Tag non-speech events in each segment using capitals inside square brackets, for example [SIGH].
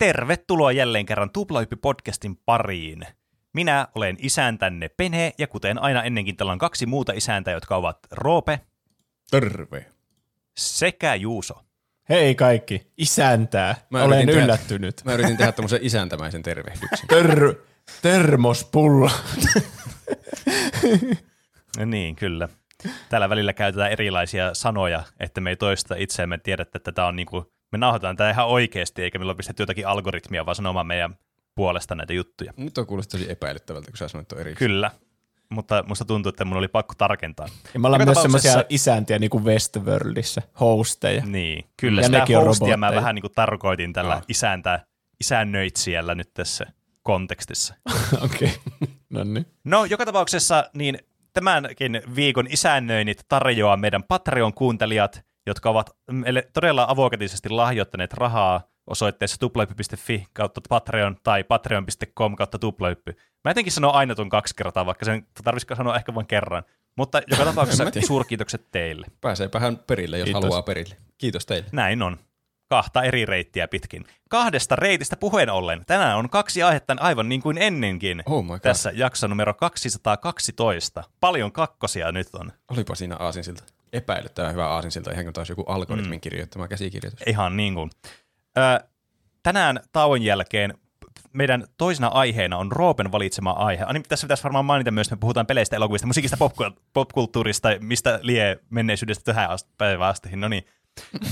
Tervetuloa jälleen kerran Tuplahyppi-podcastin pariin. Minä olen isäntänne Pene, ja kuten aina ennenkin, täällä on kaksi muuta isäntää, jotka ovat Roope Terve. sekä Juuso. Hei kaikki, isäntää. Mä Olen tehdä- yllättynyt. Mä yritin tehdä tämmöisen isäntämäisen tervehdyksen. [LAUGHS] Ter- termospulla. No [LAUGHS] niin, kyllä. Täällä välillä käytetään erilaisia sanoja, että me ei toista itseämme tiedä, että tätä on niinku, me nauhoitetaan tätä ihan oikeasti, eikä meillä ole pistetty jotakin algoritmia, vaan sanomaan meidän puolesta näitä juttuja. Nyt on kuulostaa tosi epäilyttävältä, kun sä sanoit tuon eri. Kyllä, mutta musta tuntuu, että mun oli pakko tarkentaa. Ja me ollaan myös semmoisia isäntiä niin kuin Westworldissa, hosteja. Niin, kyllä. Ja sitä hostia mä vähän niin kuin tarkoitin tällä Joo. isäntä, isännöitsijällä nyt tässä kontekstissa. [LAUGHS] Okei, okay. no niin. No, joka tapauksessa niin tämänkin viikon isännöinnit tarjoaa meidän Patreon-kuuntelijat, jotka ovat meille todella avokätisesti lahjoittaneet rahaa osoitteessa tuplahyppy.fi kautta Patreon tai patreon.com kautta tuplahyppy. Mä jotenkin sanon aina tuon kaksi kertaa, vaikka sen tarvitsisi sanoa ehkä vain kerran. Mutta [LAUGHS] joka tapauksessa suurkiitokset teille. Pääseepähän perille, jos Kiitos. haluaa perille. Kiitos teille. Näin on. Kahta eri reittiä pitkin. Kahdesta reitistä puheen ollen. Tänään on kaksi aihetta aivan niin kuin ennenkin. Oh my god. Tässä jakso numero 212. Paljon kakkosia nyt on. Olipa siinä aasinsilta. Epäilyttävän hyvä aasinsilta, ihan kuin taas joku algoritmin mm. kirjoittama käsikirjoitus. Ihan niin kuin. Ö, tänään tauon jälkeen meidän toisena aiheena on Roopen valitsema aihe. Ani, tässä pitäisi varmaan mainita myös, että me puhutaan peleistä, elokuvista, musiikista, pop- popkulttuurista, mistä lie menneisyydestä tähän ast- päivään asti. No niin.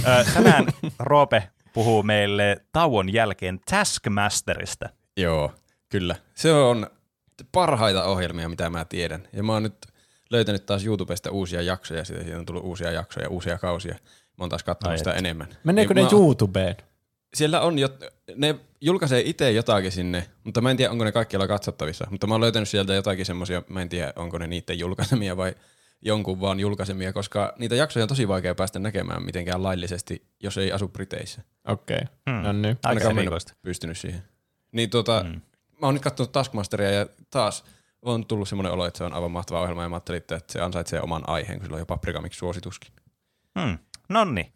Ö, tänään [LAUGHS] Roope puhuu meille tauon jälkeen Taskmasterista. Joo, kyllä. Se on parhaita ohjelmia, mitä mä tiedän. Ja mä oon nyt löytänyt taas YouTubesta uusia jaksoja, siitä siitä on tullut uusia jaksoja, uusia kausia. Mä oon taas katsonut Ai sitä et. enemmän. Meneekö Niin ne mä- YouTubeen? Siellä on jo, ne julkaisee itse jotakin sinne, mutta mä en tiedä, onko ne kaikkialla katsottavissa. Mutta mä oon löytänyt sieltä jotakin semmosia, mä en tiedä, onko ne niiden julkaisemia vai jonkun vaan julkaisemia, koska niitä jaksoja on tosi vaikea päästä näkemään mitenkään laillisesti, jos ei asu Briteissä. Okei, okay. Hmm. no niin. Aika pystynyt siihen. Niin tota, mm. mä oon nyt katsonut Taskmasteria ja taas on tullut semmoinen olo, että se on aivan mahtava ohjelma ja mä ajattelin, että se ansaitsee oman aiheen, kun sillä on jo Paprika Mix suosituskin. Hmm. Nonni.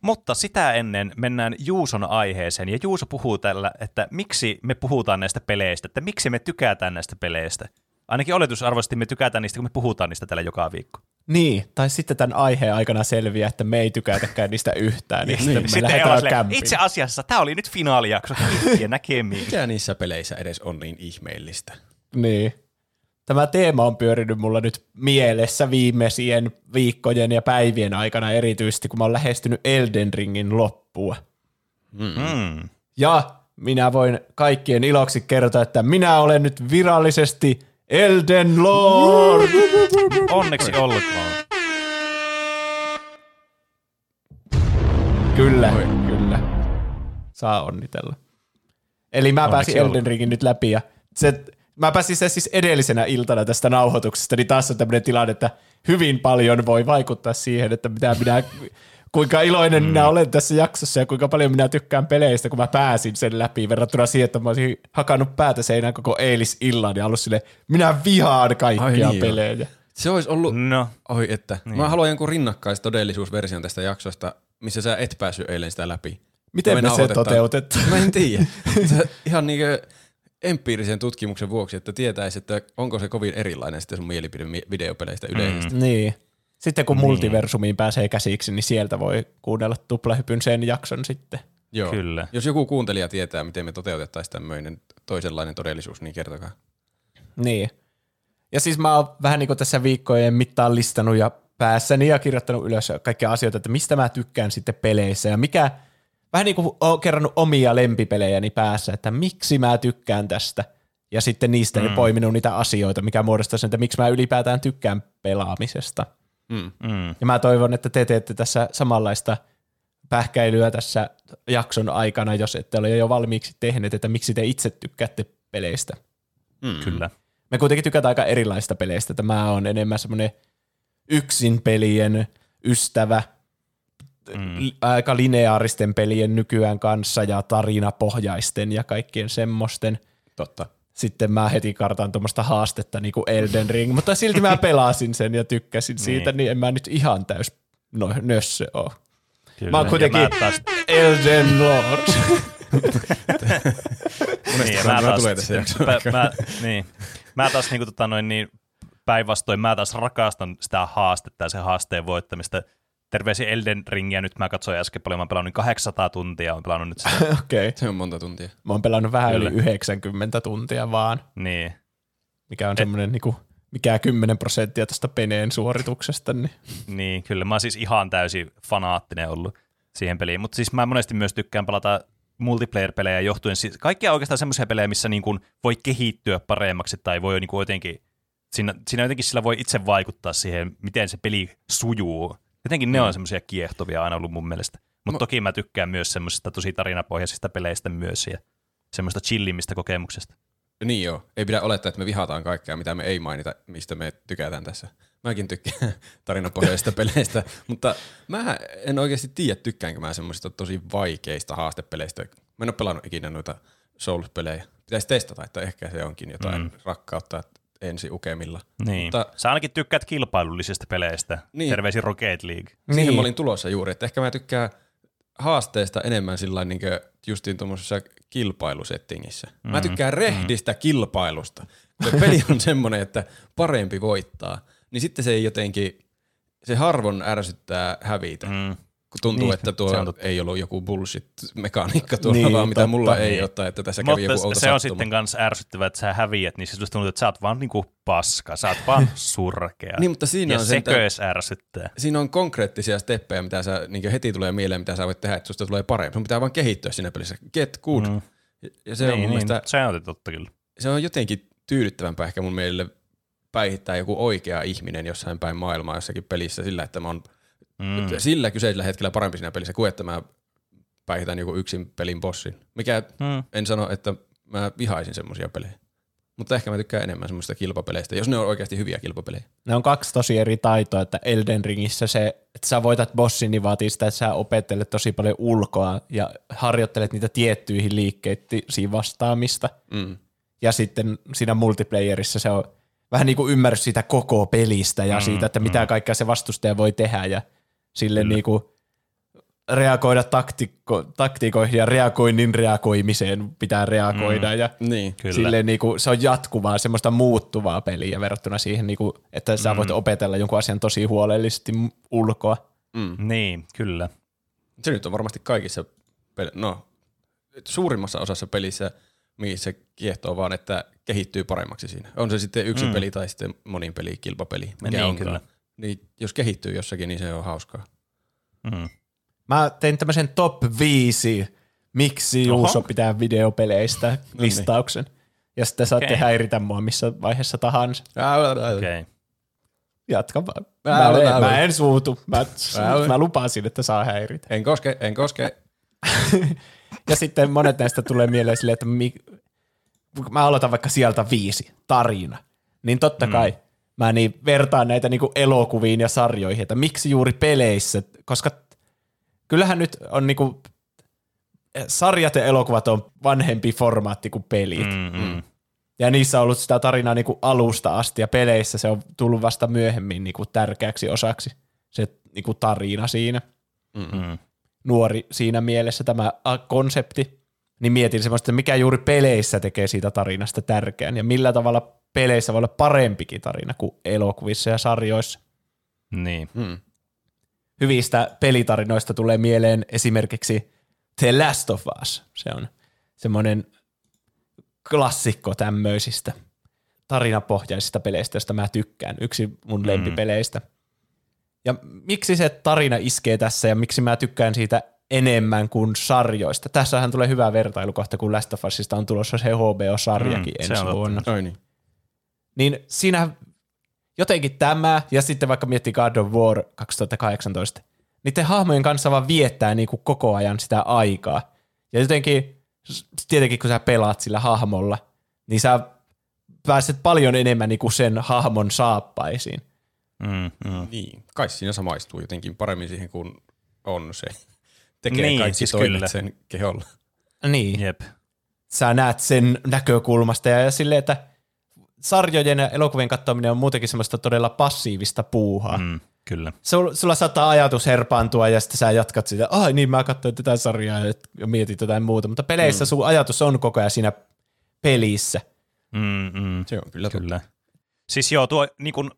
Mutta sitä ennen mennään Juuson aiheeseen, ja Juuso puhuu tällä, että miksi me puhutaan näistä peleistä, että miksi me tykätään näistä peleistä. Ainakin oletusarvoisesti me tykätään niistä, kun me puhutaan niistä tällä joka viikko. Niin, tai sitten tämän aiheen aikana selviää, että me ei tykätäkään niistä yhtään, niin, sitten me Sitten itse asiassa tämä oli nyt finaalijakso, ja näkemiin. Mikä niissä peleissä edes on niin ihmeellistä? Niin. Tämä teema on pyörinyt mulla nyt mielessä viimeisien viikkojen ja päivien aikana erityisesti, kun mä oon lähestynyt Elden Ringin loppua. Mm. Ja minä voin kaikkien iloksi kertoa, että minä olen nyt virallisesti Elden Lord. Onneksi olkoon. Kyllä, kyllä. Saa onnitella. Eli mä Onneksi pääsin Elden Ringin nyt läpi ja se, mä pääsin sen siis edellisenä iltana tästä nauhoituksesta, niin taas on tämmöinen tilanne, että hyvin paljon voi vaikuttaa siihen, että mitä minä, kuinka iloinen mm. minä olen tässä jaksossa ja kuinka paljon minä tykkään peleistä, kun mä pääsin sen läpi verrattuna siihen, että mä olisin hakannut päätä seinään koko eilisillan ja ollut sille, minä vihaan kaikkia Ai niin pelejä. Se olisi ollut, No, oi että, niin. mä haluan jonkun rinnakkaistodellisuusversion tästä jaksosta, missä sä et päässyt eilen sitä läpi. Miten Me me se toteutetaan? Mä en tiedä. [LAUGHS] Se ihan niinkö empiirisen tutkimuksen vuoksi, että tietäisi, että onko se kovin erilainen sitten sun mielipide mi- videopeleistä yleisesti. Niin. Sitten kun niin. multiversumiin pääsee käsiksi, niin sieltä voi kuunnella tuplahypyn sen jakson sitten. Joo. Kyllä. Jos joku kuuntelija tietää, miten me toteutettaisiin tämmöinen toisenlainen todellisuus, niin kertokaa. Niin. Ja siis mä oon vähän niin kuin tässä viikkojen mittaan listannut ja päässäni ja kirjoittanut ylös kaikkia asioita, että mistä mä tykkään sitten peleissä ja mikä, vähän niin kuin oon kerrannut omia lempipelejäni päässä, että miksi mä tykkään tästä. Ja sitten niistä mm. poiminut niitä asioita, mikä muodostaa sen, että miksi mä ylipäätään tykkään pelaamisesta. Mm. mm. Ja mä toivon, että te teette tässä samanlaista pähkäilyä tässä jakson aikana, jos ette ole jo valmiiksi tehneet, että miksi te itse tykkäätte peleistä. Mm. kyllä. Me kuitenkin tykätään aika erilaista peleistä, että mä oon enemmän semmoinen yksin pelien ystävä, Mm. aika lineaaristen pelien nykyään kanssa ja tarinapohjaisten ja kaikkien semmoisten. Totta. Sitten mä heti kartaan tuommoista haastetta niin kuin Elden Ring, mutta silti mä pelasin sen ja tykkäsin siitä, niin en mä nyt ihan täys no, nössö oo. Kyllä. Mä oon kuitenkin mä taas, Elden Lord. Niin, niin, mä taas, tulee tässä mä, mä, niin. mä taas niinku, tota, noin, niin, päinvastoin, mä taas rakastan sitä haastetta ja sen haasteen voittamista. Terveisiä Elden Ringiä, nyt mä katsoin äsken paljon, mä oon pelannut 800 tuntia, oon pelannut nyt sitä. [LAUGHS] Okei. Okay. Se on monta tuntia. Mä oon pelannut vähän Kyllä. yli 90 tuntia vaan, niin. mikä on semmoinen niinku, mikä 10 prosenttia tästä peneen suorituksesta. Niin. Niin, kyllä. Mä oon siis ihan täysin fanaattinen ollut siihen peliin. Mutta siis mä monesti myös tykkään pelata multiplayer-pelejä johtuen. Siis kaikkia oikeastaan semmoisia pelejä, missä niin kuin voi kehittyä paremmaksi tai voi niin kuin jotenkin, siinä, siinä jotenkin sillä voi itse vaikuttaa siihen, miten se peli sujuu. Jotenkin ne on semmoisia kiehtovia aina ollut mun mielestä. Mutta toki mä tykkään myös semmoisista tosi tarinapohjaisista peleistä myös ja semmoista chillimmistä kokemuksesta. Niin joo, ei pidä olettaa, että me vihataan kaikkea, mitä me ei mainita, mistä me tykätään tässä. Mäkin tykkään [LAUGHS] tarinapohjaisista [LAUGHS] peleistä, mutta mä en oikeasti tiedä, tykkäänkö mä semmoisista tosi vaikeista haastepeleistä. Mä en ole pelannut ikinä noita Souls-pelejä. Pitäisi testata, että ehkä se onkin jotain mm. rakkautta ensi ukemilla. Niin. Mutta Sä ainakin tykkäät kilpailullisista peleistä. Niin. Terveisiä Rocket League. Siihen Niin. mä olin tulossa juuri, että ehkä mä tykkään haasteesta enemmän sillä niin justiin tuommoisessa kilpailusettingissä. Mm. Mä tykkään rehdistä mm. kilpailusta. Kun se peli on [LAUGHS] semmoinen, että parempi voittaa, niin sitten se ei jotenkin, se harvon ärsyttää hävitä. Mm. Kun tuntuu, Niin, niin, että se tuo on ei ollut joku bullshit-mekaniikka tuolla, Niin, niin, vaan mitä totta. mulla ei Niin. ole, tai että tässä kävi joku Mutta outo se on sattuma. sitten kans ärsyttävää, että sä häviät, niin se just tuntuu, että sä oot vaan niinku paska, sä oot vaan [LAUGHS] surkea. Niin, mutta siinä ja on sekö sentään- edes ärsyttää. siinä on konkreettisia steppejä, mitä sä, niin heti tulee mieleen, mitä sä voit tehdä, että susta tulee parempi. Sun pitää vaan kehittyä siinä pelissä. Get good. Mm. Ja se on niin, mun niin, mielestä, se on totta kyllä. se on jotenkin tyydyttävämpää ehkä mun mielestä päihittää joku oikea ihminen jossain päin maailmaa jossakin pelissä sillä, että mä oon Mm. sillä kyseisellä hetkellä parempi siinä pelissä kuin että mä päihitän joku yksin pelin bossin. Mikä Mm. en sano, että mä vihaisin semmoisia pelejä. Mutta ehkä mä tykkään enemmän semmoista kilpapeleistä, jos ne on oikeasti hyviä kilpapelejä. Ne on kaksi tosi eri taitoa, että Elden Ringissä se, että sä voitat bossin, niin vaatii sitä, että sä opettelet tosi paljon ulkoa ja harjoittelet niitä tiettyihin liikkeisiin vastaamista. Mm. Ja sitten siinä multiplayerissa se on vähän niin kuin ymmärrys siitä koko pelistä ja Mm, siitä, että mitä mm. kaikkea se vastustaja voi tehdä ja sille Kyllä. niin kuin reagoida taktikko, taktiikoihin ja reagoinnin reagoimiseen pitää reagoida mm. ja Niin. Kyllä. Silleen niinku, se on jatkuvaa, semmoista muuttuvaa peliä verrattuna siihen, niinku, että sä voit opetella jonkun asian tosi huolellisesti ulkoa. Mm. Niin, kyllä. Se nyt on varmasti kaikissa, pel- no suurimmassa osassa pelissä, missä kiehtoo vaan, että kehittyy paremmaksi siinä. On se sitten yksin Mm. peli tai sitten monin peli, kilpapeli, mikä Niin, onkaan. kyllä. Niin jos kehittyy jossakin, niin se on hauskaa. Mm. Mä tein tämmöisen top 5, miksi Oho. Juuso pitää videopeleistä [LAUGHS] listauksen. Ja sitten saatte Okei. häiritä mua missä vaiheessa tahansa. Okei. Okay. Jatka vaan. Mä, ää, en, ää. mä en suutu. Mä, mä lupasin, että saa häiritä. En koske, en koske. [LAUGHS] Ja sitten monet näistä tulee mieleen silleen, että mi, mä aloitan vaikka sieltä viisi, tarina, niin totta kai mä niin vertaan näitä niinku elokuviin ja sarjoihin, että miksi juuri peleissä, koska kyllähän nyt on niinku, sarjat ja elokuvat on vanhempi formaatti kuin pelit. Mm, mm. Ja niissä on ollut sitä tarinaa niinku alusta asti ja peleissä se on tullut vasta myöhemmin niinku tärkeäksi osaksi se niinku tarina siinä Mm. nuori siinä mielessä tämä konsepti, niin mietin semmoista, että mikä juuri peleissä tekee siitä tarinasta tärkeän ja millä tavalla peleissä voi olla parempikin tarina kuin elokuvissa ja sarjoissa. Niin. Mm. Hyvistä pelitarinoista tulee mieleen esimerkiksi The Last of Us. Se on semmoinen klassikko tämmöisistä tarinapohjaisista peleistä, joista mä tykkään. Yksi mun Mm. lempipeleistä. Ja miksi se tarina iskee tässä ja miksi mä tykkään siitä enemmän kuin sarjoista. Tässähän tulee hyvä vertailukohta, kun Last of Usista on tulossa se HBO-sarjakin Mm, se ensi on totta. vuonna. Oi niin. Niin siinä jotenkin tämä, ja sitten vaikka miettii God of War 2018, niiden hahmojen kanssa vaan viettää niin kuin koko ajan sitä aikaa. Ja jotenkin, tietenkin kun sä pelaat sillä hahmolla, niin sä pääset paljon enemmän niin kuin sen hahmon saappaisiin. Mm, mm. Niin. Kai siinä samaistuu jotenkin paremmin siihen, kun on se. Tekee Niin, kaikki siis toimet kyllä. sen keholla. Niin. Jep. sä näet sen näkökulmasta ja, ja silleen, että sarjojen ja elokuvien katsominen on muutenkin semmoista todella passiivista puuhaa. Mm. Kyllä. Sul, sulla saattaa ajatus herpaantua ja sitten sä jatkat sitä, ai niin mä katsoin tätä sarjaa ja mietit jotain muuta, mutta peleissä mm. sun ajatus on koko ajan siinä pelissä. Mm, mm. Se on kyllä, totta. Kyllä. Siis joo, tuo niin kun,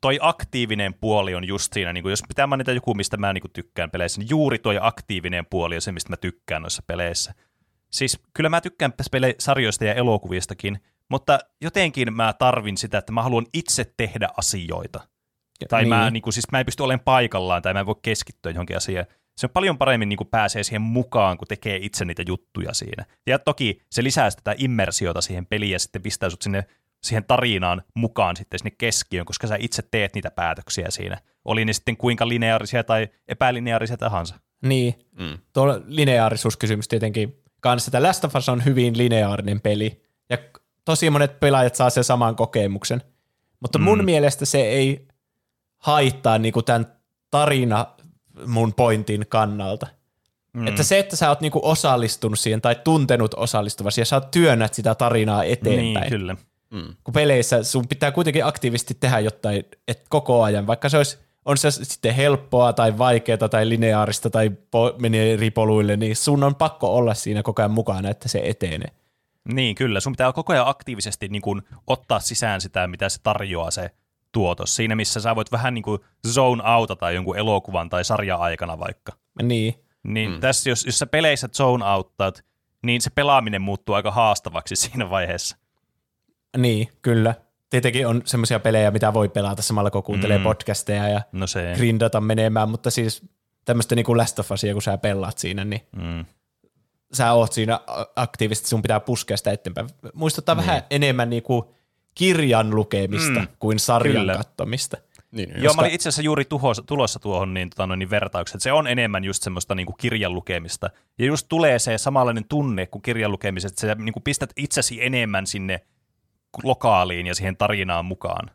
toi aktiivinen puoli on just siinä, niin kun, jos pitää mainita joku, mistä mä niin kun, tykkään peleissä, niin juuri toi aktiivinen puoli on se, mistä mä tykkään noissa peleissä. Siis kyllä mä tykkään pele- sarjoista ja elokuvistakin, mutta jotenkin mä tarvin sitä, että mä haluan itse tehdä asioita. Tai niin. mä, niin kuin, siis mä en pysty olemaan paikallaan tai mä en voi keskittyä johonkin asiaan. Se on paljon paremmin niin kuin pääsee siihen mukaan, kun tekee itse niitä juttuja siinä. Ja toki se lisää sitä immersiota siihen peliin ja sitten pistää sut sinne siihen tarinaan mukaan sitten sinne keskiöön, koska sä itse teet niitä päätöksiä siinä. Oli ne sitten kuinka lineaarisia tai epälineaarisia tahansa. Niin, Mm. tuo lineaarisuuskysymys tietenkin kanssa, että Last of Us on hyvin lineaarinen peli, ja tosi monet pelaajat saa sen saman kokemuksen, mutta mun Mm. mielestä se ei haittaa niinku tämän tarina mun pointin kannalta. Mm. Että se, että sä oot niinku osallistunut siihen tai tuntenut osallistuvasi ja sä oot työnnät sitä tarinaa eteenpäin. Niin, kyllä. kun peleissä sun pitää kuitenkin aktiivisesti tehdä jotain et koko ajan, vaikka se olisi, on se sitten helppoa tai vaikeaa tai lineaarista tai po, menee eri poluille, niin sun on pakko olla siinä koko ajan mukana, että se etenee. Niin, kyllä. Sun pitää koko ajan aktiivisesti niin kuin, ottaa sisään sitä, mitä se tarjoaa se tuotos. Siinä, missä sä voit vähän niin kuin zone outata jonkun elokuvan tai sarjan aikana vaikka. Niin, Niin mm. tässä, jos, jos sä peleissä zone outtaat, niin se pelaaminen muuttuu aika haastavaksi [LAUGHS] siinä vaiheessa. niin, kyllä. Tietenkin on semmoisia pelejä, mitä voi pelata samalla, kun kuuntelee Mm. podcasteja ja No se. grindata menemään, mutta siis tämmöistä niin kuin Last of Usia, kun sä pelaat siinä, niin Mm. Sä oot siinä aktiivisesti, sun pitää puskea sitä eteenpäin. Muistuttaa niin. vähän enemmän niinku kirjan lukemista Mm, kuin sarjan kyllä. katsomista. Niin, Joo, mä olin itse asiassa juuri tuhos, tulossa tuohon niin, tota, noin, niin vertaukset. Se on enemmän just semmoista niin kuin kirjan lukemista. Ja just tulee se samanlainen tunne kuin kirjan lukemiset, että sä niin kuin pistät itsesi enemmän sinne lokaaliin ja siihen tarinaan mukaan.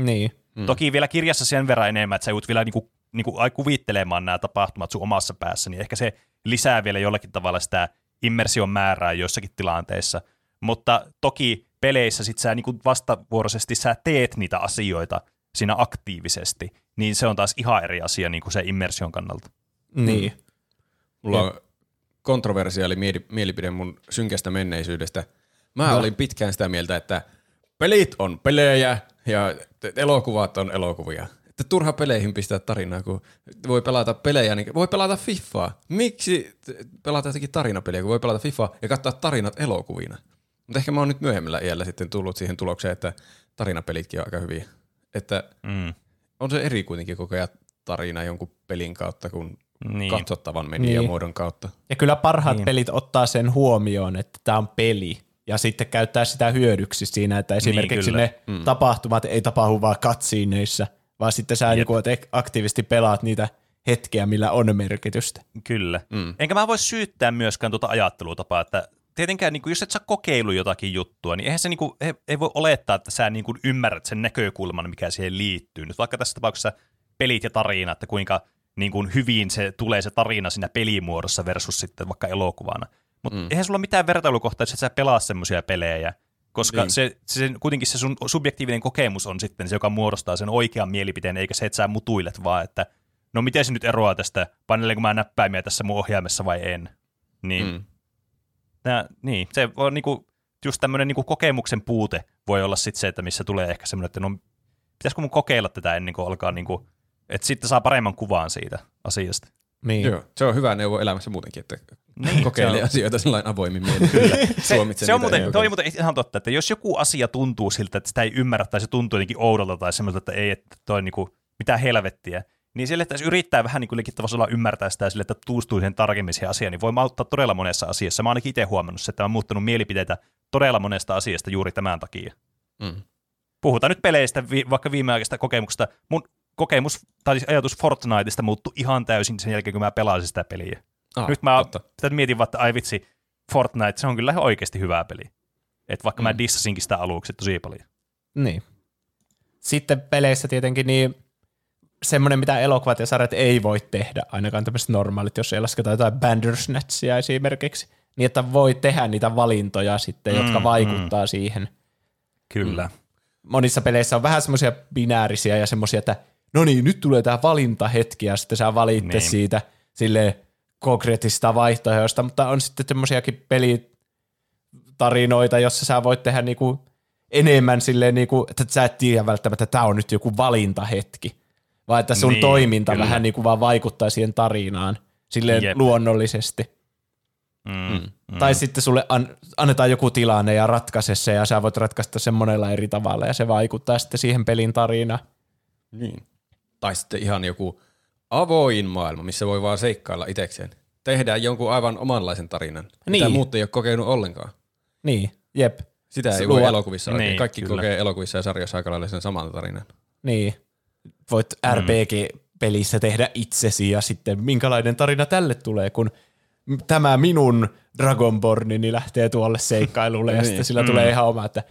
Niin. Mm. Toki vielä kirjassa sen verran enemmän, että sä joudut vielä niin kuin, niin kuin ai- kuvittelemaan nämä tapahtumat sun omassa päässä, niin ehkä se lisää vielä jollakin tavalla sitä immersion määrää joissakin tilanteissa. Mutta toki peleissä sit sä niin kuin vastavuoroisesti sä teet niitä asioita siinä aktiivisesti, niin se on taas ihan eri asia niin kuin se immersion kannalta. Niin. Mulla on kontroversiaali mieli- mielipide mun synkästä menneisyydestä. Mä No. olin pitkään sitä mieltä, että pelit on pelejä ja elokuvat on elokuvia. Että turha peleihin pistää tarinaa, kun voi pelata pelejä, niin voi pelata Fiffaa. Miksi pelata jotakin tarinapeliä, kun voi pelata Fiffaa ja katsoa tarinat elokuvina? Mutta ehkä mä oon nyt myöhemmällä iällä sitten tullut siihen tulokseen, että tarinapelitkin on aika hyviä. Että Mm. on se eri kuitenkin koko ajan tarina jonkun pelin kautta kuin Niin. niin. katsottavan mediamuodon Niin. muodon kautta. Ja kyllä parhaat Niin. niin. pelit ottaa sen huomioon, että tämä on peli. Ja sitten käyttää sitä hyödyksi siinä, että esimerkiksi kyllä. ne mm. tapahtumat ei tapahdu vaan katsiineissa, vaan sitten sä niinku et aktiivisesti pelaat niitä hetkiä, millä on merkitystä. Kyllä. Mm. Enkä mä voi syyttää myöskään tuota ajattelutapaa, että tietenkään niin kuin, jos et sä kokeilu jotakin juttua, niin eihän se niin kuin, ei, ei voi olettaa, että sä niin kuin ymmärrät sen näkökulman, mikä siihen liittyy. Nyt vaikka tässä tapauksessa pelit ja tarina, että kuinka niin kuin hyvin se tulee se tarina siinä pelimuodossa versus sitten vaikka elokuvana. Mutta mm. eihän sulla ole mitään vertailukohtaa, että sä pelaa semmoisia pelejä, koska Niin. se, se, kuitenkin se sun subjektiivinen kokemus on sitten se, joka muodostaa sen oikean mielipiteen, eikä se, että sä mutuilet vaan, että no miten se nyt eroaa tästä, panelenko mä näppäimiä tässä mun ohjaimessa vai en. Niin, mm. Tää, niin se on niinku, just tämmöinen niinku kokemuksen puute voi olla sitten se, että missä tulee ehkä semmoinen, että no pitäisikö mun kokeilla tätä ennen kuin alkaa, niinku, että sitten saa paremman kuvan siitä asiasta. Niin. Joo, se on hyvä neuvo elämässä muutenkin, että Niin, [LAUGHS] kokeile se on- asioita sellainen avoimin mielin. [LAUGHS] Se, se on muuten, toi on muuten ihan totta, että jos joku asia tuntuu siltä, että sitä ei ymmärrä tai se tuntuu jotenkin oudolta tai semmoista, että ei, että toi niinku, mitään helvettiä, niin sille, että jos yrittää vähän niin kuin tasolla ymmärtää sitä sille, että tutustuu siihen tarkemmin siihen asiaan, niin voi auttaa todella monessa asiassa. Mä oon ainakin itse huomannut se, että mä oon muuttanut mielipiteitä todella monesta asiasta juuri tämän takia. Mm. Puhutaan nyt peleistä, vi- vaikka viimeaikaisesta kokemuksesta. Mun kokemus, tai siis ajatus Fortniteista muuttui ihan täysin sen jälkeen, kun mä pelasin sitä peliä. Ah, Nyt mä totta. sitä mietin vaan, että ai vitsi, Fortnite, se on kyllä ihan oikeasti hyvä peli. Et vaikka mm. mä Mm. dissasinkin sitä aluksi tosi paljon. Niin. Sitten peleissä tietenkin niin semmoinen, mitä elokuvat ja sarjat ei voi tehdä, ainakaan tämmöiset normaalit, jos ei lasketa jotain Bandersnatchia esimerkiksi, niin että voi tehdä niitä valintoja sitten, jotka Mm, vaikuttaa siihen. Kyllä. Mm. Monissa peleissä on vähän semmoisia binäärisiä ja semmoisia, että no niin, nyt tulee tämä valintahetki ja sitten sä valitte Niin. siitä sille konkreettisista vaihtoehdoista, mutta on sitten semmoisiakin pelitarinoita, jossa sä voit tehdä niinku enemmän silleen, niinku, että sä et tiedä välttämättä, että tämä on nyt joku valintahetki, vaan että sun Niin, niin, toiminta kyllä. vähän niinku vaan vaikuttaa siihen tarinaan silleen Jep. luonnollisesti. Mm. Mm. Tai sitten sulle an, annetaan joku tilanne ja ratkaise se ja sä voit ratkaista sen monella eri tavalla ja se vaikuttaa sitten siihen pelin tarinaan. Niin. Tai sitten ihan joku avoin maailma, missä voi vaan seikkailla itekseen. Tehdään jonkun aivan omanlaisen tarinan, niin. mitä muut ei ole kokenut ollenkaan. Niin, jep. Sitä ei voi elokuvissa oikein. Niin, Kaikki kyllä. kokee elokuvissa ja sarjassa aika lailla sen saman tarinan. Niin. Voit RPG-pelissä tehdä itsesi ja sitten minkälainen tarina tälle tulee, kun tämä minun Dragonbornini lähtee tuolle seikkailulle ja [LAUGHS] Niin. sitten sillä tulee ihan oma, että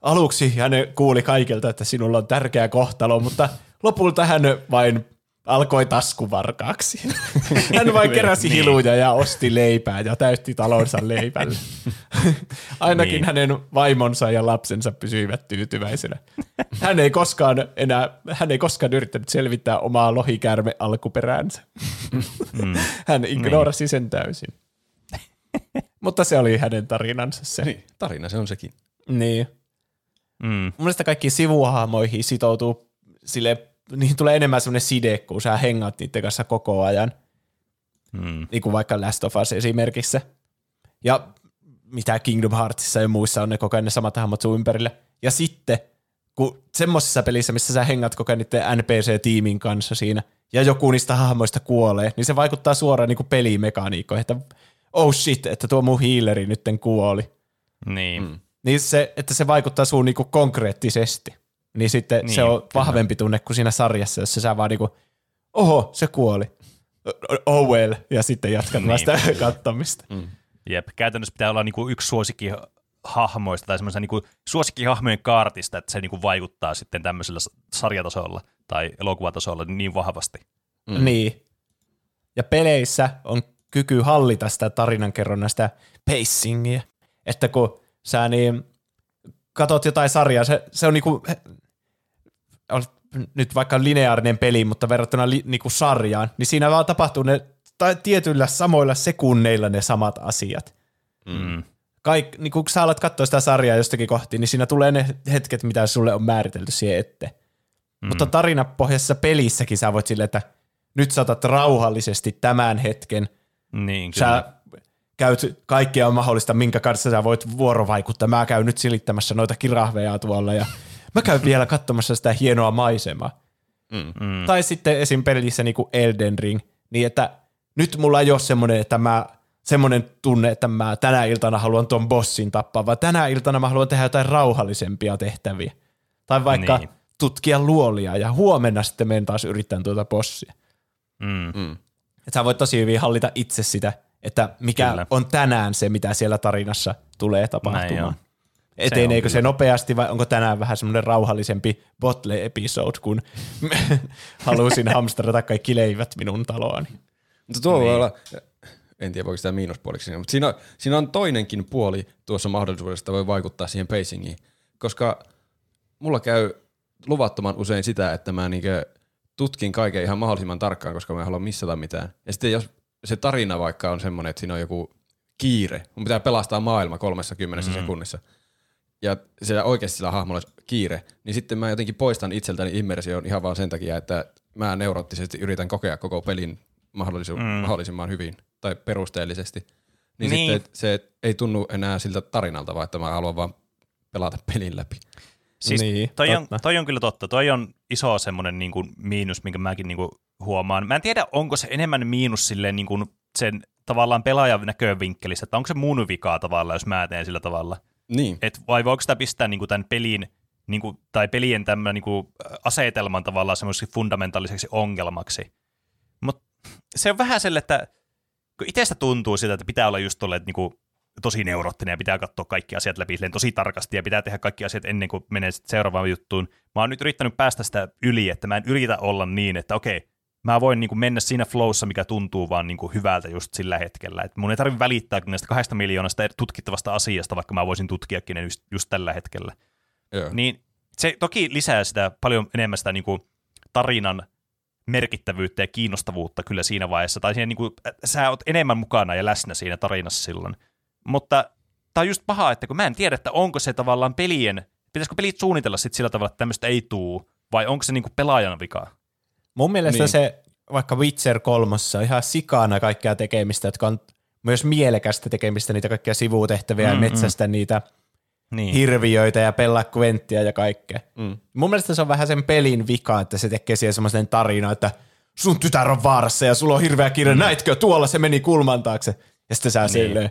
aluksi hän kuuli kaikilta, että sinulla on tärkeä kohtalo, mutta lopulta hän vain alkoi taskuvarkaaksi. [LAUGHS] Hän vain keräsi Niin. hiluja ja osti leipää ja täytti talonsa leipällä. [LAUGHS] Ainakin Niin. hänen vaimonsa ja lapsensa pysyivät tyytyväisenä. Hän ei koskaan enää, hän ei koskaan yrittänyt selvittää omaa lohikärme alkuperäänsä. Mm. [LAUGHS] Hän ignorasi sen täysin. Mutta se oli hänen tarinansa se. Niin, tarina se on sekin. Niin. Mm. Mun mielestä kaikki sivuhahmoihin sitoutuu sille, niihin tulee enemmän semmoinen side, kun sä hengaat niiden kanssa koko ajan. Mm. Niin kuin vaikka Last of Us esimerkissä. Ja mitä Kingdom Heartsissa ja muissa on ne koko ajan ne samat hahmot sun ympärillä. Ja sitten, kun semmoisessa pelissä, missä sä hengat koko ajan niiden NPC-tiimin kanssa siinä, ja joku niistä hahmoista kuolee, niin se vaikuttaa suoraan niin kuin pelimekaniikkoihin, että oh shit, että tuo mun healeri nytten kuoli. Niin. Mm. Niin se, että se vaikuttaa suun niinku konkreettisesti. Niin sitten niin, Niin, se on kyllä. vahvempi tunne kuin siinä sarjassa, jossa sä vaan niinku, oho, se kuoli. Oh well, ja sitten jatkat vaan sitä [LAUGHS] kattomista. Mm. Jep. Käytännössä pitää olla niinku yksi suosikki hahmoista tai semmoisen niinku suosikkihahmojen kaartista, että se niinku vaikuttaa sitten tämmöisellä sarjatasolla tai elokuvatasolla niin vahvasti. Mm. Niin. Ja peleissä on kyky hallita sitä tarinankerronnan, sitä pacingia. Että kun sä niin katot jotain sarjaa, se, se on niinku, on nyt vaikka lineaarinen peli, mutta verrattuna li, niinku sarjaan, niin siinä vaan tapahtuu ne tai tietyillä samoilla sekunneilla ne samat asiat. Mm. Kaik, niin kun sä alat katsoa sitä sarjaa jostakin kohti, niin siinä tulee ne hetket, mitä sulle on määritelty siihen eteen. Mm. Mutta tarinapohjaisessa pelissäkin sä voit silleen, että nyt sä otat rauhallisesti tämän hetken. Niin, kyllä. Sä käyt kaikkea mahdollista, minkä kanssa sä voit vuorovaikuttaa. Mä käyn nyt silittämässä noita kirahveja tuolla ja mä käyn vielä katsomassa sitä hienoa maisemaa. Mm. Tai sitten esim. pelissä niin kuin Elden Ring, niin että nyt mulla ei ole semmoinen, että mä semmoinen tunne, että mä tänä iltana haluan tuon bossin tappaa, vaan tänä iltana mä haluan tehdä jotain rauhallisempia tehtäviä. Tai vaikka Niin. tutkia luolia ja huomenna sitten menen taas yrittämään tuota bossia. Mm. Mm. Että sä voit tosi hyvin hallita itse sitä, että mikä Kyllä. on tänään se, mitä siellä tarinassa tulee Näin on. Eteneekö se, kyllä. nopeasti vai onko tänään vähän semmoinen rauhallisempi botle-episode, kun [LAUGHS] halusin hamstrata kaikki leivät minun taloani. Mutta tuo niin. voi olla, en tiedä voiko sitä miinuspuoliksi mutta siinä, siinä on toinenkin puoli tuossa mahdollisuudesta voi vaikuttaa siihen pacingiin, koska mulla käy luvattoman usein sitä, että mä niinkö tutkin kaiken ihan mahdollisimman tarkkaan, koska mä en halua missata mitään. Ja sitten jos se tarina vaikka on semmoinen, että siinä on joku kiire, mun pitää pelastaa maailma 30 mm. sekunnissa, ja siellä oikeasti sillä hahmolla olisi kiire, niin sitten mä jotenkin poistan itseltäni immersion ihan vaan sen takia, että mä neuroottisesti yritän kokea koko pelin mahdollisu- mm. mahdollisimman hyvin tai perusteellisesti. Niin, Niin. sitten se ei tunnu enää siltä tarinalta, vaan että mä haluan vaan pelata pelin läpi. Siis Niin, toi, on, totta. toi on kyllä totta. Toi on iso semmoinen niin kuin miinus, minkä mäkin niin kuin huomaan. Mä en tiedä, onko se enemmän miinus silleen niin kuin sen tavallaan pelaajan näkövinkkelissä, että onko se mun vikaa tavallaan, jos mä teen sillä tavalla. Niin. Et vai voiko sitä pistää niin kuin tämän pelin niin kuin, tai pelien tämmöinen niin kuin, asetelman tavallaan semmoiseksi fundamentaaliseksi ongelmaksi. Mutta se on vähän sille, että kun itsestä tuntuu sitä, että pitää olla just tolleen, niin kuin, tosi neuroottinen ja pitää katsoa kaikki asiat läpi silleen tosi tarkasti ja pitää tehdä kaikki asiat ennen kuin menee seuraavaan juttuun. Mä oon nyt yrittänyt päästä sitä yli, että mä en yritä olla niin, että okei, mä voin niin kuin mennä siinä flowssa, mikä tuntuu vaan niin kuin hyvältä just sillä hetkellä. Et mun ei tarvitse välittää näistä kahdesta miljoonasta tutkittavasta asiasta, vaikka mä voisin tutkiakin ne just, just tällä hetkellä. Joo. Niin se toki lisää sitä paljon enemmän sitä niinku tarinan merkittävyyttä ja kiinnostavuutta kyllä siinä vaiheessa, tai siinä niin kuin, sä oot enemmän mukana ja läsnä siinä tarinassa silloin. Mutta tämä on just paha, että kun mä en tiedä, että onko se tavallaan pelien, pitäisikö pelit suunnitella sit sillä tavalla, että tämmöistä ei tuu, vai onko se niin kuin pelaajan vika? Mun mielestä Niin. se vaikka Witcher kolmossa on ihan sikana kaikkea tekemistä, jotka on myös mielekästä tekemistä, niitä kaikkia sivutehtäviä Mm, mm, ja metsästä niitä Niin. hirviöitä ja pelaa kventtiä ja kaikkea. Mm. Mun mielestä se on vähän sen pelin vika, että se tekee siihen semmoisen tarinan, että sun tytär on vaarassa ja sulla on hirveä kiire, mm. näitkö, tuolla se meni kulman taakse. Ja sitten sä niin. silleen,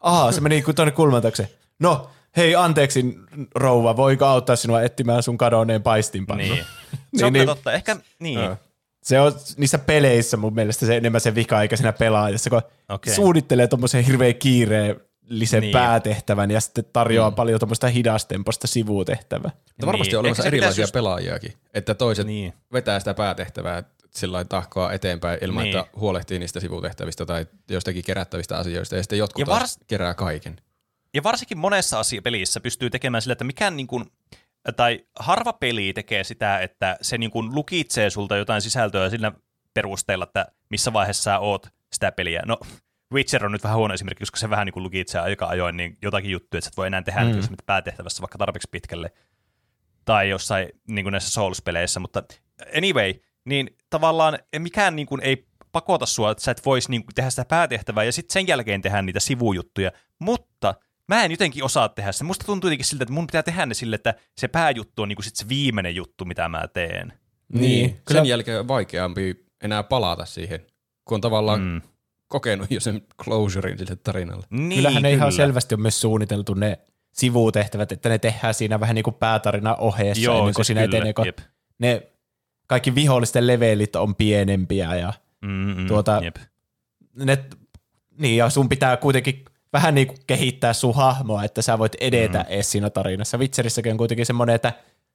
aha, se meni tuonne kulman taakse. No, hei anteeksi rouva, voiko auttaa sinua etsimään sun kadonneen paistinpannu? niin. [LAUGHS] Niin, Se on niin. niin, totta. Ehkä, niin. Joo. Se on niissä peleissä mun mielestä se enemmän se vika, eikä siinä pelaajassa, kun okay. suunnittelee tuommoisen hirveän kiireellisen Niin. niin. päätehtävän ja sitten tarjoaa mm. paljon tuommoista hidastempoista sivutehtävää. Mutta varmasti Niin. on olemassa erilaisia just- pelaajiakin, että toiset Niin. niin. vetää sitä päätehtävää sillä lailla tahkoa eteenpäin ilman, Niin. niin. että huolehtii niistä sivutehtävistä tai jostakin kerättävistä asioista, ja sitten jotkut Ja vars- kerää kaiken. Ja varsinkin monessa asia pelissä pystyy tekemään sillä, että mikään niin kuin, tai harva peli tekee sitä, että se niin kuin lukitsee sulta jotain sisältöä sillä perusteella, että missä vaiheessa sä oot sitä peliä. No, Witcher on nyt vähän huono esimerkki, koska se vähän niin kuin lukitsee aika ajoin niin jotakin juttuja, että sä et voi enää tehdä mm. niitä päätehtävässä vaikka tarpeeksi pitkälle. Tai jossain niin kuin näissä Souls-peleissä, mutta anyway, niin tavallaan mikään niin kuin ei pakota sua, että sä et voisi niin kuin tehdä sitä päätehtävää ja sitten sen jälkeen tehdä niitä sivujuttuja, mutta mä en jotenkin osaa tehdä sitä. Musta tuntuu jotenkin siltä, että mun pitää tehdä ne sille, että se pääjuttu on niin kuin sit se viimeinen juttu, mitä mä teen. Niin, Sen kyllä- jälkeen on vaikeampi enää palata siihen, kun on tavallaan Mm. kokenut jo sen closurein sille tarinalle. Niin, Kyllähän ne kyllä. ihan selvästi on myös suunniteltu ne sivutehtävät, että ne tehdään siinä vähän niin kuin päätarina ohjeessa Joo, ennen kuin siis siinä kyllä, etenee, kun jep. ne kaikki vihollisten levelit on pienempiä ja Mm, mm, tuota- jep. ne, niin ja sun pitää kuitenkin vähän niin kuin kehittää sun hahmoa, että sä voit edetä mm. edes siinä tarinassa. Witcherissäkin on kuitenkin semmoinen, että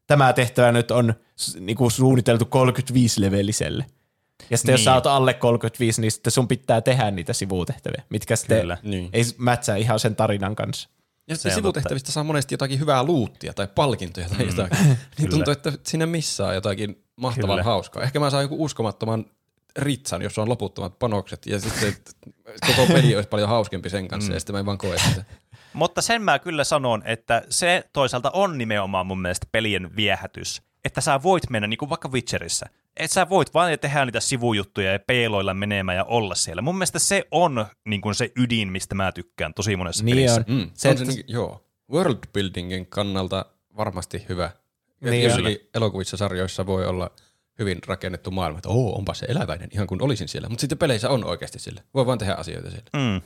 tämä tehtävä nyt on niin kuin suunniteltu 35-leveliselle. Ja sitten niin. jos Niin. sä oot alle 35, niin sitten sun pitää tehdä niitä sivutehtäviä, mitkä sitten Kyllä. Niin. ei mätsää ihan sen tarinan kanssa. Ja Se sitten sivutehtävistä saa monesti jotakin hyvää luuttia tai palkintoja tai jotakin. niin tuntuu, että siinä missaa jotakin mahtavan Kyllä. hauskaa. Ehkä mä saan joku uskomattoman ritsan, jos on loputtomat panokset ja sitten koko peli olisi paljon hauskempi sen kanssa ja sitten mä en vaan koe sitä. [LAUGHS] Mutta sen mä kyllä sanon, että se toisaalta on nimenomaan mun mielestä pelien viehätys, että sä voit mennä niin kuin vaikka Witcherissä. Että sä voit vaan tehdä niitä sivujuttuja ja peiloilla menemään ja olla siellä. Mun mielestä se on niin kuin se ydin, mistä mä tykkään tosi monessa Niin pelissä. on. Mm, Se, on se, että- niin, joo. World buildingin kannalta varmasti hyvä. Niin jossakin elokuvissa, sarjoissa voi olla hyvin rakennettu maailma, että oo, onpa se eläväinen, ihan kuin olisin siellä. Mutta sitten peleissä on oikeasti sillä. Voi vaan tehdä asioita siellä. Mm.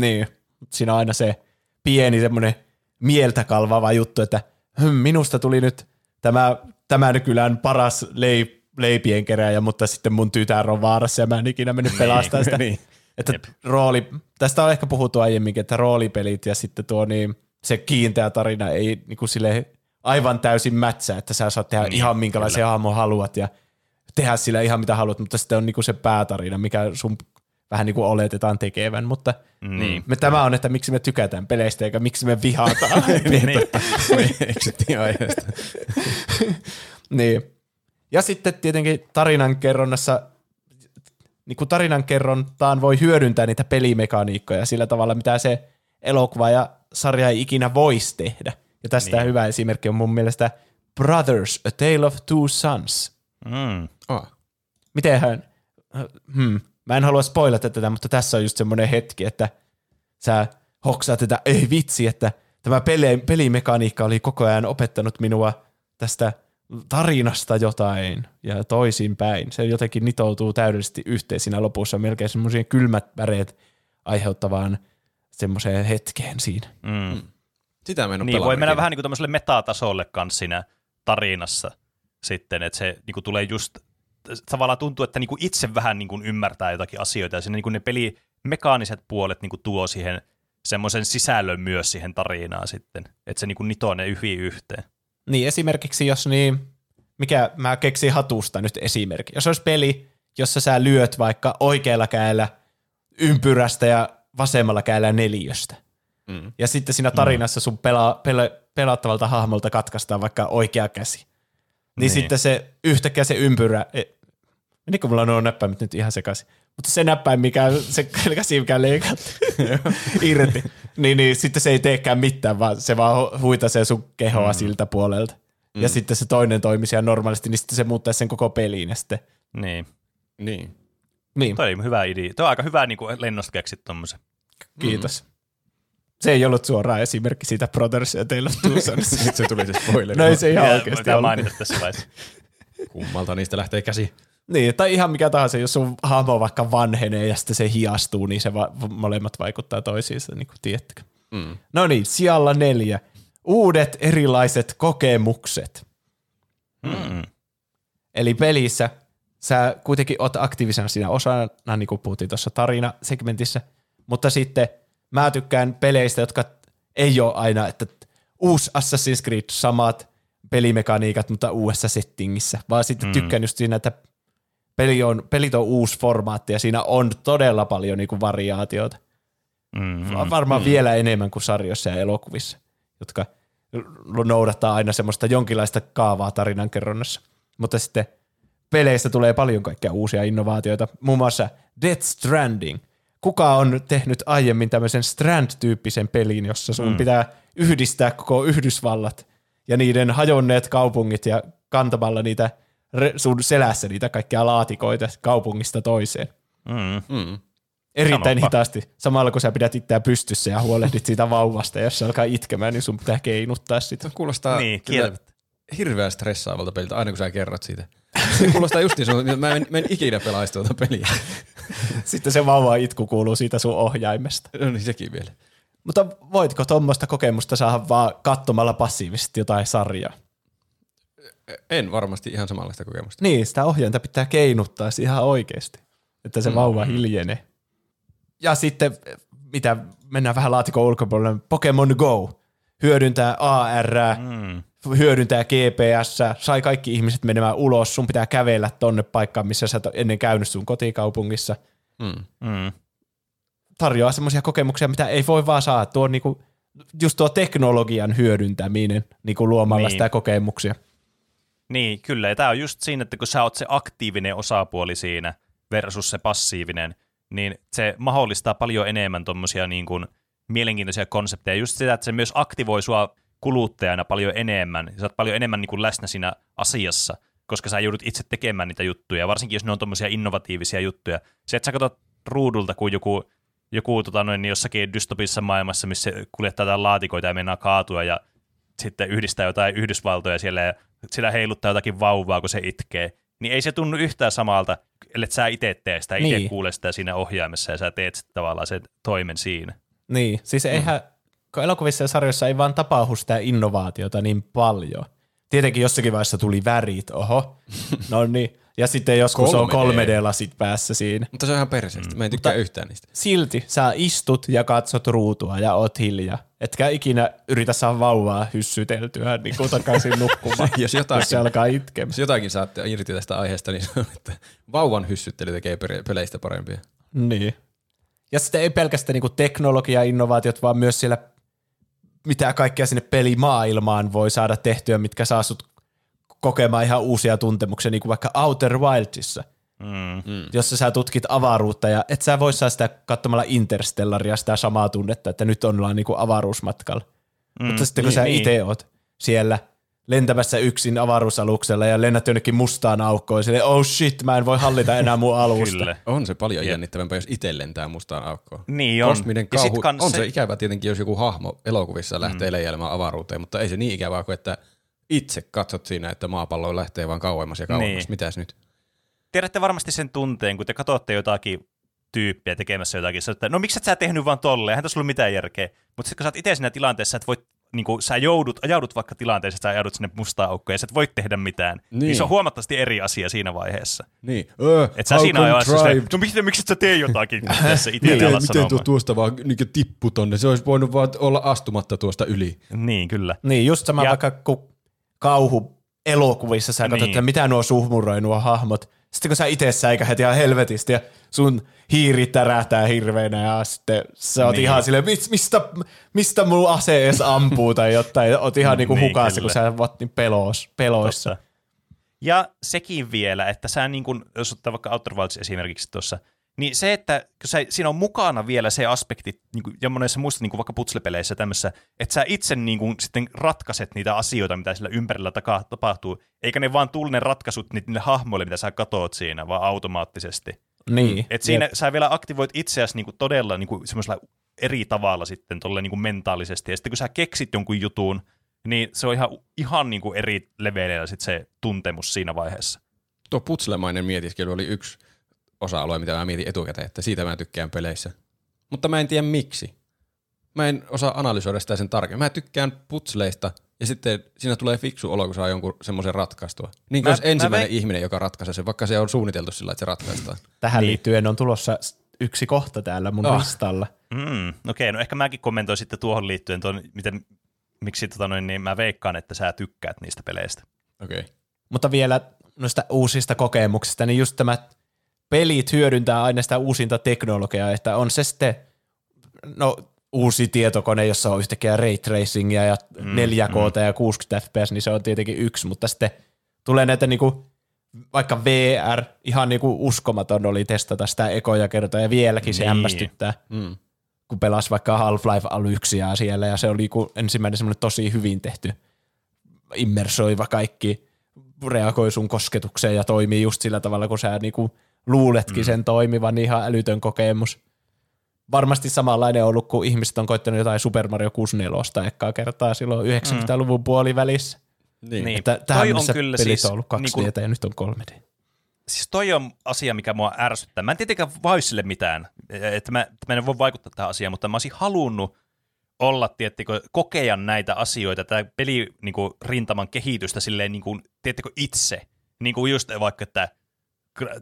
Niin, siinä on aina se pieni semmoinen mieltä kalvava juttu, että hm, minusta tuli nyt tämä, tämän kylän paras leip, leipien keräjä, mutta sitten mun tytär on vaarassa ja mä en ikinä mennyt pelastamaan sitä. [LAUGHS] niin. Että Jep. rooli, tästä on ehkä puhuttu aiemminkin, että roolipelit ja sitten tuo niin, se kiinteä tarina ei niin kuin sille aivan täysin mätsää, että sä saat tehdä Niin, niin, ihan minkälaisia hahmoja haluat ja tehdä sillä ihan mitä haluat, mutta sitten on niin kuin se päätarina, mikä sun vähän niin kuin oletetaan tekevän, mutta Niin. me, tämä on, että miksi me tykätään peleistä eikä miksi me vihataan. [LAUGHS] niin. Me eksyttiin aiheesta. niin. Ja sitten tietenkin tarinankerronnassa, niin kuin tarinankerrontaan voi hyödyntää niitä pelimekaniikkoja sillä tavalla, mitä se elokuva ja sarja ei ikinä voisi tehdä. Ja tästä niin. hyvä esimerkki on mun mielestä Brothers, A Tale of Two Sons. Mm. Ah. Mitenhän, hmm, mä en halua spoilata tätä, mutta tässä on just semmoinen hetki, että sä hoksaat, että ei vitsi, että tämä peli, pelimekaniikka oli koko ajan opettanut minua tästä tarinasta jotain ja toisinpäin. Se jotenkin nitoutuu täydellisesti yhteen siinä lopussa, melkein semmoisia kylmät väreet aiheuttavaan semmoiseen hetkeen siinä. Mm. Sitä mä en ole Niin, voi mennä vähän niin kuin tämmöiselle metatasolle kanssa siinä tarinassa sitten, että se niin kuin tulee just, tavallaan tuntuu, että niin kuin itse vähän niin kuin ymmärtää jotakin asioita, ja siinä niin kuin ne pelimekaaniset puolet niin kuin tuo siihen semmoisen sisällön myös siihen tarinaan sitten, että se niin kuin nitoo ne hyvin yhteen. Niin esimerkiksi jos niin, mikä mä keksin hatusta nyt esimerkki. Jos olisi peli, jossa sä lyöt vaikka oikealla kädellä ympyrästä ja vasemmalla kädellä neljöstä. Mm. Ja sitten siinä tarinassa sun pela, pela, pelattavalta hahmolta katkaistaan vaikka oikea käsi. Niin, niin sitten se yhtäkkiä se ympyrä, e, menikö mulla nuo näppäimet nyt ihan sekaisin, mutta se näppäin, mikä, se käsi, mikä leikattu [LAUGHS] irti, niin, niin sitten se ei teekään mitään, vaan se vaan huitasee sun kehoa mm. siltä puolelta. Mm. Ja sitten se toinen toimii siellä normaalisti, niin sitten se muuttaisi sen koko peliin ja sitten. Niin. Niin. Niin. Toi oli hyvä idea. Tuo on aika hyvä niin lennosta keksit tommosen. Kiitos. Mm. Se ei ollut suoraan esimerkki siitä Brothers ja Tale of Two Sons. [LAUGHS] Sitten se tuli se spoileri. No ei se ihan oikeasti ollut. mainita tässä vaiheessa. Kummalta niistä lähtee käsi. Niin, tai ihan mikä tahansa, jos sun hahmo vaikka vanhenee ja sitten se hiastuu, niin se va- molemmat vaikuttaa toisiinsa, niin kuin tiedättekö. Mm. No niin, sijalla neljä. Uudet erilaiset kokemukset. Mm. Eli pelissä sä kuitenkin oot aktiivisena siinä osana, niin kuin puhuttiin tuossa tarinasegmentissä, mutta sitten mä tykkään peleistä, jotka ei ole aina, että uusi Assassin's Creed, samat pelimekaniikat, mutta uudessa settingissä, vaan sitten Mm. tykkään just siinä, että peli on, pelit on uusi formaatti ja siinä on todella paljon niin kuin variaatiota. Mm. Va- Varmaan mm. vielä enemmän kuin sarjoissa ja elokuvissa, jotka noudattaa aina semmoista jonkinlaista kaavaa tarinankerronnassa. Mutta sitten peleissä tulee paljon kaikkea uusia innovaatioita, muun muassa Death Stranding. Kuka on tehnyt aiemmin tämmöisen Strand-tyyppisen pelin, jossa sun mm. pitää yhdistää koko Yhdysvallat ja niiden hajonneet kaupungit ja kantamalla niitä sun selässä niitä kaikkia laatikoita kaupungista toiseen. Mm. Mm. Erittäin Sanoppa. hitaasti. Samalla kun sä pidät itseä pystyssä ja huolehdit siitä vauvasta, ja jos se alkaa itkemään, niin sun pitää keinuttaa sitä. Kuulostaa Niin, kyllä. Hirveän stressaavalta peliltä, aina kun sä kerrot siitä. Se kuulostaa just niin, sun- mä en, mä en ikinä pelaisi tuota peliä. Sitten se vauva itku kuuluu siitä sun ohjaimesta. No niin, sekin vielä. Mutta voitko tuommoista kokemusta saada vaan katsomalla passiivisesti jotain sarjaa? En varmasti ihan samanlaista kokemusta. Niin, sitä ohjainta pitää keinuttaa ihan oikeasti, että se vauva hiljenee. Ja sitten, mitä mennään vähän laatikon ulkopuolelle, Pokemon Go hyödyntää AR, Mm. Hyödyntää GPS, sai kaikki ihmiset menemään ulos, sun pitää kävellä tonne paikkaan, missä sä et ennen käynyt sun kotikaupungissa. Mm. Mm. Tarjoaa semmoisia kokemuksia, mitä ei voi vaan saada. Tuo niinku, just tuo teknologian hyödyntäminen niinku luomalla Niin. niin. sitä kokemuksia. Niin, kyllä. Ja tämä on just siinä, että kun sä oot se aktiivinen osapuoli siinä versus se passiivinen, niin se mahdollistaa paljon enemmän tuommoisia niin kuin mielenkiintoisia konsepteja. Just sitä, että se myös aktivoi sua kuluttajana paljon enemmän. Sä oot paljon enemmän niin kuin läsnä siinä asiassa, koska sä joudut itse tekemään niitä juttuja, varsinkin jos ne on tuommoisia innovatiivisia juttuja. Se, että sä katsot ruudulta, kun joku, joku tota noin, niin jossakin dystopissa maailmassa, missä kuljettaa jotain laatikoita ja mennään kaatua ja sitten yhdistää jotain Yhdysvaltoja siellä ja sillä heiluttaa jotakin vauvaa, kun se itkee, niin ei se tunnu yhtään samalta, ellei sä itse tee sitä, itse Niin. kuule sitä siinä ohjaimessa ja sä teet sitten tavallaan sen toimen siinä. Niin, siis eihän, kun elokuvissa ja sarjoissa ei vaan tapahdu sitä innovaatiota niin paljon. Tietenkin jossakin vaiheessa tuli värit, oho, no niin. Ja sitten joskus on 3D. 3D-lasit päässä siinä. Mutta se on ihan perseestä. Mä en tykkää yhtään niistä. Silti sä istut ja katsot ruutua ja oot hiljaa. Etkä ikinä yritä saada vauvaa hyssyteltyä niin kuin takaisin [LAUGHS] nukkumaan, Jos jotakin, jos se alkaa itkemään. jos jotakin saatte irti tästä aiheesta, niin on, että vauvan hyssyttely tekee peleistä parempia. Niin. Ja sitten ei pelkästään niinku teknologia-innovaatiot, vaan myös siellä mitä kaikkea sinne pelimaailmaan voi saada tehtyä, mitkä saa sut kokemaan ihan uusia tuntemuksia, niin kuin vaikka Outer Wildsissa, Mm. Jossa sä tutkit avaruutta ja et sä voi saa sitä katsomalla Interstellaria sitä samaa tunnetta, että nyt ollaan niinku avaruusmatkalla. Mm, Mutta sitten kun niin, sä niin. itse oot siellä lentämässä yksin avaruusaluksella ja lennät jonnekin mustaan aukkoon, ja silleen, oh shit, mä en voi hallita enää mun alusta. Kyllä. On se paljon jännittävämpää, jos itse lentää mustaan aukkoon. Niin on. Kosminen Ja sit kauhu. kans On se ikävä tietenkin, jos joku hahmo elokuvissa lähtee mm. leijailemaan avaruuteen, mutta ei se niin ikävää kuin, että itse katsot siinä, että maapallo lähtee vaan kauemmas ja kauemmas. Niin. Mitäs nyt? Tiedätte varmasti sen tunteen, kun te katsotte jotakin tyyppiä tekemässä jotakin, sä, että no miksi et sä tehnyt vaan tolleen, eihän tässä ollut mitään järkeä. Mutta sitten kun sä oot itse siinä tilanteessa, että voit, niin kuin, sä joudut, ajaudut vaikka tilanteeseen, että sä ajaudut sinne mustaan aukkoon ja sä et voi tehdä mitään, niin. Niin. niin se on huomattavasti eri asia siinä vaiheessa. Niin. Öö, Et sä siinä ajassa silleen, no miksi, miksi et sä tee jotakin [LAUGHS] tässä itse Miten, alas miten tuo tuosta vaan niin tippu tonne? Se olisi voinut vaan olla astumatta tuosta yli. Niin, kyllä. Niin, just sama Ja- ja. vaikka kun kauhu elokuvissa sä katsot, Niin. että mitä nuo suhmuroi nuo hahmot. Sitten kun sä itse säikähät ihan helvetisti ja sun hiiri tärähtää hirveänä ja sitten sä oot Niin. niin. ihan silleen, "Mis- mistä, mistä mun ase edes ampuu tai jotain. Oot ihan [LAUGHS] niinku Niin, hukassa, kun kyllä. sä oot niin pelos, peloissa. Totta. Ja sekin vielä, että sä niin kun, jos ottaa vaikka Outer Wilds esimerkiksi tuossa, niin se, että kun sä, siinä on mukana vielä se aspekti, niin kuin, ja monessa muissa niin kuin vaikka putslepeleissä tämmössä, että sä itse niin kuin, sitten ratkaiset niitä asioita, mitä sillä ympärillä taka, tapahtuu, eikä ne vaan tule ne ratkaisut niille hahmoille, mitä sä katoot siinä, vaan automaattisesti. Niin. Et siinä Jep. sä vielä aktivoit itseäsi niin kuin todella niin kuin semmoisella eri tavalla sitten tolle niin kuin mentaalisesti, ja sitten kun sä keksit jonkun jutun, niin se on ihan, ihan niin kuin eri leveleillä sit se tuntemus siinä vaiheessa. Tuo putslemainen mietiskely oli yksi osa-alue, mitä mä mietin etukäteen, että siitä mä tykkään peleissä. Mutta mä en tiedä miksi. Mä en osaa analysoida sitä sen tarkemmin. Mä tykkään putsleista ja sitten siinä tulee fiksu olo, kun saa jonkun semmoisen ratkaistua. Niin kuin Mä- ensimmäinen mä veik- ihminen, joka ratkaisee sen, vaikka se on suunniteltu sillä, että se ratkaistaan. Tähän Niin. liittyen on tulossa yksi kohta täällä mun Oh. listalla. Mm, okei, no ehkä mäkin kommentoin sitten tuohon liittyen, tuon, miten, miksi tota noin, niin mä veikkaan, että sä tykkäät niistä peleistä. Okei. Okay. Mutta vielä noista uusista kokemuksista, niin just tämä pelit hyödyntää aina sitä uusinta teknologiaa, että on se sitten no, uusi tietokone, jossa on yhtäkkiä ray tracingia ja mm, 4K ja 60 fps, niin se on tietenkin yksi, mutta sitten tulee näitä niinku, vaikka VR, ihan niinku uskomaton oli testata sitä ekoja kertoja ja vieläkin se Niin. hämmästyttää, Mm. kun pelasi vaikka Half-Life Alyxia siellä ja se oli niinku ensimmäinen semmoinen tosi hyvin tehty immersoiva kaikki, reagoi sun kosketukseen ja toimii just sillä tavalla, kun sä niinku luuletkin mm. sen toimivan, niin ihan älytön kokemus. Varmasti samanlainen on ollut, kun ihmiset on koittanut jotain Super Mario 64 ekkaa kertaa silloin 90-luvun puolivälissä. Niin. Niin. Että tähän on kyllä pelit siis on ollut 2D niinku- ja nyt on 3D. Siis toi on asia, mikä mua ärsyttää. Mä en tietenkään voi sille mitään, että mä, että mä en voi vaikuttaa tähän asiaan, mutta mä olisin halunnut olla, tiettikö, kokea näitä asioita, tätä peli niin kuin, rintaman kehitystä silleen, niin kuin, tiettikö, itse. Niin kuin just vaikka, että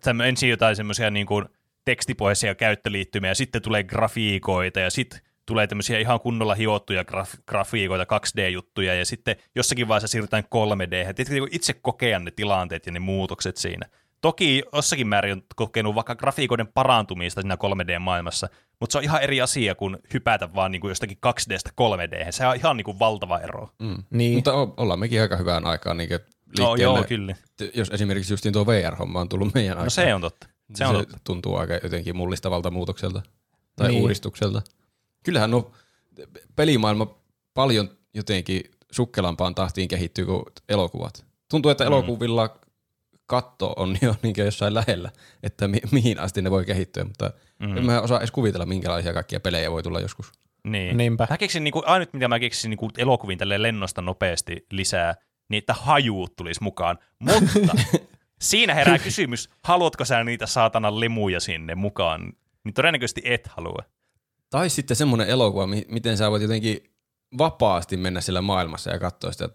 tämmö- ensin jotain semmoisia niin kuin, tekstipohjaisia käyttöliittymiä, ja sitten tulee grafiikoita, ja sitten tulee tämmöisiä ihan kunnolla hiottuja graf- grafiikoita, 2D-juttuja, ja sitten jossakin vaiheessa siirrytään 3D. Tietysti niin itse kokea ne tilanteet ja ne muutokset siinä. Toki jossakin määrin on kokenut vaikka grafiikoiden parantumista siinä 3D-maailmassa, mutta se on ihan eri asia kuin hypätä vaan niin kuin jostakin 2Dstä 3D. Se on ihan niin kuin valtava ero. Mm. Niin. Mutta o- ollaan mekin aika hyvään aikaan niin liikkeelle. joo, kyllä. T- Jos esimerkiksi justiin tuo VR-homma on tullut meidän aikaan. No se on totta. Se on totta. tuntuu aika jotenkin mullistavalta muutokselta tai Niin. niin. uudistukselta. Kyllähän no pelimaailma paljon jotenkin sukkelampaan tahtiin kehittyy kuin elokuvat. Tuntuu, että Mm. elokuvilla katto on [LAUGHS] jo niin jossain lähellä, että mi- mihin asti ne voi kehittyä, mutta Mm. mm. en mä osaa edes kuvitella, minkälaisia kaikkia pelejä voi tulla joskus. Niin. Niinpä. Mä keksin, niin kuin, ainut mitä mä keksin niin kuin elokuviin tälleen lennosta nopeasti lisää, niin että hajuut tulisi mukaan. Mutta [LAUGHS] siinä herää kysymys, haluatko sä niitä saatana lemuja sinne mukaan? Niin todennäköisesti et halua. Tai sitten semmoinen elokuva, mi- miten sä voit jotenkin vapaasti mennä sillä maailmassa ja katsoa sitä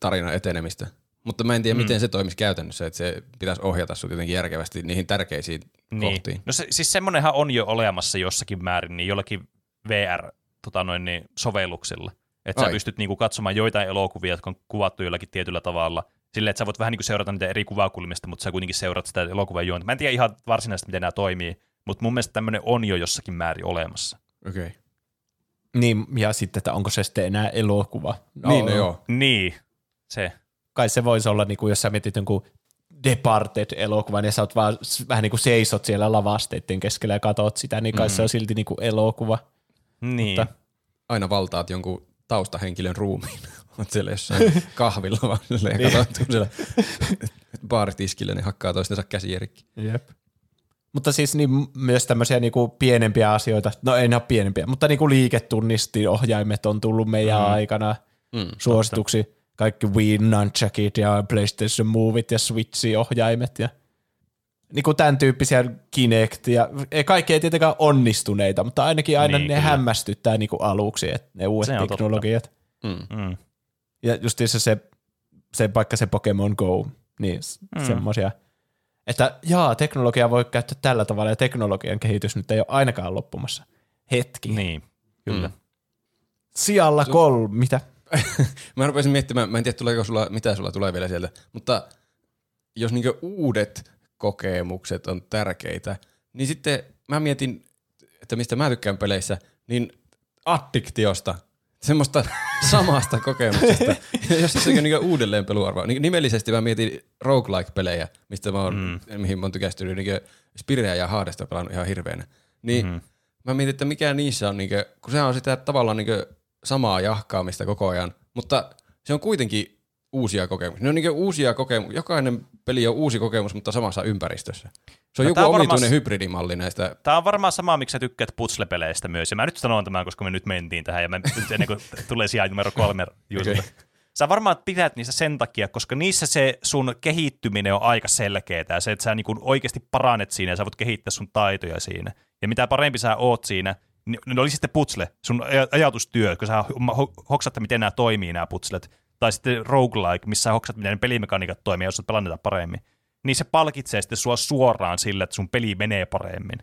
tarinan etenemistä. Mutta mä en tiedä, Mm. mm. miten se toimisi käytännössä, että se pitäisi ohjata sut jotenkin järkevästi niihin tärkeisiin Niin. kohtiin. No se, siis semmonenhan on jo olemassa jossakin määrin, niin jollakin VR tota noin, niin, sovelluksilla. Että sä Ai. pystyt niinku katsomaan joitain elokuvia, jotka on kuvattu jollakin tietyllä tavalla. Silleen, että sä voit vähän niinku seurata niitä eri kuvakulmista, mutta sä kuitenkin seuraat sitä elokuvan juonta. Mä en tiedä ihan varsinaisesti, miten nämä toimii, mutta mun mielestä tämmöinen on jo jossakin määrin olemassa. Okei. Okay. Niin, ja sitten, että onko se sitten enää elokuva. Niin, no joo. Niin, se. Kai se voisi olla, niin kuin, jos sä mietit jonkun Departed-elokuvan ja sä oot vaan vähän niin kuin seisot siellä lavasteiden keskellä ja katot sitä, niin kai mm. se on silti niin kuin elokuva. Niin. Mutta- Aina valtaat jonkun taustahenkilön ruumiin. [LAUGHS] Oot siellä jossain [LAUGHS] kahvilla vaan silleen, Niin. katsot, kun siellä baaritiskillä ne hakkaa toistensa käsiä rikki. Jep. Mutta siis niin myös tämmöisiä niinku pienempiä asioita, no ei ne ole pienempiä, mutta niinku liiketunnistiohjaimet on tullut meidän Mm. aikana Mm. suosituksi. Kaikki Wii Nunchukit ja PlayStation Moveit ja Switchin ohjaimet ja niinku tämän tyyppisiä Kinect ja ei kaikki ei tietenkään onnistuneita, mutta ainakin aina Niin, ne kyllä. hämmästyttää niinku aluksi, että ne uudet Se teknologiat. Mm. Mm. Ja justiinsa se, se vaikka se Pokemon Go, niin Mm. mm. semmoisia, että jaa, teknologiaa voi käyttää tällä tavalla ja teknologian kehitys nyt ei ole ainakaan loppumassa. Hetki. Niin. Niin, kyllä. Mm. Sijalla kolme, mitä? [LAUGHS] Mä rupesin miettimään, mä en tiedä tuleeko sulla, mitä sulla tulee vielä sieltä, mutta jos niinku uudet kokemukset on tärkeitä, niin sitten mä mietin, että mistä mä tykkään peleissä, niin addiktiosta. semmoista [LAUGHS] samasta kokemuksesta, [LAUGHS] jos se on niin uudelleen peluarvoa. Niin nimellisesti mä mietin roguelike-pelejä, mistä mä oon, mm. mihin mä oon tykästynyt, niin Spirea ja Haadesta pelannut ihan hirveänä. Niin mm. mä mietin, että mikä niissä on, niin kuin, kun se on sitä tavallaan niin samaa jahkaamista koko ajan, mutta se on kuitenkin uusia kokemuksia. Ne on niin uusia kokemuksia. Jokainen peli on uusi kokemus, mutta samassa ympäristössä. Se on no, joku on omituinen varmaan, hybridimalli näistä. Tämä on varmaan sama, miksi sä tykkäät putslepeleistä myös. Ja mä nyt sanon tämän, koska me nyt mentiin tähän ja mä nyt ennen kuin tulee sijaan numero kolme [LAUGHS] okay. Sä varmaan pidät niissä sen takia, koska niissä se sun kehittyminen on aika selkeää. Se, että sä niinku oikeasti paranet siinä ja sä voit kehittää sun taitoja siinä. Ja mitä parempi sä oot siinä, niin ne oli sitten putsle, sun ajatustyö, kun sä hoksat, miten nämä toimii nämä putslet, tai sitten roguelike, missä hoksat, miten ne pelimekaniikat toimii, jos sä pelanneta paremmin, niin se palkitsee sitten sua suoraan sillä, että sun peli menee paremmin.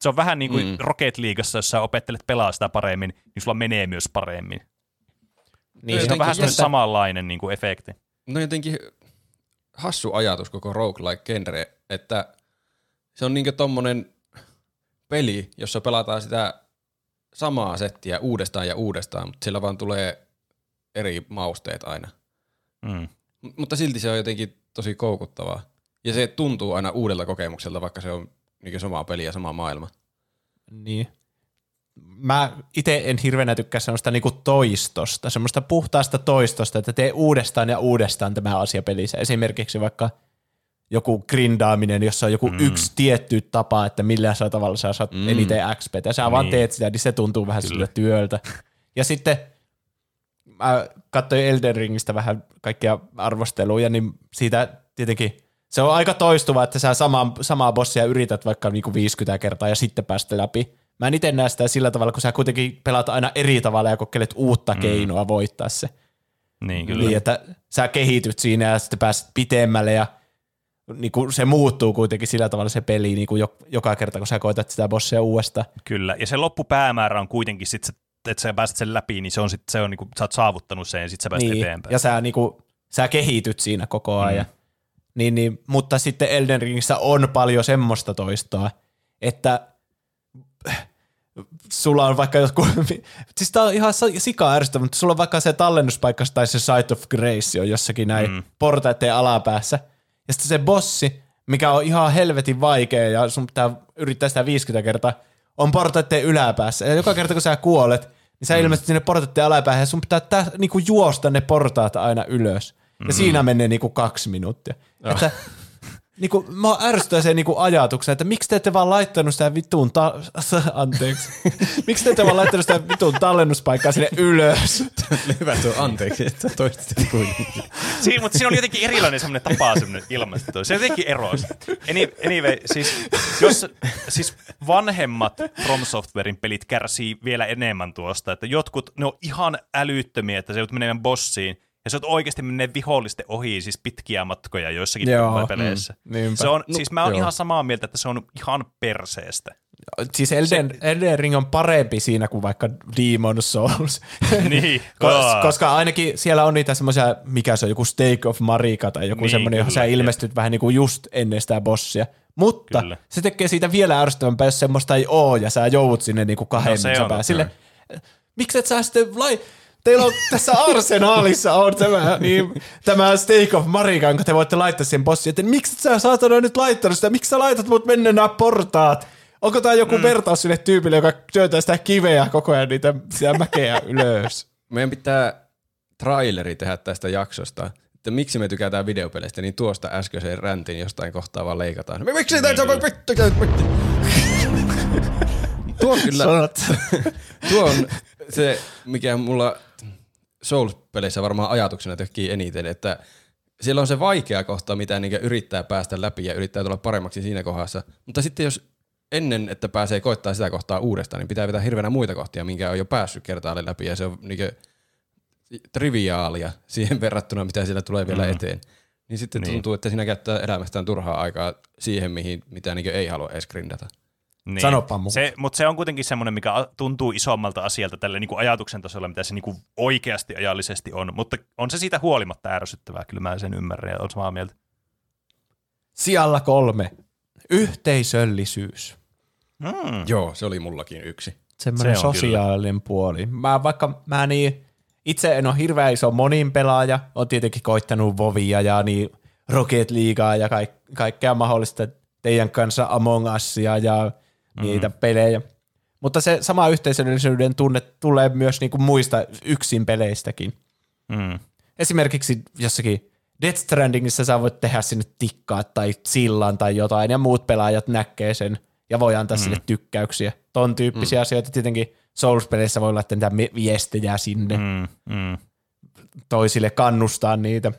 Se on vähän niin kuin mm. Rocket Leagueassa, jos sä opettelet pelaa sitä paremmin, niin sulla menee myös paremmin. Niin, se on vähän jättä... samanlainen niin kuin efekti. No jotenkin hassu ajatus koko roguelike-genre, että se on niin tommonen peli, jossa pelataan sitä samaa settiä uudestaan ja uudestaan, mutta sillä vaan tulee eri mausteet aina. Mm. M- mutta silti se on jotenkin tosi koukuttavaa. Ja se tuntuu aina uudelta kokemukselta, vaikka se on niin sama peli ja sama maailma. Niin. Mä itse en hirveänä tykkää semmoista niinku toistosta, semmoista puhtaasta toistosta, että tee uudestaan ja uudestaan tämä asia pelissä. Esimerkiksi vaikka joku grindaaminen, jossa on joku mm. yksi tietty tapa, että millä sä tavalla sä saat mm. eniten XP. Ja sä niin. vaan teet sitä, niin se tuntuu vähän sille työltä. Ja sitten mä katsoin Elden Ringistä vähän kaikkia arvosteluja, niin siitä tietenkin se on aika toistuva, että sä sama, samaa bossia yrität vaikka niinku 50 kertaa ja sitten päästä läpi. Mä en itse näe sitä sillä tavalla, kun sä kuitenkin pelaat aina eri tavalla ja kokeilet uutta mm. keinoa voittaa se. Niin, kyllä. Niin, että sä kehityt siinä ja sitten pääset pitemmälle ja niin kuin se muuttuu kuitenkin sillä tavalla se peli niin kuin joka kerta, kun sä koetat sitä bossia uudestaan. Kyllä, ja se loppupäämäärä on kuitenkin sit se että sä pääset sen läpi, niin se on sitten se on niinku, sä oot saavuttanut sen ja sitten sä pääset niin. eteenpäin. Ja sä niinku, sä kehityt siinä koko ajan. Mm. Niin, niin, mutta sitten Elden Ringissä on paljon semmoista toistoa, että sulla on vaikka joku, [LAUGHS] siis tää on ihan sika ärsyttävä, mutta sulla on vaikka se tallennuspaikka tai se Sight of Grace on jossakin näin mm. portaiden alapäässä. Ja sitten se bossi, mikä on ihan helvetin vaikea ja sun pitää yrittää sitä 50 kertaa, on portaiden yläpäässä. Ja joka kerta kun sä kuolet, niin sä mm. ilmestyt sinne portaiden alapäähän ja sun pitää tä, niinku juosta ne portaat aina ylös. Ja mm. siinä menee niinku kaksi minuuttia. Oh. Että niinku, mä ärsytän sen niinku ajatuksen, että miksi te ette vaan laittanut sitä vittuun, ta- [LAUGHS] anteeksi, miksi te ette vaan laittanut sitä vittuun tallennuspaikkaa sinne ylös? [LAUGHS] Hyvä tuo anteeksi, että toistit kuitenkin. Siin, mutta siinä on jotenkin erilainen semmoinen tapa semmoinen ilmasto. Se on jotenkin erois. Anyway, siis, jos, siis vanhemmat From Softwarein pelit kärsii vielä enemmän tuosta, että jotkut, ne on ihan älyttömiä, että se joudut menemään bossiin, ja se on oikeasti menee vihollisten ohi siis pitkiä matkoja joissakin joo, peleissä. Mm, se on, no, siis mä oon joo. ihan samaa mieltä, että se on ihan perseestä. Siis Elden, se, Elden Ring on parempi siinä kuin vaikka Demon Souls. [LAUGHS] niin. [LAUGHS] Kos, koska ainakin siellä on niitä semmoisia, mikä se on, joku Stake of Marika tai joku niin, semmoinen, johon sä ilmestyt vähän niin kuin just ennen sitä bossia. Mutta kyllä. se tekee siitä vielä ärsyttävämpää, jos semmoista ei oo ja sä joudut sinne niin kuin kahden no, Sille, miksi et sä sitten lai, teillä on tässä arsenaalissa on tämä, niin, tämä Stake of Marika, jonka te voitte laittaa sen bossiin, että miksi sä saatana nyt laittanut sitä, miksi sä laitat mut mennä nämä portaat? Onko tämä joku mm. vertaus sille tyypille, joka työtää sitä kiveä koko ajan niitä siellä mäkeä [LAUGHS] ylös? Meidän pitää traileri tehdä tästä jaksosta, että miksi me tykätään videopeleistä, niin tuosta äskeiseen räntin jostain kohtaa vaan leikataan. Miksi niin, tätä voi [LAUGHS] Tuo on kyllä, [LAUGHS] tuo on se, mikä mulla Souls-peleissä varmaan ajatuksena tökkii eniten, että siellä on se vaikea kohta, mitä niin yrittää päästä läpi ja yrittää tulla paremmaksi siinä kohdassa. Mutta sitten jos ennen, että pääsee koittaa sitä kohtaa uudestaan, niin pitää vetää hirveänä muita kohtia, minkä on jo päässyt kertaalle läpi ja se on niin triviaalia siihen [LAUGHS] verrattuna, mitä siellä tulee vielä mm. eteen. Niin sitten niin. tuntuu, että siinä käyttää elämästään turhaa aikaa siihen, mihin, mitä niin ei halua edes grindata. Niin. Sanopa muuta. Se, mutta se on kuitenkin semmoinen, mikä tuntuu isommalta asialta tälle niin kuin ajatuksen tasolla, mitä se niin kuin oikeasti ajallisesti on. Mutta on se siitä huolimatta ärsyttävää, kyllä mä sen ymmärrän ja olen samaa mieltä. Sijalla kolme. Yhteisöllisyys. Hmm. Joo, se oli mullakin yksi. semmoinen Se on sosiaalinen puoli. Mä vaikka mä niin, itse en ole hirveän iso monin pelaaja, on tietenkin koittanut Vovia ja niin Rocket Leaguea ja kaik, kaikkea mahdollista teidän kanssa Among Usia ja niitä pelejä. Mutta se sama yhteisöllisyyden tunne tulee myös niinku muista yksin peleistäkin. Mm. Esimerkiksi jossakin Death Strandingissa sä voit tehdä sinne tikkaa tai sillan tai jotain, ja muut pelaajat näkee sen ja voi antaa mm. sille tykkäyksiä. Ton tyyppisiä mm. asioita tietenkin Souls-peleissä voi laittaa niitä viestejä sinne Mm. Mm. toisille, kannustaa niitä.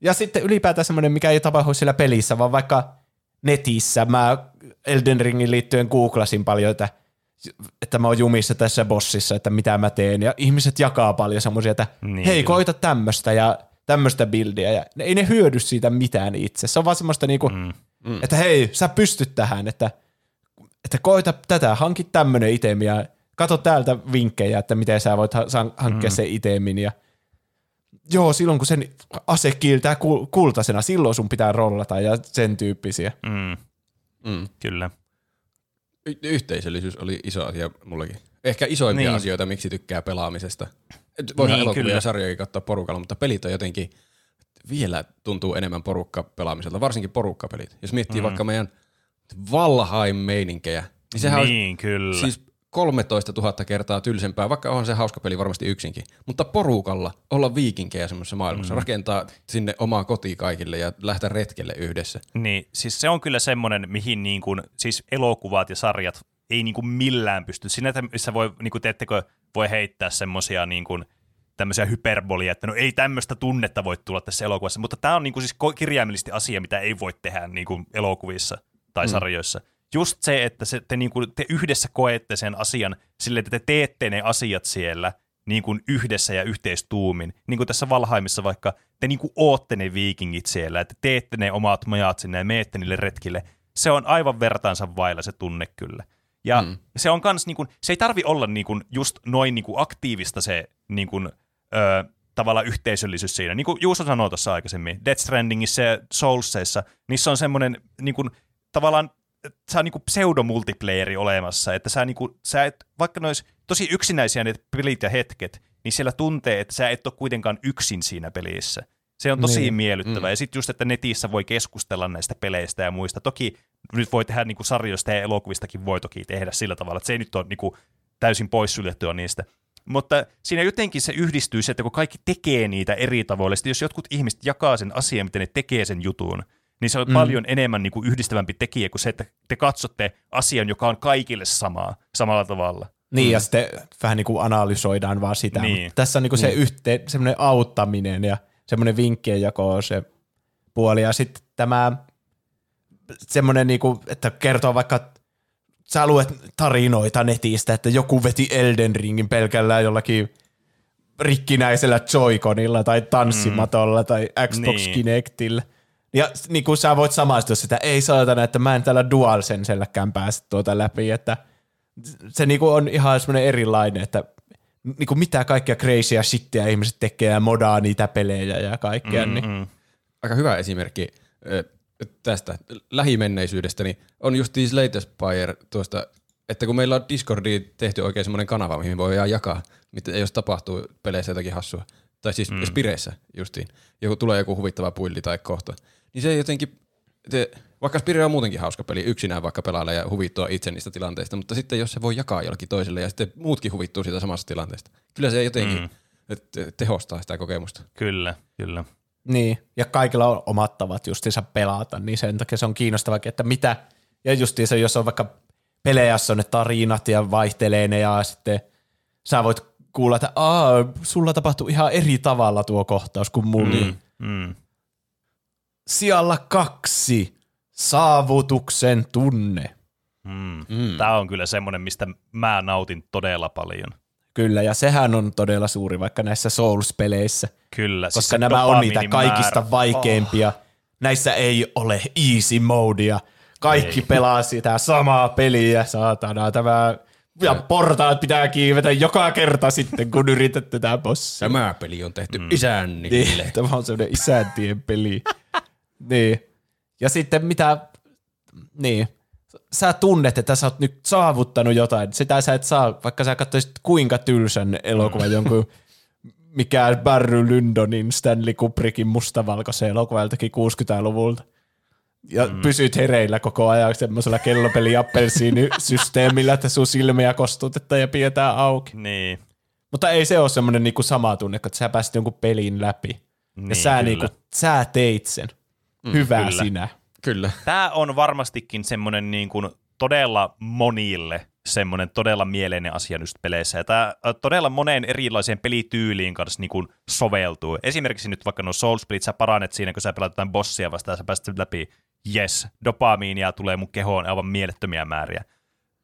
Ja sitten ylipäätään semmoinen, mikä ei tapahdu siellä pelissä, vaan vaikka netissä. Mä Elden Ringin liittyen googlasin paljon, että, että mä oon jumissa tässä bossissa, että mitä mä teen. Ja ihmiset jakaa paljon semmoisia, että Niin, hei, kyllä. koita tämmöistä ja tämmöistä bildiä. Ja ne, ei ne hyödy siitä mitään itse. Se on vaan semmoista niinku, mm. että hei, sä pystyt tähän, että, että koita tätä, hanki tämmöinen itemi ja kato täältä vinkkejä, että miten sä voit hankkia mm. sen itemin ja Joo, silloin kun sen ase kiiltää kul- kultaisena, silloin sun pitää rollata ja sen tyyppisiä. Mm. Mm. Kyllä. Y- yhteisöllisyys oli iso asia mullekin. Ehkä isoimpia Niin. asioita, miksi tykkää pelaamisesta. Et Voidaan Niin, elokuvia kyllä. ja sarjoja katsoa porukalla, mutta pelit on jotenkin vielä tuntuu enemmän porukka pelaamiselta, varsinkin porukkapelit. Jos miettii mm. vaikka meidän Valheim-meininkejä, niin sehän niin, kyllä. on siis 13 000 kertaa tylsempää, vaikka on se hauska peli varmasti yksinkin. Mutta porukalla olla viikinkejä semmoisessa maailmassa, mm. rakentaa sinne omaa koti kaikille ja lähteä retkelle yhdessä. Niin, siis se on kyllä semmoinen, mihin niin kuin, siis elokuvat ja sarjat ei niin kuin millään pysty. Siinä, että missä voi, niin kuin teettekö, voi heittää semmoisia niin kuin, tämmöisiä hyperbolia, että no ei tämmöistä tunnetta voi tulla tässä elokuvassa, mutta tämä on niin kuin siis kirjaimellisesti asia, mitä ei voi tehdä niin kuin elokuvissa tai mm. sarjoissa. Just se, että se, te, niin kuin, te yhdessä koette sen asian sille, että te teette ne asiat siellä niin kuin yhdessä ja yhteistuumin. Niin kuin tässä Valhaimissa vaikka te niin kuin ootte ne viikingit siellä, että teette ne omat majat sinne ja meette niille retkille. Se on aivan vertaansa vailla se tunne kyllä. Ja mm. se on kans, niin kuin, se ei tarvi olla niin kuin, just noin niin kuin aktiivista se niin kuin, ö, tavallaan yhteisöllisyys siinä. Niin kuin Juuso sanoi tuossa aikaisemmin, Death Strandingissa ja Soulsseissa, niissä on semmoinen niin kuin, tavallaan sä on niinku pseudomultiplayeri olemassa, että sä, niinku, sä et, vaikka ne tosi yksinäisiä ne pelit ja hetket, niin siellä tuntee, että sä et ole kuitenkaan yksin siinä pelissä. Se on tosi niin. miellyttävää. Mm. Ja sitten just, että netissä voi keskustella näistä peleistä ja muista. Toki nyt voi tehdä niinku sarjoista ja elokuvistakin voi toki tehdä sillä tavalla, että se ei nyt ole niinku täysin poissuljettua niistä. Mutta siinä jotenkin se yhdistyy se, että kun kaikki tekee niitä eri tavoilla, sitten jos jotkut ihmiset jakaa sen asian, miten ne tekee sen jutun, niin se on mm. paljon enemmän niin kuin yhdistävämpi tekijä kuin se, että te katsotte asian, joka on kaikille samaa, samalla tavalla. Niin, mm. ja sitten vähän niin kuin analysoidaan vaan sitä. Niin. Mutta tässä on niin kuin se yhteen, semmoinen auttaminen ja semmoinen vinkkien jako on se puoli. Ja sitten tämä semmoinen, niin kuin, että kertoo vaikka, sä luet tarinoita netistä, että joku veti Elden Ringin pelkällä jollakin rikkinäisellä Joy-Conilla tai tanssimatolla mm. tai Xbox Niin. Kinectillä. Ja niin kuin sä voit samaistua sitä, ei saatana, että mä en tällä DualSenselläkään pääse tuota läpi, että se niinku on ihan semmoinen erilainen, että niinku mitä kaikkea crazyä shittiä ihmiset tekee ja modaa niitä pelejä ja kaikkea. Niin. Mm. aika hyvä esimerkki ö, tästä lähimenneisyydestä niin on just this latest Spire tuosta, että kun meillä on Discordiin tehty oikein semmoinen kanava, mihin voidaan jakaa, mitä, jos tapahtuu peleissä jotakin hassua, tai siis mm. Spireissä justiin, joku tulee joku huvittava puilli tai kohta, niin se jotenkin, te, vaikka Spire on muutenkin hauska peli, yksinään vaikka pelailla ja huvittua itse niistä tilanteista, mutta sitten jos se voi jakaa jollekin toiselle ja sitten muutkin huvittuu siitä samasta tilanteesta, kyllä se jotenkin mm. te- tehostaa sitä kokemusta. Kyllä, kyllä. niin, ja kaikilla on omat tavat justiinsa pelata, niin sen takia se on kiinnostavakin, että mitä, ja justiinsa jos on vaikka pelejä, jossa on ne tarinat ja vaihtelee ne ja sitten sä voit kuulla, että Aa, sulla tapahtuu ihan eri tavalla tuo kohtaus kuin mulla. Mm. Mm. Sijalla kaksi, saavutuksen tunne. Mm. Mm. Tämä on kyllä semmoinen, mistä mä nautin todella paljon. Kyllä, ja sehän on todella suuri vaikka näissä Souls-peleissä, Kyllä. koska siis nämä on niitä kaikista vaikeimpia. Näissä ei ole easy modea. Kaikki Ei. pelaa sitä samaa peliä, saatana. Tämä ja portaat pitää kiivetä joka kerta sitten, kun yrität tätä bossia. Tämä peli on tehty mm. isännille. Niin, tämä on semmoinen isäntien peli. Niin. Ja sitten mitä, niin, sä tunnet, että sä oot nyt saavuttanut jotain. Sitä sä et saa, vaikka sä katsoisit kuinka tylsän elokuvan jonkun [LAUGHS] mikä Barry Lyndonin Stanley Kubrickin mustavalkoisen elokuva joltakin 60-luvulta. Ja mm. pysyt hereillä koko ajan semmoisella kellopeli systeemillä, että sun silmiä kostutetaan ja pidetään auki. Niin. Mutta ei se ole semmoinen niinku sama tunne, että sä pääsit jonkun pelin läpi. Niin, ja sä, niinku, sä teit sen. Mm, Hyvä kyllä. sinä. Kyllä. [LAUGHS] Tämä on varmastikin semmoinen niin kuin todella monille semmoinen todella mieleinen asia just peleissä. Ja tämä todella moneen erilaiseen pelityyliin kanssa niin kuin soveltuu. Esimerkiksi nyt vaikka no Soul Split, sä paranet siinä, kun sä pelaat jotain bossia vastaan, sä pääset läpi, yes, dopamiinia tulee mun kehoon aivan mielettömiä määriä.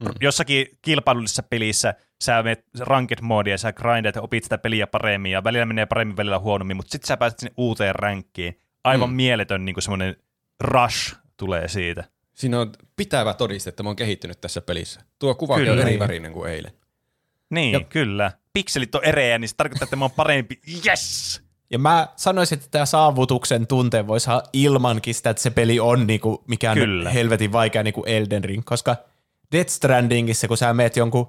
Mm. Jossakin kilpailullisessa pelissä sä menet ranked modia, sä grindat ja opit sitä peliä paremmin, ja välillä menee paremmin, välillä huonommin, mutta sitten sä pääset sinne uuteen rankkiin. Aivan mm. mieletön niin kuin semmoinen rush tulee siitä. Siinä on pitävä todiste, että mä oon kehittynyt tässä pelissä. Tuo kuva on eri värinen kuin eilen. Niin, ja. kyllä. Pikselit on ereä, niin se tarkoittaa, että mä oon parempi. Yes! Ja mä sanoisin, että tämä saavutuksen tunteen voi saada ilmankin sitä, että se peli on niinku mikään Kyllä. helvetin vaikea niin kuin Elden Ring, koska Death Strandingissa, kun sä meet jonkun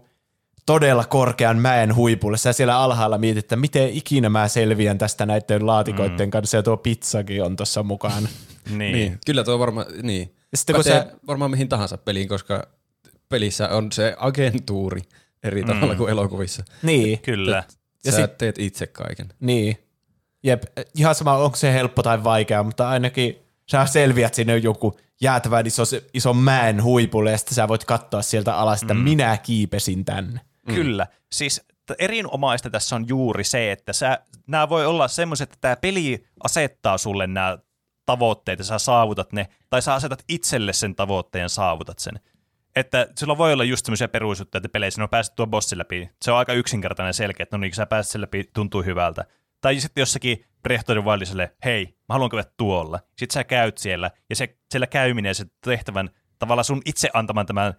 todella korkean mäen huipulle, sä siellä alhaalla mietit, että miten ikinä mä selviän tästä näiden laatikoiden mm. kanssa, ja tuo pizzakin on tuossa mukana. [LAUGHS] niin. niin. Kyllä tuo varmaan, niin. Sitten kun sä... varmaan mihin tahansa peliin, koska pelissä on se agentuuri eri mm. tavalla kuin elokuvissa. Niin. Kyllä. Ja sä sit... teet itse kaiken. Niin. Jep, ihan sama, onko se helppo tai vaikea, mutta ainakin sä selviät sinne joku jäätävän iso, iso mäen huipulle ja sitten sä voit katsoa sieltä alas, että mm. minä kiipesin tänne. Mm. Kyllä. Siis erinomaista tässä on juuri se, että sä, nämä voi olla semmoiset, että tämä peli asettaa sulle nämä tavoitteet ja sä saavutat ne, tai sä asetat itselle sen tavoitteen ja saavutat sen. Että sillä voi olla just semmoisia perusjuttuja, että peleissä no pääset tuon bossin läpi. Se on aika yksinkertainen selkeä, että no niin, kun sä pääset sen läpi, tuntuu hyvältä. Tai sitten jossakin Breath of hei, mä haluan käydä tuolla. Sitten sä käyt siellä, ja se, siellä käyminen ja se tehtävän, tavallaan sun itse antaman tämän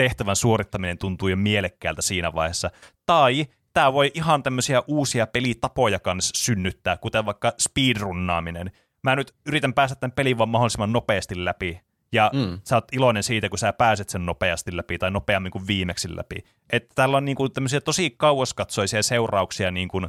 tehtävän suorittaminen tuntuu jo mielekkäältä siinä vaiheessa. Tai tämä voi ihan tämmöisiä uusia pelitapoja kanssa synnyttää, kuten vaikka speedrunnaaminen. Mä nyt yritän päästä tämän pelin vaan mahdollisimman nopeasti läpi, ja mm. sä oot iloinen siitä, kun sä pääset sen nopeasti läpi tai nopeammin kuin viimeksi läpi. Että täällä on niinku tämmöisiä tosi kauaskatsoisia seurauksia niinku,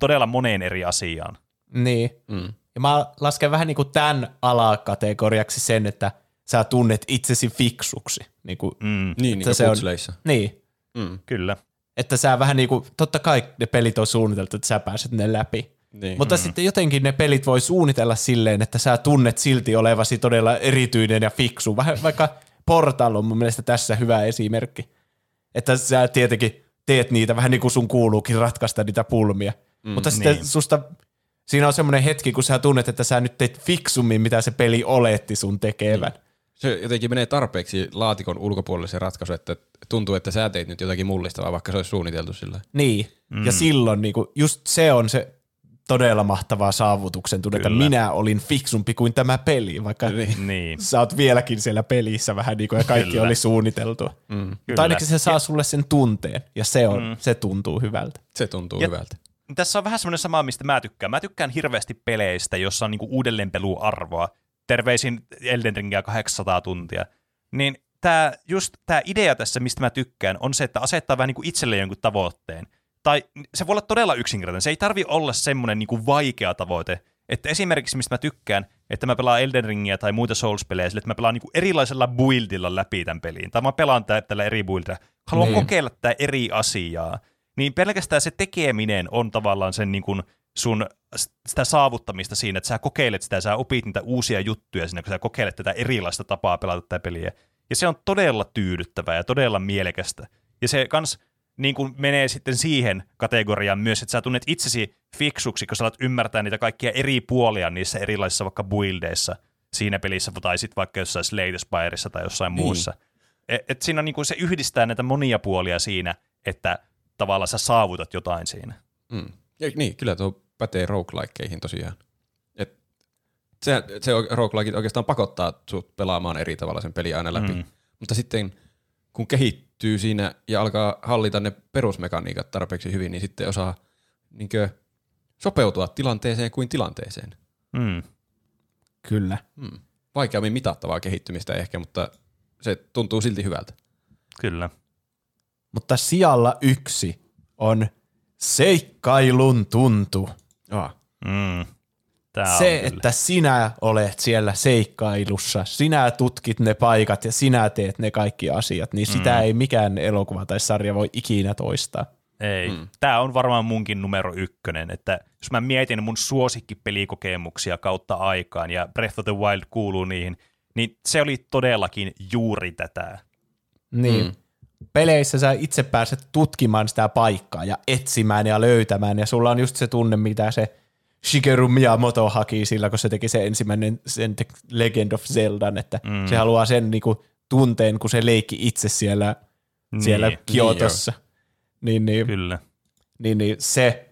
todella moneen eri asiaan. Niin. Mm. Ja mä lasken vähän niin kuin tämän alakategoriaksi sen, että sä tunnet itsesi fiksuksi. Niin, kuin, mm. niin, niin se on, Niin. Mm. Kyllä. Että sä vähän niin kuin, totta kai ne pelit on suunniteltu, että sä pääset ne läpi. Niin. Mutta mm. sitten jotenkin ne pelit voi suunnitella silleen, että sä tunnet silti olevasi todella erityinen ja fiksu. Vähän vaikka Portal on mun mielestä tässä hyvä esimerkki. Että sä tietenkin teet niitä vähän niin kuin sun kuuluukin ratkaista niitä pulmia. Mm, Mutta sitten niin. susta, siinä on semmoinen hetki, kun sä tunnet, että sä nyt teet fiksummin, mitä se peli oletti sun tekevän. Mm. Se jotenkin menee tarpeeksi laatikon ulkopuolelle se ratkaisu, että tuntuu, että sä teit nyt jotakin mullistavaa, vaikka se olisi suunniteltu sillä. Niin, mm. ja silloin niin kuin, just se on se todella mahtavaa saavutuksen tunne, että minä olin fiksumpi kuin tämä peli, vaikka [LAUGHS] niin. sä oot vieläkin siellä pelissä vähän niin kuin ja kaikki Kyllä. oli suunniteltu. Mm. Mutta ainakin se saa ja, sulle sen tunteen ja se, on, mm. se tuntuu hyvältä. Se tuntuu ja, hyvältä. Tässä on vähän semmoinen sama, mistä mä tykkään. Mä tykkään hirveästi peleistä, jossa on niinku uudelleenpeluarvoa. Terveisin Elden Ringia 800 tuntia. Niin tää, just tämä idea tässä, mistä mä tykkään, on se, että asettaa vähän niinku itselle jonkun tavoitteen – tai se voi olla todella yksinkertainen. Se ei tarvi olla semmoinen niin kuin vaikea tavoite. Että esimerkiksi, mistä mä tykkään, että mä pelaan Elden Ringia tai muita Souls-pelejä sille, että mä pelaan niin kuin erilaisella buildilla läpi tämän peliin. Tai mä pelaan tä- tällä eri buildilla. Haluan niin. kokeilla tätä eri asiaa. Niin pelkästään se tekeminen on tavallaan sen niin kuin sun sitä saavuttamista siinä, että sä kokeilet sitä, sä opit niitä uusia juttuja siinä, kun sä kokeilet tätä erilaista tapaa pelata tätä peliä. Ja se on todella tyydyttävää ja todella mielekästä. Ja se kans niin kuin menee sitten siihen kategoriaan myös, että sä tunnet itsesi fiksuksi, kun sä alat ymmärtää niitä kaikkia eri puolia niissä erilaisissa vaikka buildeissa siinä pelissä, tai sitten vaikka jossain Slate Spireissa tai jossain niin. muussa. Et, et siinä on niin kuin se yhdistää näitä monia puolia siinä, että tavallaan sä saavutat jotain siinä. Mm. Ja, niin, kyllä tuo pätee roguelikeihin tosiaan. Et se, se roguelike oikeastaan pakottaa sut pelaamaan eri tavalla sen peli aina läpi. Mm. Mutta sitten kun kehittyy siinä ja alkaa hallita ne perusmekaniikat tarpeeksi hyvin, niin sitten osaa niinkö, sopeutua tilanteeseen kuin tilanteeseen. Mm. Kyllä. Mm. Vaikeammin mitattavaa kehittymistä ehkä, mutta se tuntuu silti hyvältä. Kyllä. Mutta sijalla yksi on seikkailun tuntu. Ah. Mm. Tää se, on kyllä. että sinä olet siellä seikkailussa, sinä tutkit ne paikat ja sinä teet ne kaikki asiat, niin sitä Mm. ei mikään elokuva tai sarja voi ikinä toistaa. Ei. Mm. Tämä on varmaan munkin numero ykkönen, että jos mä mietin mun suosikkipelikokemuksia kautta aikaan ja Breath of the Wild kuuluu niihin, niin se oli todellakin juuri tätä. Niin. Mm. Peleissä sä itse pääset tutkimaan sitä paikkaa ja etsimään ja löytämään, ja sulla on just se tunne, mitä se Shigeru Miyamoto haki sillä, kun se teki se ensimmäinen sen Legend of Zeldan, että mm. se haluaa sen niinku, tunteen, kun se leikki itse siellä, Niin, siellä niin Kiotossa. Niin, niin, Kyllä. niin, niin se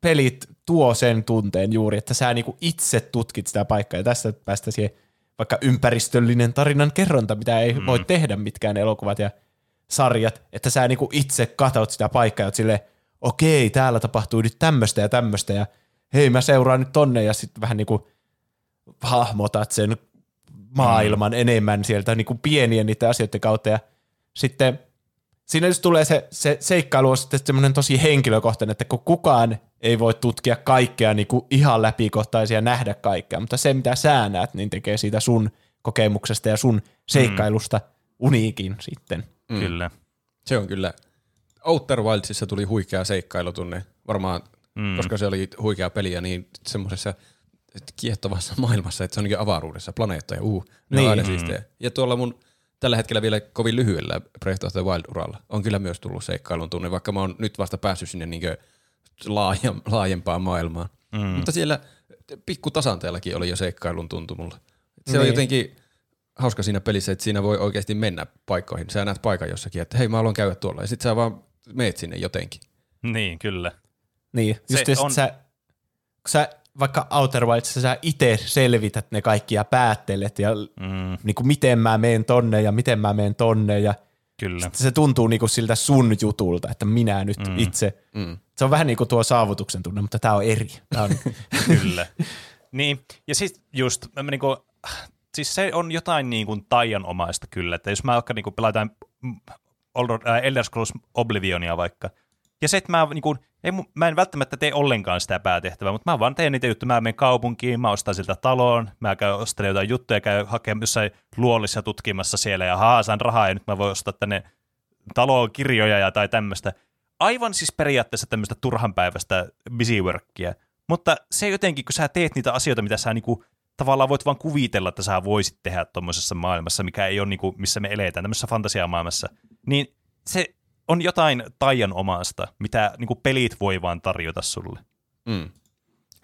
pelit tuo sen tunteen juuri, että sä niinku itse tutkit sitä paikkaa, ja tässä päästä siihen vaikka ympäristöllinen tarinan kerronta, mitä ei mm. voi tehdä mitkään elokuvat ja sarjat, että sä niinku itse katot sitä paikkaa, ja oot silleen, okei, täällä tapahtuu nyt tämmöistä ja tämmöistä, ja hei, mä seuraan nyt tonne, ja sitten vähän niinku hahmotat sen maailman mm. enemmän sieltä niinku pienien niiden asioiden kautta, ja sitten siinä just tulee se, se seikkailu on sitten semmoinen tosi henkilökohtainen, että kun kukaan ei voi tutkia kaikkea niin kuin ihan läpikohtaisia ja nähdä kaikkea, mutta se mitä sä näet, niin tekee siitä sun kokemuksesta ja sun seikkailusta mm. uniikin sitten. Mm. Kyllä. Se on kyllä. Outer Wildsissa tuli huikea seikkailutunne, varmaan, mm. koska se oli huikea peli ja niin semmoisessa kiehtovassa [LAUGHS] maailmassa, että se on niin avaruudessa, planeetta ja uu, ne niin. On aina siistejä. Ja tuolla mun tällä hetkellä vielä kovin lyhyellä Breath of the Wild-uralla on kyllä myös tullut seikkailun tunne, vaikka mä oon nyt vasta päässyt sinne niin laajempaan maailmaan. Mm. Mutta siellä pikkutasanteellakin oli jo seikkailun tuntu mulla. Se niin. on jotenkin hauska siinä pelissä, että siinä voi oikeasti mennä paikkoihin. Sä näet paikan jossakin, että hei mä haluan käydä tuolla. Ja sit sä vaan meet sinne jotenkin. Niin, kyllä. Niin, just Se se on- on... sä, kun sä vaikka Outer Wildsissa sä itse selvität ne kaikki ja päättelet ja Mm, niin kuin miten mä meen tonne ja miten mä meen tonne ja kyllä. se tuntuu niinku siltä sun jutulta, että minä nyt mm. itse. Mm. Se on vähän niin kuin tuo saavutuksen tunne, mutta tämä on eri. Tää on, [LAUGHS] Kyllä. niin, ja siis just, mä niinku, siis se on jotain niin kuin taianomaista kyllä, että jos mä vaikka niin pelataan äh, Elder Scrolls Oblivionia vaikka, ja se, että mä, niin kuin, ei, mä en välttämättä tee ollenkaan sitä päätehtävää, mutta mä vaan teen niitä juttuja. Mä menen kaupunkiin, mä ostan siltä taloon, mä käyn ostelen jotain juttuja, käyn hakemaan jossain luolissa tutkimassa siellä ja haasaan rahaa ja nyt mä voin ostaa tänne taloon kirjoja ja tai tämmöistä. Aivan siis periaatteessa tämmöistä turhanpäiväistä busyworkia. Mutta se jotenkin, kun sä teet niitä asioita, mitä sä niinku, tavallaan voit vaan kuvitella, että sä voisit tehdä tuommoisessa maailmassa, mikä ei ole niinku, missä me eletään, tämmöisessä fantasiamaailmassa, niin se on jotain taianomaista, mitä niinku pelit voi vaan tarjota sulle. Mm.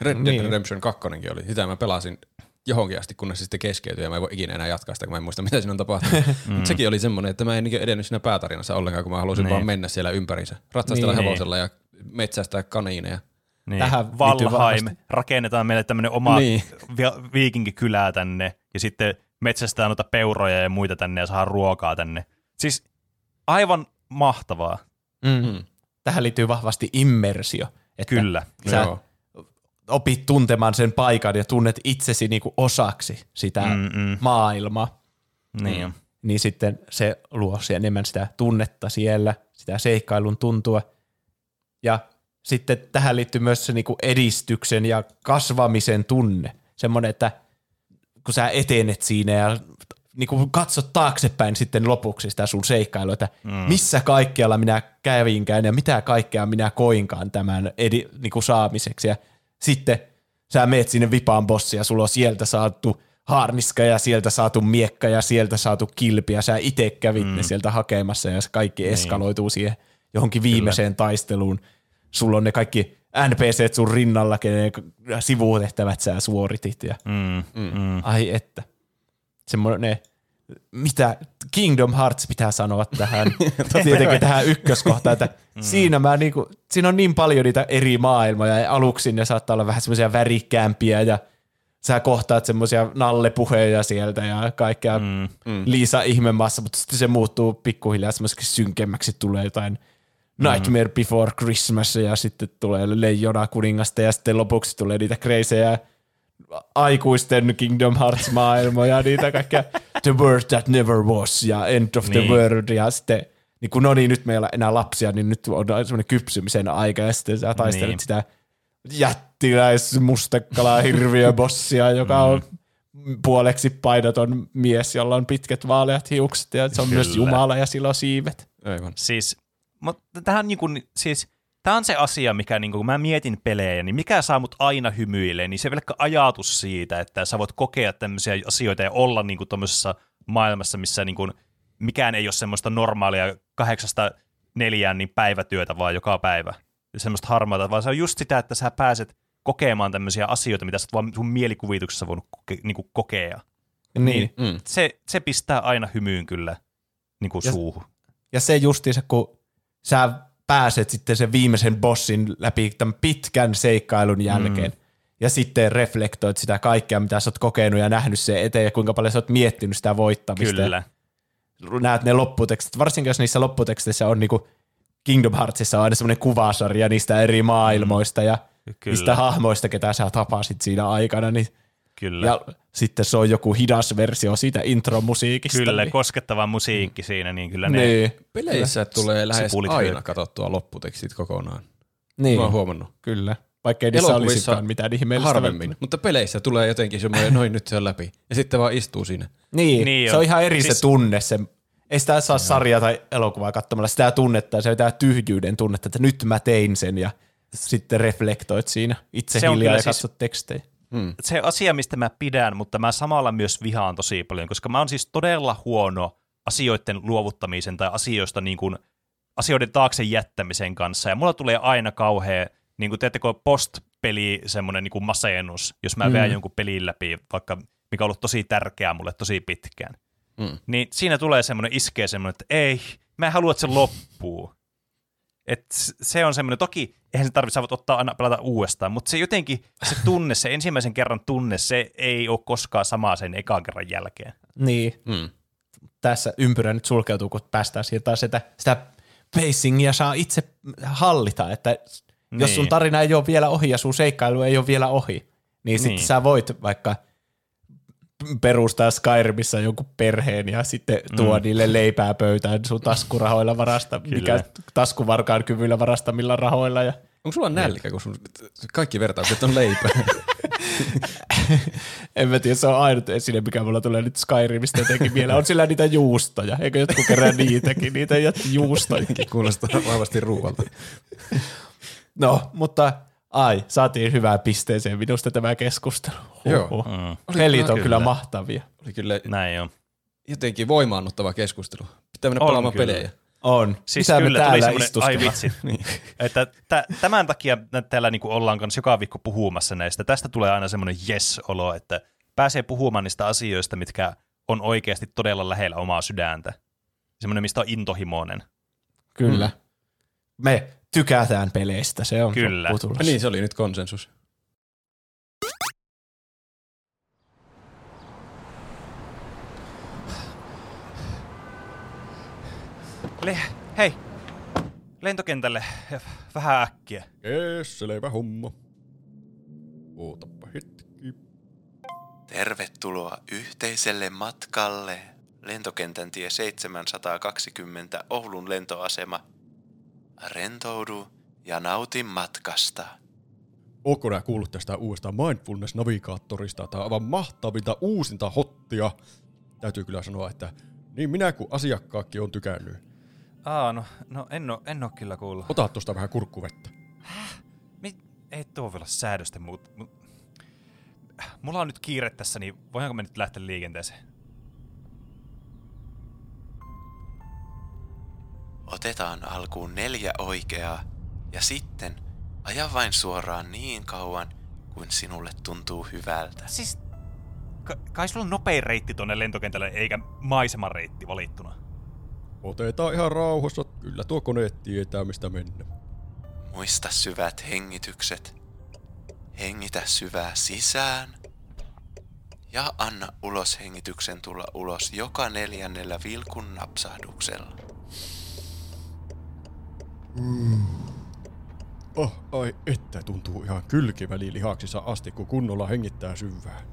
Red Dead Niin. Redemption 2 oli. Sitä mä pelasin johonkin asti, kunnes se sitten keskeytyi ja mä en voi ikinä enää jatkaa sitä, kun mä en muista, mitä siinä on tapahtunut. [LAUGHS] mm. sekin oli semmoinen, että mä en niinkö edennyt siinä päätarinassa ollenkaan, kun mä halusin Niin. vaan mennä siellä ympärissä. Ratsastella Niin. hevosella ja metsästää kaniineja. Niin. Tähän liittyy Valheim, rakennetaan meille tämmöinen oma Niin. vi- viikinkikylää tänne, ja sitten metsästään noita peuroja ja muita tänne, ja saa ruokaa tänne. Siis aivan mahtavaa. mm. Tähän liittyy vahvasti immersio. Että Kyllä. Sä Joo. opit tuntemaan sen paikan ja tunnet itsesi niinku osaksi sitä Mm-mm. maailmaa. Niin. Mm. Niin sitten se luo enemmän sitä tunnetta siellä, sitä seikkailun tuntua. Ja sitten tähän liittyy myös se niinku edistyksen ja kasvamisen tunne. Semmoinen, että kun sä etenet siinä ja niinku katsot taaksepäin sitten lopuksi sitä sun seikkailua, että mm. missä kaikkialla minä kävinkään ja mitä kaikkea minä koinkaan tämän edi, niinku saamiseksi. Ja sitten sä meet sinne vipaan bossi ja sulla on sieltä saatu harniska ja sieltä saatu miekka ja sieltä saatu kilpi ja sä itse kävit mm. ne sieltä hakemassa ja se kaikki eskaloituu siihen johonkin viimeiseen Kyllä. taisteluun. Sulla on ne kaikki NPCt sun rinnalla, kenen sivutehtävät sä suoritit ja Mm. Mm. ai että. Semmoinen, mitä Kingdom Hearts pitää sanoa tähän, [LAUGHS] tietenkin tähän ykköskohtaan, että mm. siinä, mä niinku, siinä on niin paljon niitä eri maailmoja ja aluksi ne saattaa olla vähän semmoisia värikkäämpiä ja sä kohtaat semmoisia nallepuheja sieltä ja kaikkea mm. Mm. Liisa ihmemassa, mutta sitten se muuttuu pikkuhiljaa semmoiseksi synkemmäksi, tulee jotain Nightmare Before Christmas ja sitten tulee Leijona kuningasta ja sitten lopuksi tulee niitä kreisejä aikuisten Kingdom Hearts-maailmoja, niitä kaikkea The World That Never Was ja End of the Niin. World ja sitten niin kun no niin, nyt meillä ei ole enää lapsia, niin nyt on semmoinen kypsymisen aika ja sitten sä taistelet Niin. sitä jättiläis mustekala hirviöbossia, joka on puoleksi painoton mies, jolla on pitkät vaaleat hiukset ja se on myös Kyllä. jumala ja sillä on siivet. Aivan. Siis, mutta tähän niin kuin, siis, tämä on se asia, mikä niin kuin, kun mä mietin pelejä, niin mikä saa mut aina hymyilemään, niin se pelkkä ajatus siitä, että sä voit kokea tämmöisiä asioita ja olla niin kuin tuommoisessa maailmassa, missä niin kuin, mikään ei ole semmoista normaalia kahdeksasta neljään niin päivätyötä vaan joka päivä. Semmoista harmaata, vaan se on just sitä, että sä pääset kokemaan tämmöisiä asioita, mitä sä vaan sun mielikuvituksessa voinut koke, niin kuin kokea. Niin. Mm. Se, se pistää aina hymyyn kyllä niin kuin Ja- suuhun. Ja se justiinsa, kun sä pääset sitten sen viimeisen bossin läpi tämän pitkän seikkailun jälkeen, mm. ja sitten reflektoit sitä kaikkea, mitä sä oot kokenut ja nähnyt sen eteen, ja kuinka paljon sä oot miettinyt sitä voittamista. Kyllä. Näet ne lopputekstit, varsinkin jos niissä lopputeksteissä on niinku Kingdom Heartsissa on aina semmoinen kuvasarja niistä eri maailmoista ja Kyllä. niistä hahmoista, ketä sä tapasit siinä aikana, niin Kyllä. ja sitten se on joku hidas versio siitä intromusiikista. Kyllä, niin, koskettava musiikki siinä, niin kyllä ne... niin, Peleissä tulee lähes Sipulit aina hyökkää. katsottua lopputekstit kokonaan. niin Mä oon huomannut. kyllä. Vaikka ei niissä olisikaan mitään ihmeellistä. Harvemmin, mutta peleissä tulee jotenkin semmoinen, noin nyt se on läpi. Ja sitten vaan istuu siinä. Niin, Niin se on. ihan eri Siis- se tunne. Se, ei sitä saa sarjaa tai elokuvaa katsomalla sitä tunnetta, se tämä tyhjyyden tunnetta, että nyt mä tein sen ja sitten reflektoit siinä itse Se hiljaa kyllä ja siis- katsot tekstejä. Se asia, mistä mä pidän, mutta mä samalla myös vihaan tosi paljon, koska mä oon siis todella huono asioiden luovuttamisen tai asioista niin kuin, asioiden taakse jättämisen kanssa. Ja mulla tulee aina kauhea, niin kuin teettekö post-peli semmoinen niin kuin masennus, jos mä mm. veän jonkun pelin läpi, vaikka mikä on ollut tosi tärkeää mulle tosi pitkään. Mm. Niin siinä tulee semmoinen, iskee semmoinen, että ei, mä en halua, että se loppuu. Et se on semmoinen, toki eihän se tarvitse, ottaa aina pelata uudestaan, mutta se jotenkin, se tunne, se ensimmäisen kerran tunne, se ei ole koskaan sama sen ekan kerran jälkeen. Niin, Mm. tässä ympyrä nyt sulkeutuu, kun päästään siihen taas, että sitä pacingia saa itse hallita, että niin. jos sun Niin. tarina ei ole vielä ohi ja sun seikkailu ei ole vielä ohi, niin, niin. sitten Niin. sä voit vaikka perustaa Skyrimissä jonkun perheen ja sitten tuo mm. niille leipää pöytään sun taskurahoilla varasta, Kyllä. mikä taskuvarkaan kyvyllä varastamilla rahoilla. Ja Onko sulla nälkä, kun sun kaikki vertaukset on leipää? [LAUGHS] en mä tiedä, se on ainut esine, mikä mulla tulee nyt Skyrimistä jotenkin vielä. On sillä niitä juustoja, eikö jotkut kerran niitäkin, niitä juustoja. Kuulostaa vahvasti ruualta. No, mutta ai, saatiin hyvään pisteeseen minusta tämä keskustelu. Joo. Mm. Pelit on kyllä. kyllä mahtavia. Oli kyllä Näin on. jotenkin voimaannuttava keskustelu. Pitää mennä On pelaamaan kyllä. pelejä. On. Siis Mitä kyllä, me tuli täällä semmoinen, ai istuskellaan? vitsit, [LAUGHS] että tä, tämän takia täällä niinku ollaan kanssa joka viikko puhumassa näistä. Tästä tulee aina semmoinen yes-olo, että pääsee puhumaan niistä asioista, mitkä on oikeasti todella lähellä omaa sydäntä. Semmoinen, mistä on intohimoinen. Kyllä. Me tykätään peleistä, se on Kyllä. Ja niin, se oli nyt konsensus. Le- hei, lentokentälle vähän äkkiä. Jees, selvä homma. Ootappa hetki. Tervetuloa yhteiselle matkalle. Lentokentän tie 720 Oulun lentoasema. Rentoudu ja nauti matkasta. Ootko nää kuullut tästä uudesta Mindfulness-navigaattorista? Tää on aivan mahtavinta uusinta hottia. Täytyy kyllä sanoa, että niin minä kuin asiakkaakin on tykännyt. Aa, no, no en, oo, en oo kyllä kuullut. Ota tosta vähän kurkkuvettä. Mi- ei tuo vielä säädösten muut. Mu- Mulla on nyt kiire tässä, niin voidaanko me nyt lähteä liikenteeseen? Otetaan alkuun neljä oikeaa ja sitten aja vain suoraan niin kauan, kuin sinulle tuntuu hyvältä. Siis, ka- kai sulla on nopein reitti tonne lentokentälle, eikä maisemareitti valittuna. Otetaan ihan rauhassa. Kyllä tuo kone tietää, mistä mennä. Muista syvät hengitykset. Hengitä syvää sisään. Ja anna uloshengityksen tulla ulos joka neljännellä vilkun napsahduksella. Oh, ai että tuntuu ihan kylkiväli-lihaksissa asti, kun kunnolla hengittää syvään.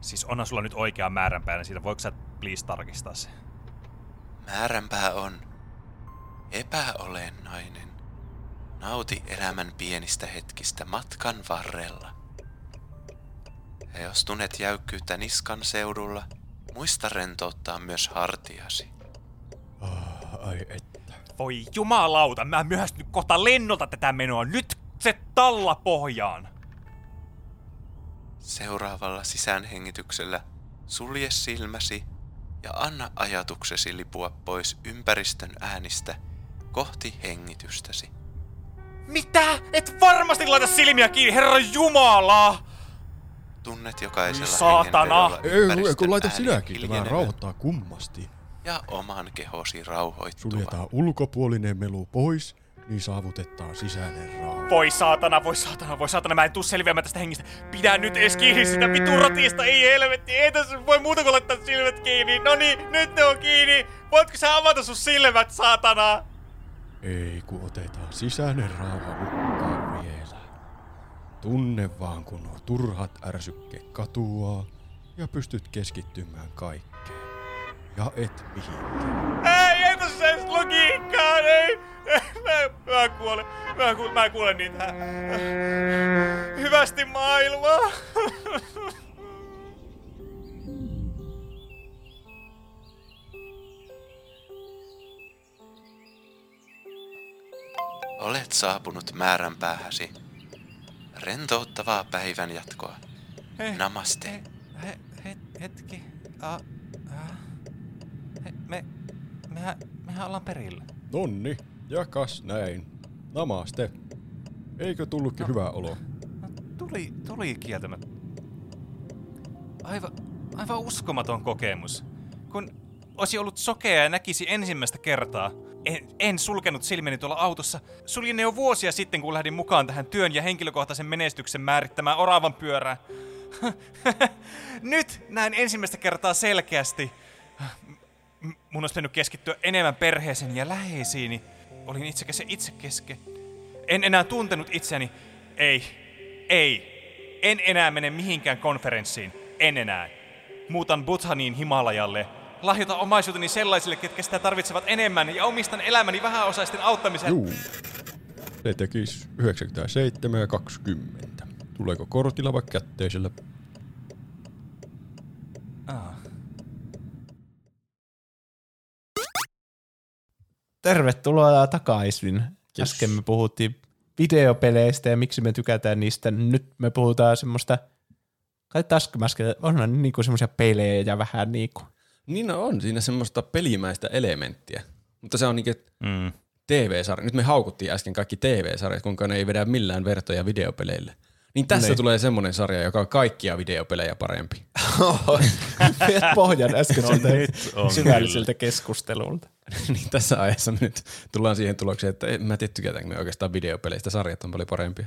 Siis onhan sulla nyt oikea määränpäinen siitä, voiko sä please tarkistaa se? Määränpää on epäolennainen. Nauti elämän pienistä hetkistä matkan varrella. Ja jos tunnet jäykkyyttä niskan seudulla, muista rentouttaa myös hartiasi. Ah, ai että. Voi jumalauta, mä myöhästyn kohta lennolta tätä menoa. Nyt se talla pohjaan. Seuraavalla sisäänhengityksellä sulje silmäsi ja anna ajatuksesi lipua pois ympäristön äänistä kohti hengitystäsi. Mitä? Et varmasti laita silmiä kiinni, herra jumala! Tunnet jokaisella Saatana! Ei, kun laita sinäkin, tämä rauhoittaa kummasti. Ja oman kehosi rauhoittuvan. Suljetaan ulkopuolinen melu pois, niin saavutetaan sisäinen rauha. Voi saatana, voi saatana, voi saatana, mä en tuu selviämään tästä hengistä. Pidä nyt edes kiinni sitä vitun rotista, ei helvetti, ei tässä voi muuta kuin laittaa silmät kiinni. No niin, nyt ne on kiinni. Voitko sä avata sun silmät, saatana? Ei, kun otetaan sisäinen rauha mukaan vielä. Tunne vaan, kun nuo turhat ärsykkeet katuaa ja pystyt keskittymään kaikkeen. Ja et mihinkään. Ei, ei tässä edes logiikkaa, ei. Mä, mä kuolen, mä kuulen, mä kuulen niitä. Hyvästi maailmaa. Olet saapunut määränpäähäsi. Rentouttavaa päivän jatkoa. Namaste. He, he, hetki. A, he, me, mehän, mehän ollaan perillä. Nonni, ja kas näin. Namaste. Eikö tullutkin hyvä olo? No, tuli, tuli kieltämättä. Aivan, aivan uskomaton kokemus. Kun olisi ollut sokea ja näkisi ensimmäistä kertaa. En, en sulkenut silmieni tuolla autossa. Suljin ne jo vuosia sitten, kun lähdin mukaan tähän työn ja henkilökohtaisen menestyksen määrittämään oravan pyörään. [LAUGHS] Nyt näen ensimmäistä kertaa selkeästi. Mun olisi pitänyt keskittyä enemmän perheeseen ja läheisiini. Olin itsekäs ja itsekeske. En enää tuntenut itseäni. Ei, ei. En enää mene mihinkään konferenssiin. En enää. Muutan Bhuthaniin Himalajalle. Lahjoitan omaisuuteni sellaisille, ketkä sitä tarvitsevat enemmän ja omistan elämäni vähäosaisten auttamiseen. Juu. Se tekis 97 ja 20. Tuleeko kortilla vai kätteisellä? Tervetuloa takaisin. Äsken me puhuttiin videopeleistä ja miksi me tykätään niistä. Nyt me puhutaan semmoista, kai onhan ne niinku semmoisia pelejä ja vähän niinku. Niin no on siinä semmoista pelimäistä elementtiä. Mutta se on niinku Mm. TV-sarja. Nyt me haukuttiin äsken kaikki TV-sarjat, kuinka ne ei vedä millään vertoja videopeleille. Niin tässä Niin. tulee semmonen sarja, joka on kaikkia videopelejä parempi. Viet pohjan äskeiseltä No syvälliseltä keskustelulta. [LAUGHS] niin tässä ajassa me nyt tullaan siihen tulokseen, että en mä tiedä tykätäänkö me oikeastaan videopeleistä. Sarjat on paljon parempia.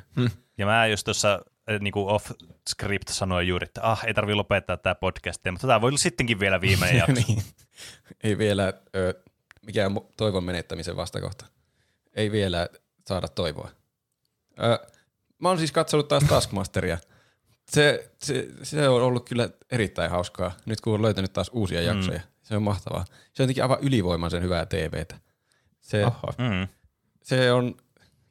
Ja mä just tuossa eh, niinku off script sanoin juuri, että ah, ei tarvi lopettaa tämä podcast, mutta tämä voi olla sittenkin vielä viimeinen [LAUGHS] jakso. niin. Ei vielä ö, mikään toivon menettämisen vastakohta. Ei vielä saada toivoa. Ö, mä oon siis katsonut taas Taskmasteria. Se, se, se on ollut kyllä erittäin hauskaa, nyt kun on löytänyt taas uusia jaksoja. Se on mahtavaa. Se on jotenkin aivan ylivoimaisen hyvää TVtä. Se, Oho. Mm. se on,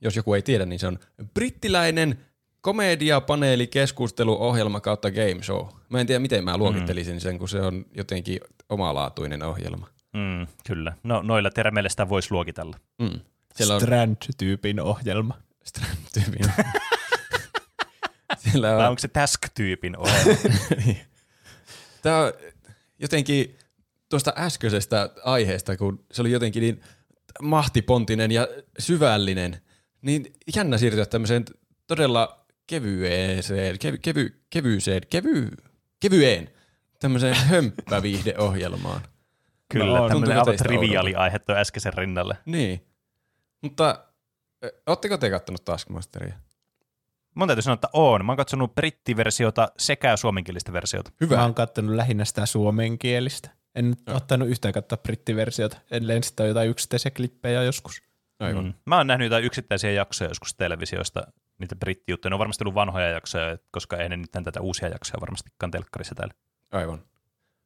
jos joku ei tiedä, niin se on brittiläinen komediapaneeli keskusteluohjelma kautta game show. Mä en tiedä, miten mä luokittelisin sen, kun se on jotenkin omalaatuinen ohjelma. Mm, kyllä. No noilla termeillä sitä voisi luokitella. Mm. Siellä on Strand-tyypin ohjelma. Strand-tyypin. [LAUGHS] Siellä Vai on, onko se Task-tyypin ohjelma? [LAUGHS] Tämä on jotenkin tuosta äskeisestä aiheesta, kun se oli jotenkin niin mahtipontinen ja syvällinen, niin jännä siirtyä tämmöiseen todella kevyeseen, kevy, kevy, kevyiseen, kevy, kevyeen, tämmöiseen hömppäviihdeohjelmaan. Kyllä, No tämmöinen aivan triviaali aihe tuon äskeisen rinnalle. Niin. Mutta ö, ootteko te kattonut Taskmasteria? Mun täytyy sanoa, että oon. Mä oon katsonut brittiversiota sekä suomenkielistä versiota. Hyvä. Mä oon kattonut lähinnä sitä suomenkielistä. En nyt ottanut yhtään katsoa brittiversiota, ellei sitä ole jotain yksittäisiä klippejä joskus. Aivan. Mm. Mä oon nähnyt jotain yksittäisiä jaksoja joskus televisiosta, niitä brittijuttuja. Ne on varmasti ollut vanhoja jaksoja, koska ei ne nyt tätä uusia jaksoja varmastikaan telkkarissa täällä. Aivan.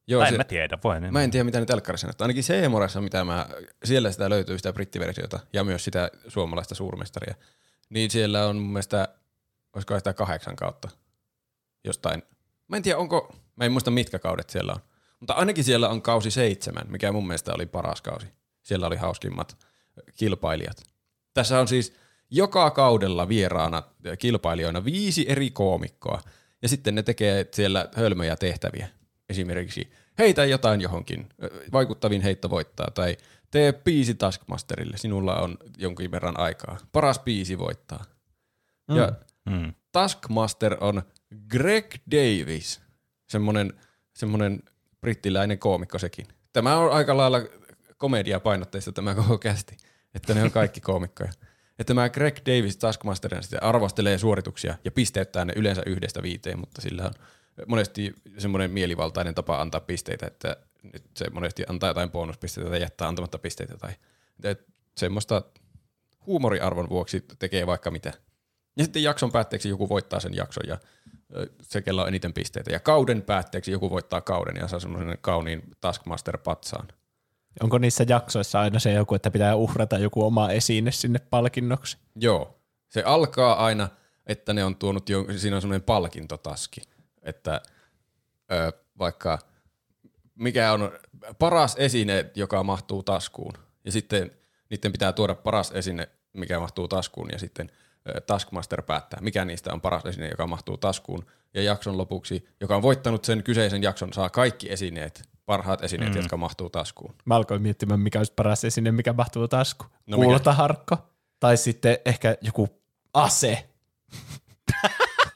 Joo, Tai se, en mä tiedä, voi niin. Mä en tiedä, mitä ne telkkarissa näyttää. Ainakin Seemoressa, mitä mä, siellä sitä löytyy sitä brittiversiota ja myös sitä suomalaista suurmestaria. Niin siellä on mun mielestä, olisiko sitä kahdeksan kautta jostain. Mä en tiedä, onko, mä en muista mitkä kaudet siellä on. Mutta ainakin siellä on kausi seitsemän, mikä mun mielestä oli paras kausi. Siellä oli hauskimmat kilpailijat. Tässä on siis joka kaudella vieraana kilpailijoina viisi eri koomikkoa. Ja sitten ne tekee siellä hölmöjä tehtäviä. Esimerkiksi heitä jotain johonkin, vaikuttavin heitto voittaa, tai tee biisi Taskmasterille, sinulla on jonkin verran aikaa. Paras biisi voittaa. Mm. Ja Mm. Taskmaster on Greg Davis, semmonen, semmonen brittiläinen koomikko sekin. Tämä on aika lailla komediapainotteista tämä koko kästi, että ne on kaikki koomikkoja. Ja tämä Greg Davis Taskmasterina sitten arvostelee suorituksia ja pisteyttää ne yleensä yhdestä viiteen, mutta sillä on monesti semmoinen mielivaltainen tapa antaa pisteitä, että nyt se monesti antaa jotain bonuspisteitä tai jättää antamatta pisteitä tai semmoista huumoriarvon vuoksi tekee vaikka mitä. Ja sitten jakson päätteeksi joku voittaa sen jakson ja se, kello on eniten pisteitä. Ja kauden päätteeksi joku voittaa kauden ja saa semmoisen kauniin Taskmaster-patsaan. Onko niissä jaksoissa aina se joku, että pitää uhrata joku oma esine sinne palkinnoksi? Joo. Se alkaa aina, että ne on tuonut, jo, siinä on semmoinen palkintotaski, että ö, vaikka mikä on paras esine, joka mahtuu taskuun. Ja sitten niiden pitää tuoda paras esine, mikä mahtuu taskuun, ja sitten ö, Taskmaster päättää, mikä niistä on paras esine, joka mahtuu taskuun. Ja jakson lopuksi, joka on voittanut sen kyseisen jakson, saa kaikki esineet, parhaat esineet, mm. jotka mahtuu taskuun. Mä alkoin miettimään, mikä olisi paras esine, mikä mahtuu tasku. No mikä? Kultaharkko. Tai sitten ehkä joku ase.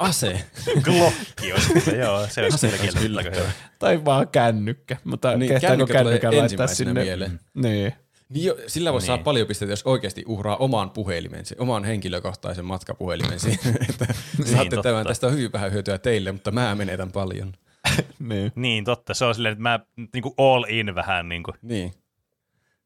Ase. Glokki olisi kyllä, [LAUGHS] joo. Se olisi kyllä olisi kyllä yllättävää. Tai vaan kännykkä. Mutta Niin, niin, kehtaako kännykkä laittaa ensimmäisenä sinne? mieleen. Niin. Niin jo, sillä voi niin. saada Niin. paljon pisteitä, jos oikeasti uhraa oman puhelimen, se, oman henkilökohtaisen matkapuhelimen siihen, [LAUGHS] että saatte totta. tämän, tästä on hyvin vähän hyötyä teille, mutta mä menetän paljon. [LAUGHS] niin. Niin, totta. Se on silleen, että mä niinku all in vähän niin kuin. Niin.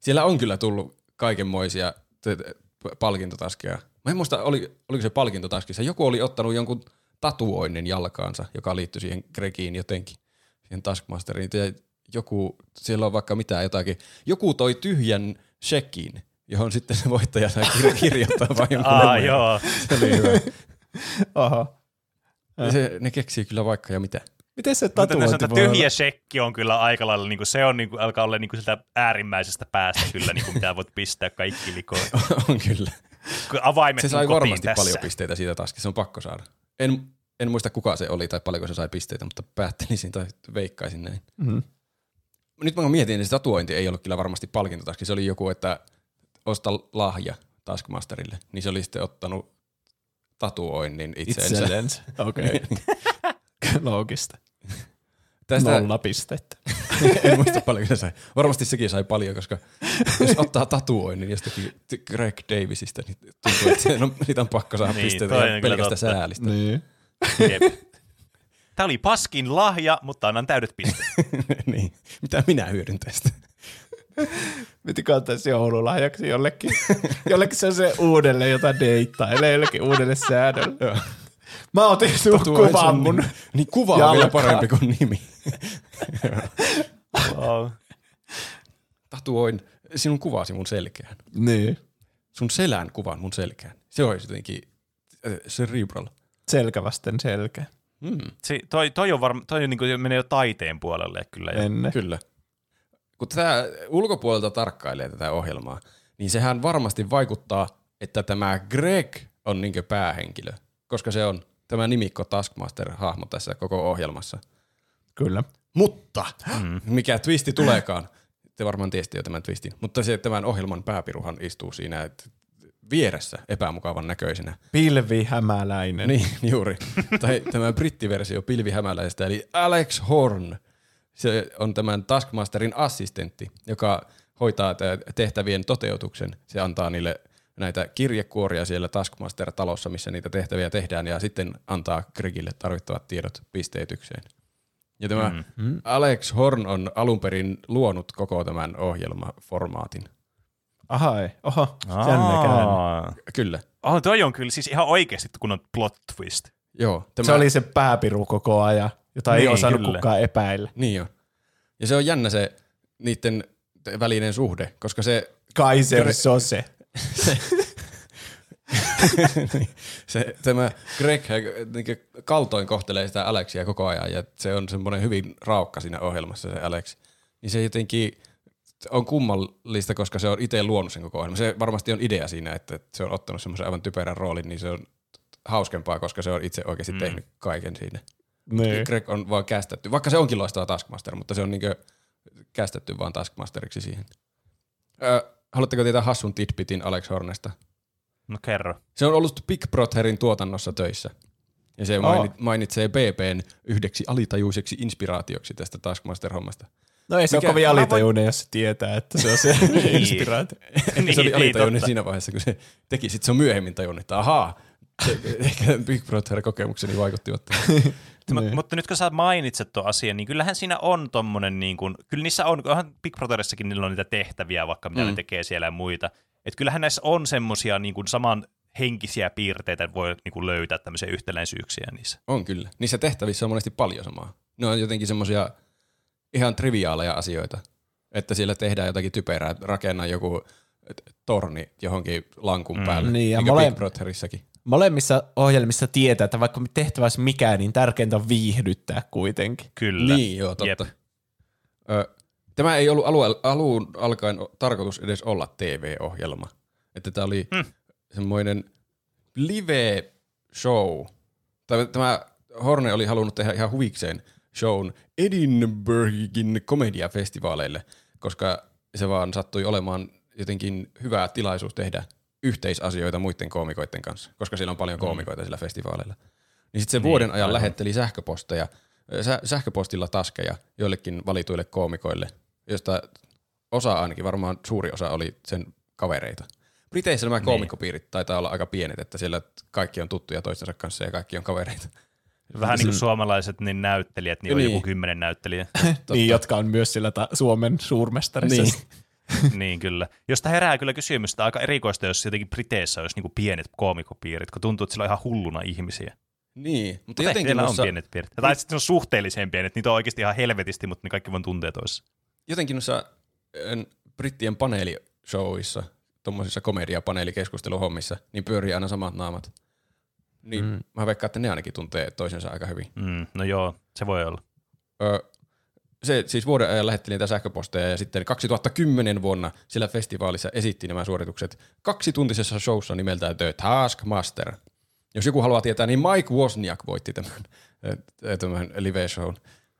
Siellä on kyllä tullut kaikenmoisia t- t- palkintotaskeja. Mä en muista, oli, oliko se palkintotaskissa. Joku oli ottanut jonkun tatuoinnin jalkaansa, joka liittyi siihen Gregiin jotenkin, siihen Taskmasteriin. Ja joku, siellä on vaikka mitään jotakin. Joku toi tyhjän shekin, johon sitten se voittaja sai kir- [LAUGHS] kirjoittaa vain jonkun Aa, joo. Se oli hyvä. [LAUGHS] Oho. Ja se, ne keksii kyllä vaikka ja mitä. Miten se Mutta tatuointi on voi tyhjä olla? shekki on kyllä aika lailla, niin kuin, se on, niin kuin, alkaa olla niin kuin sitä äärimmäisestä päästä kyllä, niin kuin, mitä voit pistää kaikki likoon. [LAUGHS] on kyllä. Kun avaimet Se sai varmasti tässä. paljon pisteitä siitä taas, se on pakko saada. En, en muista kuka se oli tai paljonko se sai pisteitä, mutta päättelisin tai veikkaisin näin. Mhm. Nyt mä mietin, että se tatuointi ei ollut kyllä varmasti palkintotaski. Se oli joku, että osta lahja Taskmasterille, niin se oli sitten ottanut tatuoinnin itseensä. Itsellensä. [LAUGHS] Okei. [LAUGHS] Loogista. Tästä Nolla pistettä. [LAUGHS] en muista paljonko se sai. Varmasti sekin sai paljon, koska jos ottaa tatuoinnin jostakin Greg Davisista, niin tuntuu, että sen on, siitä on pakko saada Niin, pisteitä pelkästä säälistä. Niin. Jep. Tämä oli paskin lahja, mutta annan täydet pisteet. [LAUGHS] niin. Mitä minä hyödyn tästä? Piti kantaisi joululahjaksi jollekin. jollekin se on se uudelleen, jota deittailee jollekin uudelle säädölle. Mä otin sun kuvan mun. Niin kuva on vielä parempi kuin nimi. Wow. Tatuoin sinun kuvasi mun selkään. Niin. Sun selän kuvan mun selkään. Se olisi jotenkin äh, cerebral. Selkä vasten selkä. Hmm. Si, toi, toi, on varma, toi on niin kuin, menee jo taiteen puolelle kyllä. Jo. Ennen. Kyllä. Kun tämä ulkopuolelta tarkkailee tätä ohjelmaa, niin sehän varmasti vaikuttaa, että tämä Greg on niinkö päähenkilö, koska se on tämä nimikko Taskmaster-hahmo tässä koko ohjelmassa. Kyllä. Mutta mm. mikä twisti tuleekaan, te varmaan tiesitte jo tämän twistin, mutta se tämän ohjelman pääpiruhan istuu siinä että vieressä epämukavan näköisenä. Pilvi hämäläinen. Niin, juuri. tai tämä brittiversio pilvihämäläisestä, eli Alex Horn. Se on tämän Taskmasterin assistentti, joka hoitaa tä- tehtävien toteutuksen. Se antaa niille näitä kirjekuoria siellä Taskmaster-talossa, missä niitä tehtäviä tehdään, ja sitten antaa Gregille tarvittavat tiedot pisteytykseen. Ja tämä mm. Alex Horn on alun perin luonut koko tämän ohjelmaformaatin. Ahai, oho, jännä käänne. Aa. Kyllä. Oh, toi on kyllä siis ihan oikeasti kun on plot twist. Joo. Tämä, Se oli se pääpiru koko ajan, jota ei Niin, osannut kyllä. kukaan epäillä. Niin jo. Ja se on jännä se niiden välinen suhde, koska se, Kaiser Sose. se [LAUGHS] [LAUGHS] tämä Greg niin kaltoin kohtelee sitä Alexia koko ajan ja se on semmoinen hyvin raukka siinä ohjelmassa se Alex. Niin se jotenkin on kummallista, koska se on itse luonut sen koko ohjelman. Se varmasti on idea siinä, että se on ottanut semmoisen aivan typerän roolin, niin se on hauskempaa, koska se on itse oikeasti mm. tehnyt kaiken siinä. Niin. Greg on vaan kästetty, vaikka se onkin loistava Taskmaster, mutta se on niinkö kästetty vaan Taskmasteriksi siihen. Ö, haluatteko tietää hassun tidbitin Alex Hornesta? No kerro. Se on ollut Big Brotherin tuotannossa töissä. Ja se mainit, mainitsee BBn yhdeksi alitajuiseksi inspiraatioksi tästä Taskmaster-hommasta. No ei se Mikä- ole kovin mä voin- alitajuinen, jos se tietää, että se on se [LAUGHS] [LAUGHS] inspiraatio. [LAUGHS] Niin, se oli niin, alitajuinen totta. siinä vaiheessa, kun se teki. Sitten se on myöhemmin tajunnut, että ahaa, ehkä Big Brother-kokemukseni vaikuttivat. tähän. Mutta, Niin. mutta nyt kun sä mainitset tuon asian, niin kyllähän siinä on tommonen, niin kuin, kyllä niissä on, onhan Big Brotherissakin niillä on niitä tehtäviä, vaikka mitä. Mm. ne tekee siellä ja muita. Että kyllähän näissä on semmosia niin kuin saman henkisiä piirteitä, että voi niin kuin löytää tämmöisiä yhtäläisyyksiä niissä. On kyllä. Niissä tehtävissä on monesti paljon samaa. Ne on jotenkin semmoisia ihan triviaaleja asioita, että siellä tehdään jotakin typerää, että rakenna joku torni johonkin lankun Mm. päälle, Niin, ja niin mole- Big Brotherissakin. Molemmissa ohjelmissa tietää, että vaikka tehtävä olisi mikä, niin tärkeintä on viihdyttää kuitenkin. Kyllä. Niin, joo, totta. Jep. Ö, tämä ei ollut alue, alun alkaen tarkoitus edes olla TV-ohjelma. Että tämä oli Hmm. semmoinen live-show. Tämä Horne oli halunnut tehdä ihan huvikseen shown Edinburghin komediafestivaaleille, koska se vaan sattui olemaan jotenkin hyvä tilaisuus tehdä yhteisasioita muiden koomikoiden kanssa, koska siellä on paljon koomikoita sillä festivaaleilla. Niin sitten se Niin, vuoden ajan lähetteli sähköposteja, sä, sähköpostilla taskeja joillekin valituille koomikoille, josta osa ainakin, varmaan suuri osa oli sen kavereita. Briteissä nämä Niin. koomikkopiirit taitaa olla aika pienet, että siellä kaikki on tuttuja toistensa kanssa ja kaikki on kavereita. Vähän niin kuin suomalaiset niin näyttelijät, niin on Niin. joku kymmenen näyttelijää. [LAUGHS] Niin, jotka on myös sillä ta- Suomen suurmestarissa. Niin. [LAUGHS] niin kyllä. Josta herää kyllä kysymystä aika erikoista, jos jotenkin Briteissä olisi niin kuin pienet koomikopiirit, kun tuntuu, että sillä on ihan hulluna ihmisiä. Niin, mutta Mutta jotenkin on pienet piirit. Tai sitten ne on suhteellisen pienet, niitä on oikeasti ihan helvetisti, mutta ne kaikki vaan tuntee toissa. Jotenkin noissa brittien paneelishowissa, tuommoisissa komedia-paneelikeskusteluhommissa, niin pyörii aina samat naamat. Niin mm. mä veikkaan, että ne ainakin tuntee toisensa aika hyvin. Mm, no joo, se voi olla. Ö, se siis vuoden ajan lähetteli niitä sähköposteja ja sitten 2010 vuonna sillä festivaalissa esitti nämä suoritukset kaksituntisessa showssa nimeltään The Taskmaster. Jos joku haluaa tietää, niin Mike Wozniak voitti tämän, [LAUGHS] tämän live-shown.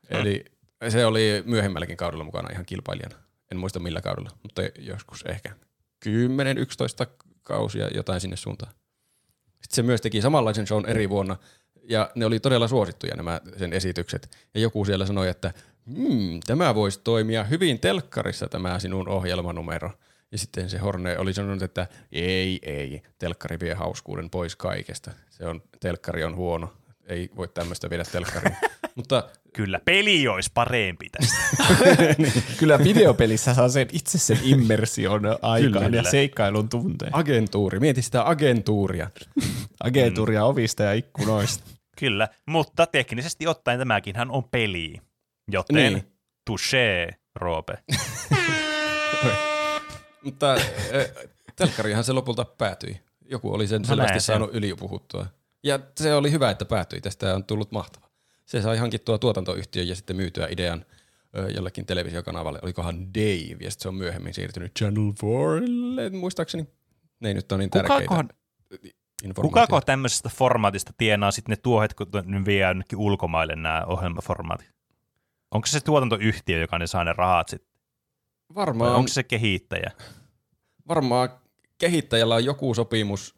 Eli se oli myöhemmälläkin kaudella mukana ihan kilpailijana. En muista millä kaudella, mutta joskus ehkä 10-11 kausia jotain sinne suuntaan. Sitten se myös teki samanlaisen shown eri vuonna, ja ne oli todella suosittuja nämä sen esitykset. Ja joku siellä sanoi, että hmm, tämä voisi toimia hyvin telkkarissa tämä sinun ohjelmanumero. Ja sitten se Horne oli sanonut, että ei, ei, telkkari vie hauskuuden pois kaikesta. Se on, telkkari on huono, ei voi tämmöistä viedä telkkariin. [LAUGHS] Mutta Kyllä, peli olisi parempi tästä. [LAUGHS] Kyllä videopelissä saa sen itse sen immersion aikaan Kyllä. ja seikkailun tunteen. agentuuri, mieti sitä agentuuria. Agentuuria ovista ja ikkunoista. Kyllä, mutta teknisesti ottaen tämäkin on peli. Joten Niin. niin. touché, Roope. [LAUGHS] Mutta äh, telkkarihan se lopulta päätyi. Joku oli sen selvästi saanut ylipuhuttua. Ja se oli hyvä, että päätyi. Tästä on tullut mahtava. Se sai hankittua tuotantoyhtiön ja sitten myytyä idean jollekin televisiokanavalle. Olikohan Dave, ja sitten se on myöhemmin siirtynyt Channel 4, muistaakseni. Ne ei nyt ole niin tärkeitä Kukakohan, informaatioita. kukako tämmöisestä formaatista tienaa sitten ne tuohet, kun ne vie jonnekin ulkomaille nämä ohjelmaformaatit? Onko se tuotantoyhtiö, joka ne saa ne rahat sitten? Vai Varmaan, onko se se kehittäjä? varmaan kehittäjällä on joku sopimus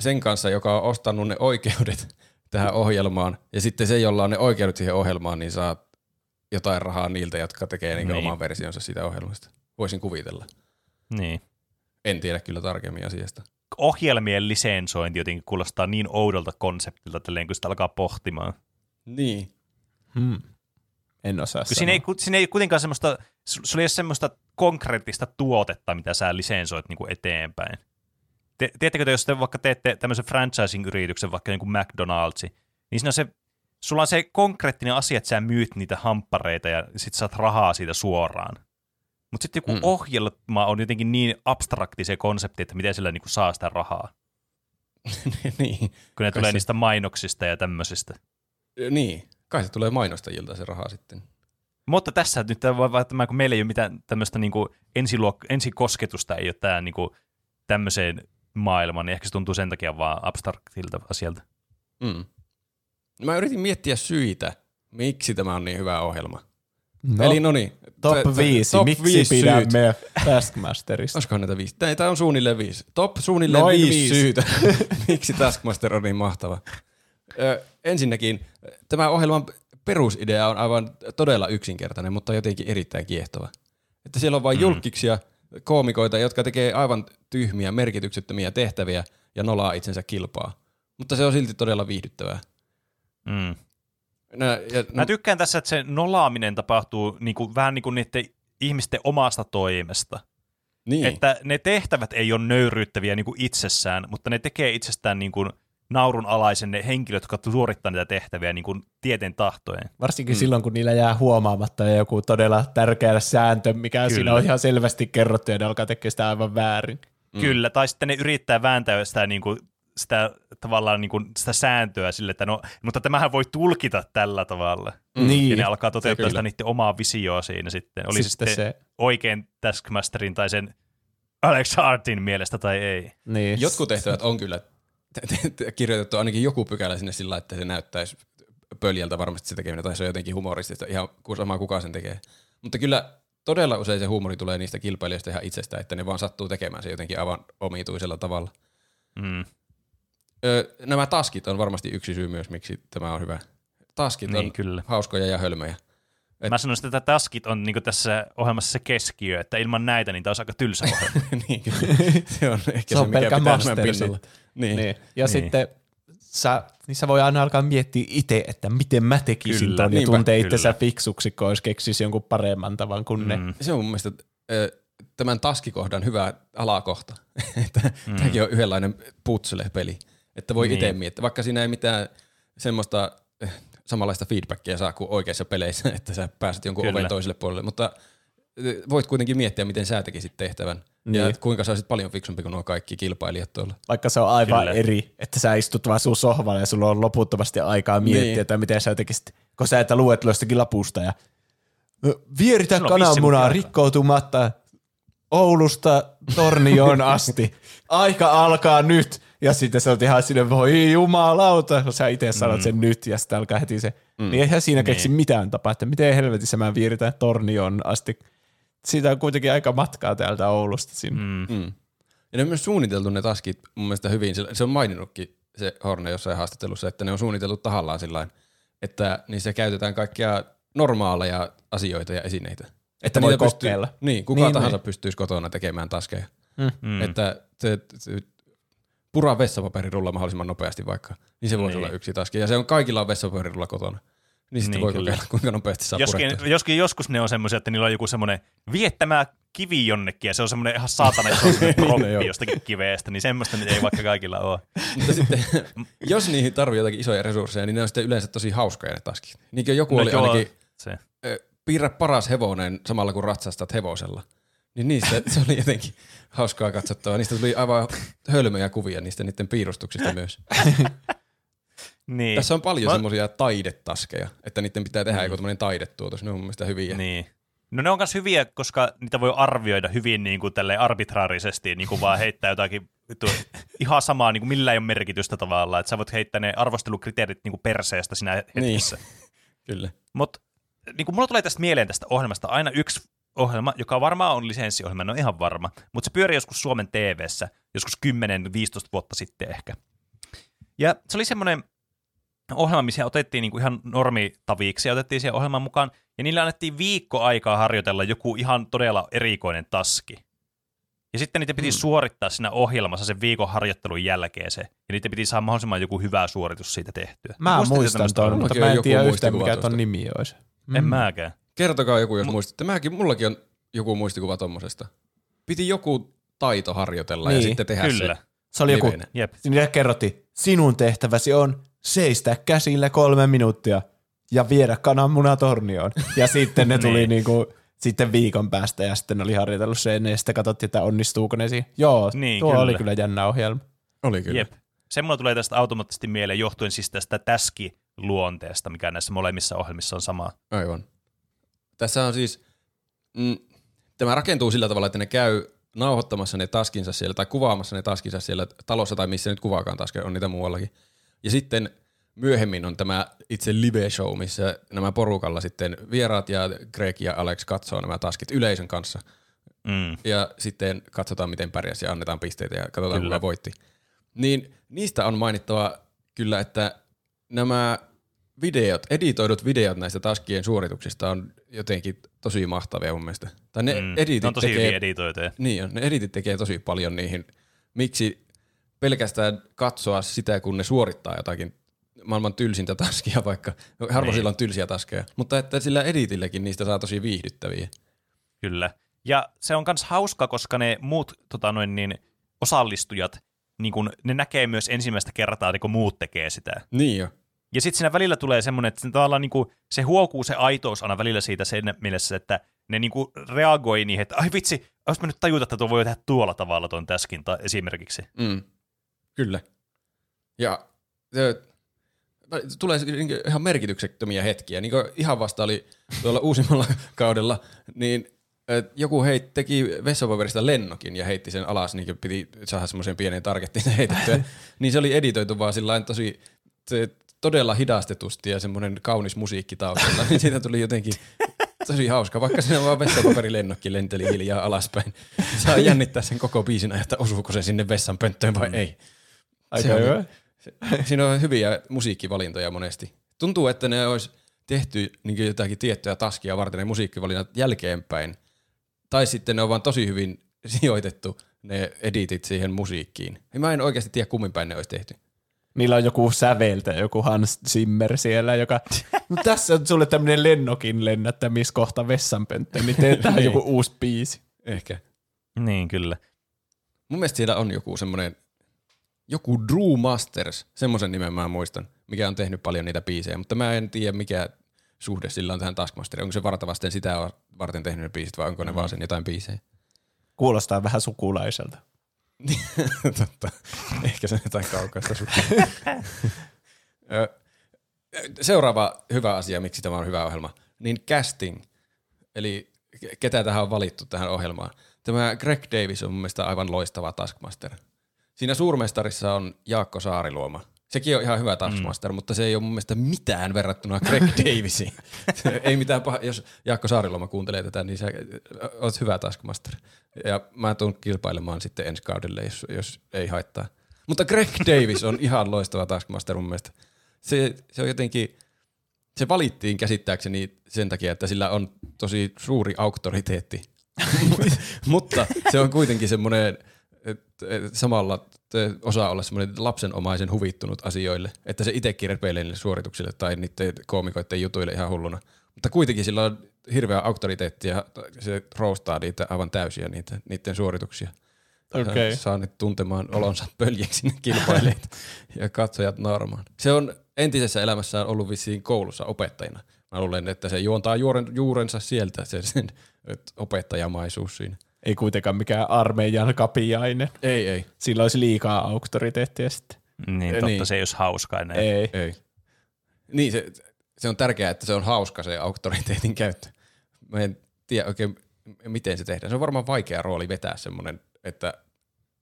sen kanssa, joka on ostanut ne oikeudet tähän ohjelmaan. Ja sitten se, jolla on ne oikeudet siihen ohjelmaan, niin saa jotain rahaa niiltä, jotka tekee niin. Niin. oman versionsa siitä ohjelmasta. Voisin kuvitella. Niin. En tiedä kyllä tarkemmin asiasta. Ohjelmien lisensointi jotenkin kuulostaa niin oudolta konseptilta, tälleen kun sitä alkaa pohtimaan. Niin. Hmm. En osaa Kun sanoa. siinä ei, siinä ei kuitenkaan semmoista, su- sulla ei ole semmoista konkreettista tuotetta, mitä sä lisensoit niin kuin eteenpäin. Te, tiedättekö te, jos te vaikka teette tämmöisen franchising-yrityksen, vaikka niin kuin McDonald'si, niin siinä on se, sulla on se konkreettinen asia, että sä myyt niitä hamppareita ja sit saat rahaa siitä suoraan. Mutta sitten joku Mm. ohjelma on jotenkin niin abstrakti se konsepti, että miten sillä niin kuin saa sitä rahaa, [LAUGHS] niin. kun ne Kai tulee se- niistä mainoksista ja tämmöisistä. niin. Kai se tulee mainostajilta se raha sitten. Mutta tässä nyt tämä, kun meillä ei ole mitään tämmöistä niin ensiluok- ensikosketusta, ei ole tämä niin kuin, tämmöiseen maailmaan, niin ehkä se tuntuu sen takia vaan abstraktilta asialta. Mm. Mä yritin miettiä syitä, miksi tämä on niin hyvä ohjelma. No, Eli no niin. top t- t- 5. top Miksi viisi pidämme Taskmasterista? Olisikohan näitä viisi? Tämä, tämä on suunnilleen viisi. Top suunnilleen Noin viisi, viisi. syytä, [LAUGHS] miksi Taskmaster on niin mahtava. Ö, ensinnäkin, tämä ohjelman perusidea on aivan todella yksinkertainen, mutta jotenkin erittäin kiehtova. Että siellä on vain mm. julkiksia, koomikoita, jotka tekee aivan tyhmiä, merkityksettömiä tehtäviä ja nolaa itsensä kilpaa. Mutta se on silti todella viihdyttävää. Mm. Nää, ja, Mä tykkään tässä, että se nolaaminen tapahtuu niin kuin, vähän niin kuin niiden ihmisten omasta toimesta. niin. Että ne tehtävät ei ole nöyryyttäviä niin kuin itsessään, mutta ne tekee itsestään niin kuin naurun alaisen ne henkilöt, jotka suorittaa niitä tehtäviä niin kuin tieten tahtojen. Varsinkin mm. silloin, kun niillä jää huomaamatta joku todella tärkeä sääntö, mikä Kyllä. siinä on ihan selvästi kerrottu ja ne alkaa tekemään sitä aivan väärin. Mm. Kyllä, tai sitten ne yrittää vääntää sitä, niin kuin, sitä tavallaan niin kuin, sitä sääntöä sille, että no, mutta tämähän voi tulkita tällä tavalla. Mm. Niin. Ja ne alkaa toteuttaa sitä niiden omaa visioa siinä sitten. Oli Sitten se sitten se- oikein Taskmasterin tai sen Alex Hartin mielestä tai ei. Niin. Jotkut tehtävät on kyllä kirjoitettu ainakin joku pykälä sinne sillä, että se näyttäisi pöljältä varmasti se tekeminen, tai se on jotenkin humoristista, ihan sama kuka sen tekee. Mutta kyllä todella usein se huumori tulee niistä kilpailijoista ihan itsestään, että ne vaan sattuu tekemään se jotenkin aivan omituisella tavalla. Mm. Öö, nämä taskit on varmasti yksi syy myös, miksi tämä on hyvä. Taskit Niin, on kyllä. hauskoja ja hölmöjä. Et- Mä sanoisin, että taskit on niin tässä ohjelmassa se keskiö, että ilman näitä niin tämä olisi aika tylsä [LAUGHS] ohjelma. niin, kyllä. se on ehkä Se se, on mikä pelkkä pitää tämän. Niin. Niin. Ja Niin. sitten sä, niin sä voi aina alkaa miettiä itse, että miten mä tekisin Kyllä, ton ja tuntee itsensä fiksuksi, kun jos keksisi jonkun paremman tavan kuin ne. Mm. Se on mun mielestä tämän taskikohdan hyvä alakohta. [LAUGHS] että mm. Tämäkin on yhdenlainen putsele-peli. Että voi Niin. itse miettiä, vaikka siinä ei mitään semmoista samanlaista feedbackia saa kuin oikeissa peleissä, [LAUGHS] että sä pääset jonkun Kyllä. oven toiselle puolelle, mutta voit kuitenkin miettiä, miten sä tekisit tehtävän. Niin. Ja Niin. kuinka sä olisit paljon fiksumpi kuin nuo kaikki kilpailijat tuolla. Vaikka se on aivan Kyllä. eri, että sä istut vaan sun sohvalle ja sulla on loputtomasti aikaa miettiä, Niin. että miten sä tekisit, kun sä et luet jostakin lapusta ja "Ö, vieritä kananmunaa minuuttia aikaa." rikkoutumatta Oulusta Tornioon [LAUGHS] asti. Aika alkaa nyt. Ja sitten sä oot ihan sinne, voi jumalauta, kun sä itse sanot Mm. sen nyt ja sitten alkaa heti se. Mm. Niin eihän siinä keksi mitään tapaa, että miten helvetissä mä vieritän Tornioon asti. Siitä on kuitenkin aika matkaa täältä Oulusta sinne. Mm. Mm. Ja ne on myös suunniteltu ne taskit mun mielestä hyvin. Se, on maininnutkin se Horne jossain haastattelussa, että ne on suunniteltu tahallaan sillä että niissä käytetään kaikkia normaaleja asioita ja esineitä. Että voi niitä kokeilla. Pystyy, niin, kuka Niin, tahansa niin. pystyisi kotona tekemään taskeja. Mm. Mm. Että se, se pura vessapaperirulla mahdollisimman nopeasti vaikka, niin se voisi Niin. olla yksi taski. Ja se on kaikilla on vessapaperirulla kotona. Niin sitten Niin, voi kyllä. kokeilla, kuinka nopeasti saa Joskin, purettua. joskin joskus ne on semmoisia, että niillä on joku semmoinen viettämää kivi jonnekin, ja se on semmoinen ihan saatana iso semmoinen [LAUGHS] Niin, proppi joo. jostakin kiveestä, niin semmoista nyt ei vaikka kaikilla ole. Mutta sitten, jos niihin tarvii jotakin isoja resursseja, niin ne on sitten yleensä tosi hauskoja ne taskit. Niin kuin joku No oli joo, ainakin, Se. piirrä paras hevonen samalla kun ratsastat hevosella. Niin niistä se oli jotenkin hauskaa katsottavaa. Niistä tuli aivan hölmöjä kuvia niistä niiden piirustuksista myös. [LAUGHS] Niin. Tässä on paljon Mä- semmoisia taidetaskeja, että niiden pitää tehdä joku tämmöinen taidetuotos. Ne on mun mielestä hyviä. Niin. No ne on myös hyviä, koska niitä voi arvioida hyvin niin kuin tälleen arbitraarisesti, niin kuin vaan heittää jotakin vittu, ihan samaa, niin kuin millä ei ole merkitystä tavallaan, että sä voit heittää ne arvostelukriteerit niin kuin perseestä siinä hetkessä. [LAUGHS] Kyllä. Mutta niin kuin mulla tulee tästä mieleen tästä ohjelmasta aina yksi ohjelma, joka varmaan on lisenssiohjelma, en ole ihan varma, mutta se pyörii joskus Suomen TVssä, joskus 10-15 vuotta sitten ehkä. Ja se oli semmoinen ohjelma, missä otettiin niinku ihan normitaviksi ja otettiin siihen ohjelman mukaan, ja niille annettiin viikko aikaa harjoitella joku ihan todella erikoinen taski. Ja sitten niitä piti mm. suorittaa siinä ohjelmassa sen viikon harjoittelun jälkeen se, ja niitä piti saada mahdollisimman joku hyvä suoritus siitä tehtyä. Mä Muistatteko muistan ohjelmaa? mutta mä en joku tiedä yhtään mikä ton nimi olisi. En mäkään. Kertokaa joku, jos muistatte. Mäkin, mullakin on joku muistikuva tommosesta. Piti joku taito harjoitella ja Niin, sitten tehdä Kyllä. se. Se oli joku. Jep. Siinä kerrottiin, sinun tehtäväsi on seistä käsillä kolme minuuttia ja viedä kananmunatornioon. Ja sitten ne [LAUGHS] tuli Niin. niinku, sitten viikon päästä ja sitten oli harjoitellut sen ja sitten katsottiin, että onnistuuko ne siinä. Joo, Niin, tuo kyllä. oli kyllä jännä ohjelma. Oli kyllä. Jep. Se mulla tulee tästä automaattisesti mieleen johtuen siis tästä täski-luonteesta, mikä näissä molemmissa ohjelmissa on sama. Aivan. Tässä on siis, mm, tämä rakentuu sillä tavalla, että ne käy nauhoittamassa ne taskinsa siellä tai kuvaamassa ne taskinsa siellä talossa tai missä nyt kuvaakaan taskeja, on niitä muuallakin. Ja sitten myöhemmin on tämä itse live-show, missä nämä porukalla sitten vieraat ja Greg ja Alex katsoo nämä taskit yleisön kanssa. Mm. Ja sitten katsotaan, miten pärjäsi ja annetaan pisteitä ja katsotaan, Kyllä. kuka voitti. Niin niistä on mainittava kyllä, että nämä videot, editoidut videot näistä taskien suorituksista on jotenkin tosi mahtavia mun mielestä. Tai ne Mm. editit Ne on tosi tekee, hyvin editoituja. niin on, ne editit tekee tosi paljon niihin. Miksi pelkästään katsoa sitä, kun ne suorittaa jotakin maailman tylsintä taskia, [LAUGHS] vaikka harvoin Niin. sillä on tylsiä taskeja, mutta että sillä editillekin niistä saa tosi viihdyttäviä. Kyllä. Ja se on myös hauska, koska ne muut tota noin, niin, osallistujat, niin kun, ne näkee myös ensimmäistä kertaa, niin kun muut tekee sitä. Niin jo. Ja sitten siinä välillä tulee semmoinen, että se, tavallaan niin kuin, se huokuu se aitous aina välillä siitä sen mielessä, että ne niin kuin reagoi niihin, että ai vitsi, olisi mä nyt tajuta, että tuo voi tehdä tuolla tavalla tuon täskin ta- esimerkiksi. Mm. Kyllä. Ja se, tulee niinku ihan merkityksettömiä hetkiä. Niin kuin ihan vasta oli tuolla [LAUGHS] uusimmalla kaudella, niin joku heit, teki vessapaperista lennokin ja heitti sen alas, niin kuin piti saada semmoisen pienen targettiin [LAUGHS] heitettyä. niin se oli editoitu vaan sillä tosi se, todella hidastetusti ja semmoinen kaunis musiikki taustalla, niin siitä tuli jotenkin tosi hauska, vaikka siinä vaan vessapaperilennokki lenteli hiljaa alaspäin. Saa jännittää sen koko biisin ajan, että osuuko se sinne vessan pönttöön vai ei. Aika Se on- hyvä. Siinä on hyviä musiikkivalintoja monesti. Tuntuu, että ne olisi tehty niin jotakin tiettyä taskia varten ne musiikkivalinnat jälkeenpäin. Tai sitten ne on vaan tosi hyvin [LAUGHS] sijoitettu ne editit siihen musiikkiin. Ja Mä en oikeasti tiedä, kummin päin ne olisi tehty. Niillä on joku säveltä, joku Hans Zimmer siellä, joka, [LAUGHS] no tässä on sulle tämmöinen lennokin lennättämiskohta vessanpönttöön, niin tee tähän Niin. joku uusi biisi. Ehkä. Niin, kyllä. Mun mielestä siellä on joku semmoinen, joku Drew Masters, semmoisen nimen mä muistan, mikä on tehnyt paljon niitä biisejä, mutta mä en tiedä mikä suhde sillä on tähän Taskmasteriin. Onko se vartavasten sitä varten tehnyt ne biisit vai onko ne vaan sen jotain biisejä? Kuulostaa vähän sukulaiselta. [LAUGHS] Totta. Ehkä se on jotain kaukaista [LAUGHS] Seuraava hyvä asia, miksi tämä on hyvä ohjelma, niin casting. Eli ke- ketä tähän on valittu tähän ohjelmaan. Tämä Greg Davis on mun mielestä aivan loistava Taskmaster. Siinä suurmestarissa on Jaakko Saariluoma. Sekin on ihan hyvä Taskmaster, mm. mutta se ei ole mun mielestä mitään verrattuna Greg [LAUGHS] Davisiin. Ei mitään paha. Jos Jaakko Saariluoma kuuntelee tätä, niin sä oot hyvä Taskmaster. Ja mä tuun kilpailemaan sitten ensi kaudelle, jos, jos ei haittaa. Mutta Greg Davis on ihan loistava Taskmaster mun mielestä. Se, se on jotenkin, se valittiin käsittääkseni sen takia, että sillä on tosi suuri auktoriteetti. [LAUGHS] Mutta se on kuitenkin semmoinen, samalla osaa olla semmoinen lapsenomaisen huvittunut asioille, että se itsekin repeilee niille suorituksille tai niiden koomikoiden jutuille ihan hulluna. Mutta kuitenkin sillä on hirveä auktoriteetti ja se roustaa niitä aivan täysiä niitä, niiden suorituksia. Okei. Ja Saa ne tuntemaan olonsa [LAUGHS] pöljeksi ne kilpailijat ja katsojat nauramaan. Se on entisessä elämässään ollut vissiin koulussa opettajana. Mä luulen, että se juontaa juuren, juurensa sieltä, se sen et opettajamaisuus siinä. Ei kuitenkaan mikään armeijan kapiainen. Ei, ei. Sillä olisi liikaa auktoriteettia sitten. Niin, totta, niin. se ei olisi hauskaa enää. Ei. Ei. Niin, se, se on tärkeää, että se on hauska se auktoriteetin käyttö. Mä en tiedä oikein, miten se tehdään. Se on varmaan vaikea rooli vetää semmoinen, että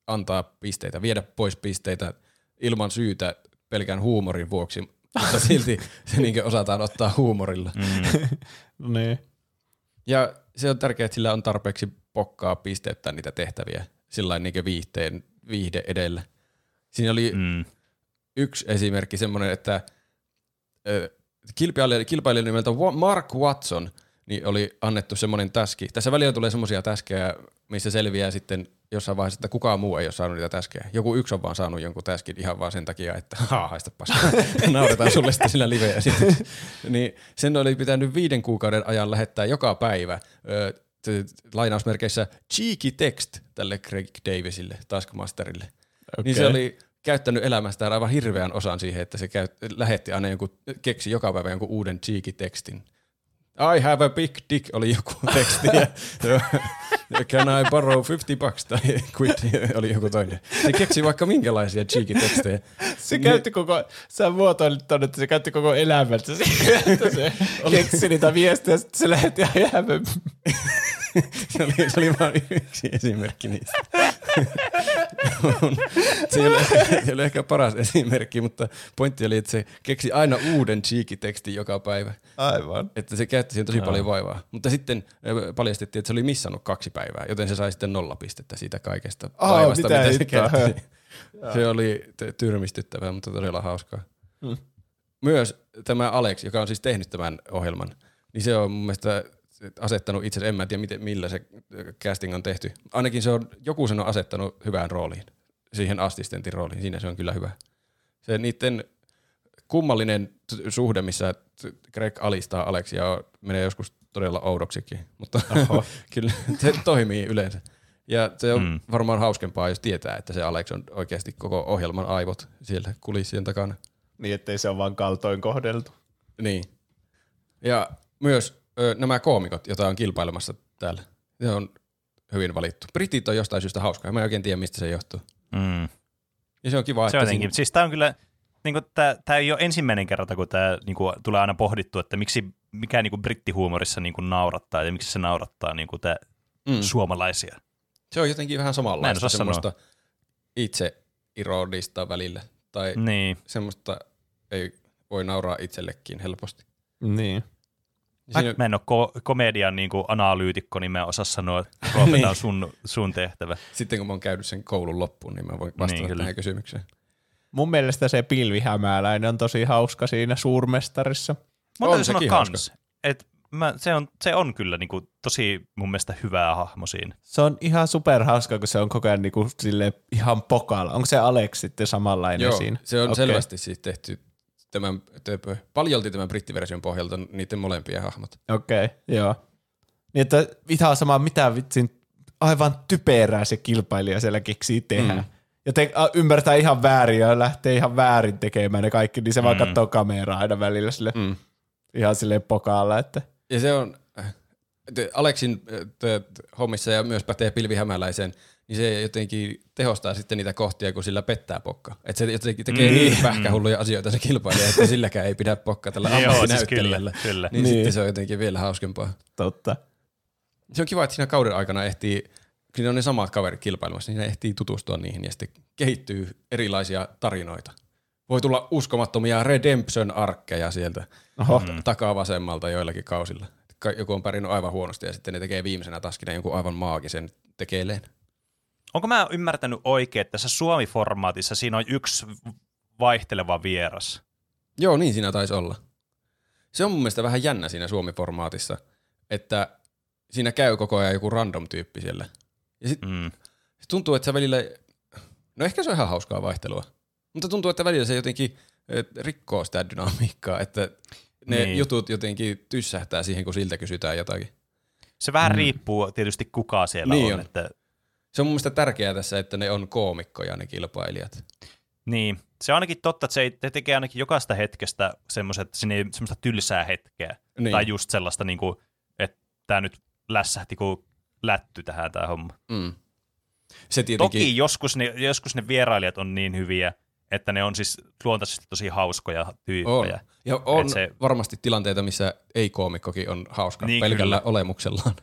antaa pisteitä, viedä pois pisteitä ilman syytä pelkän huumorin vuoksi, mutta [LAUGHS] silti se niin osataan ottaa huumorilla. Mm. [LAUGHS] Niin. Ja se on tärkeää, että sillä on tarpeeksi pokkaa pisteyttää niitä tehtäviä sillä niin viihteen, viihde edellä. Siinä oli Mm. yksi esimerkki semmoinen, että kilpailija, kilpailija nimeltä Mark Watson niin oli annettu semmoinen täski. Tässä välillä tulee semmoisia täskejä, missä selviää sitten jossain vaiheessa, että kukaan muu ei ole saanut niitä täskejä. Joku yksi on vaan saanut jonkun täskin ihan vaan sen takia, että [LAUGHS] haa, haista paskaa. [LAUGHS] Nauretaan sulle sitten sillä live [LAUGHS] Niin sen oli pitänyt viiden kuukauden ajan lähettää joka päivä ö, lainausmerkeissä cheeky text tälle Craig Davisille, Taskmasterille. Okay. Niin se oli käyttänyt elämästään aivan hirveän osan siihen, että se käy, lähetti aina jonkun, keksi joka päivä jonkun uuden cheeky tekstin. I have a big dick oli joku [LAUGHS] teksti ja can I borrow 50 bucks tai quid oli joku toinen. Se keksi vaikka minkälaisia cheeky tekstejä. Se käytti koko, sä muotoilit tuonne, että se käytti koko elämänsä siihen, että se [LAUGHS] keksi niitä viestejä sitten se lähetti ihan [LAUGHS] se, oli, se oli vain yksi esimerkki niistä. [LAUGHS] se, ei ole, se ei ole ehkä paras esimerkki, mutta pointti oli, että se keksi aina uuden cheeky-tekstin joka päivä. Aivan. Että se käytti siihen tosi paljon vaivaa. Mutta sitten paljastettiin, että se oli missannut kaksi päivää, joten se sai sitten nolla pistettä siitä kaikesta oh, vaivasta, mitä, mitä se käytti. [LAUGHS] se oli tyrmistyttävää, mutta todella hauskaa. Hmm. Myös tämä Alex, joka on siis tehnyt tämän ohjelman, niin se on mun mielestä asettanut itse en mä tiedä miten, millä se casting on tehty. Ainakin se on, joku sen on asettanut hyvään rooliin, siihen assistentin rooliin, siinä se on kyllä hyvä. Se niiden kummallinen suhde, missä Greg alistaa Alexia, menee joskus todella oudoksikin, mutta [LAUGHS] kyllä se toimii yleensä. Ja se on mm. varmaan hauskempaa, jos tietää, että se Alex on oikeasti koko ohjelman aivot siellä kulissien takana. Niin, ettei se ole vaan kaltoin kohdeltu. Niin. Ja myös ö, nämä koomikot, joita on kilpailemassa täällä, ne on hyvin valittu. Britit on jostain syystä hauskaa, mä en oikein tiedä, mistä se johtuu. Mm. Ja se on kiva, se että... On siinä... Siis tämä on kyllä, niin tämä ei ole ensimmäinen kerta, kun tämä niin kuin, tulee aina pohdittu, että miksi, mikä niin kuin, brittihuumorissa niin kuin, naurattaa ja miksi se naurattaa niin kuin, tämä, mm. suomalaisia. Se on jotenkin vähän samanlaista, semmoista itse ironista välillä. Tai niin. semmoista ei voi nauraa itsellekin helposti. Niin. Siinä... Mä en ole ko- komedian niin kuin analyytikko, niin mä en osaa sanoa, että [LAUGHS] niin. on sun, sun tehtävä. Sitten kun mä oon käynyt sen koulun loppuun, niin mä voin vastata niin, tähän kysymykseen. Mun mielestä se pilvihämäläinen on tosi hauska siinä suurmestarissa. Mä täytyy sanoa kans, että mä, se, on, se on kyllä niin kuin, tosi mun mielestä hyvää hahmo siinä. Se on ihan superhauska, kun se on koko ajan niin kuin, sille ihan pokalla. Onko se Alex sitten samanlainen Joo, siinä? se on okay. selvästi siis tehty tämän, töpö, paljolti tämän brittiversion pohjalta niiden molempia hahmot. Okei, okay, joo. Niin, että ihan sama, mitä vitsin aivan typerää se kilpailija siellä keksii tehdä. Mm. Ja te, a, ymmärtää ihan väärin ja lähtee ihan väärin tekemään ne kaikki, niin se mm. vaan katsoo kameraa aina välillä sille, mm. ihan silleen pokaalla. Että. Ja se on, Aleksin hommissa ja myös pätee pilvihämäläisen, niin se jotenkin tehostaa sitten niitä kohtia, kun sillä pettää pokka. Että se jotenkin tekee niin, niin pähkähulluja asioita se kilpailija, että silläkään ei pidä pokka tällä ammattinäyttelijällä. Siis kyllä, kyllä. Niin, niin, sitten se on jotenkin vielä hauskempaa. Totta. Se on kiva, että siinä kauden aikana ehtii, kun siinä on ne samat kaverit kilpailemassa, niin ne ehtii tutustua niihin ja sitten kehittyy erilaisia tarinoita. Voi tulla uskomattomia redemption-arkkeja sieltä Oho. takaa vasemmalta joillakin kausilla. Joku on pärjännyt aivan huonosti ja sitten ne tekee viimeisenä taskina jonkun aivan maagisen tekeleen. Onko mä ymmärtänyt oikein, että tässä Suomi-formaatissa siinä on yksi vaihteleva vieras? Joo, niin siinä taisi olla. Se on mun mielestä vähän jännä siinä Suomi-formaatissa, että siinä käy koko ajan joku random tyyppi siellä. Ja sit mm. tuntuu, että se välillä, no ehkä se on ihan hauskaa vaihtelua, mutta tuntuu, että välillä se jotenkin rikkoo sitä dynamiikkaa, että ne niin. jutut jotenkin tyssähtää siihen, kun siltä kysytään jotakin. Se vähän mm. riippuu tietysti kuka siellä niin on. on. Että se on mun mielestä tärkeää tässä, että ne on koomikkoja ne kilpailijat. Niin, se on ainakin totta, että se ei, te tekee ainakin jokaista hetkestä semmoista, semmoista tylsää hetkeä. Niin. Tai just sellaista, niin kuin, että tämä nyt lässähti kuin lätty tähän tämä homma. Mm. Se tietenkin... Toki joskus ne, joskus ne vierailijat on niin hyviä, että ne on siis luontaisesti tosi hauskoja tyyppejä. On. Ja on se... varmasti tilanteita, missä ei-koomikkokin on hauska niin, pelkällä kyllä. olemuksellaan.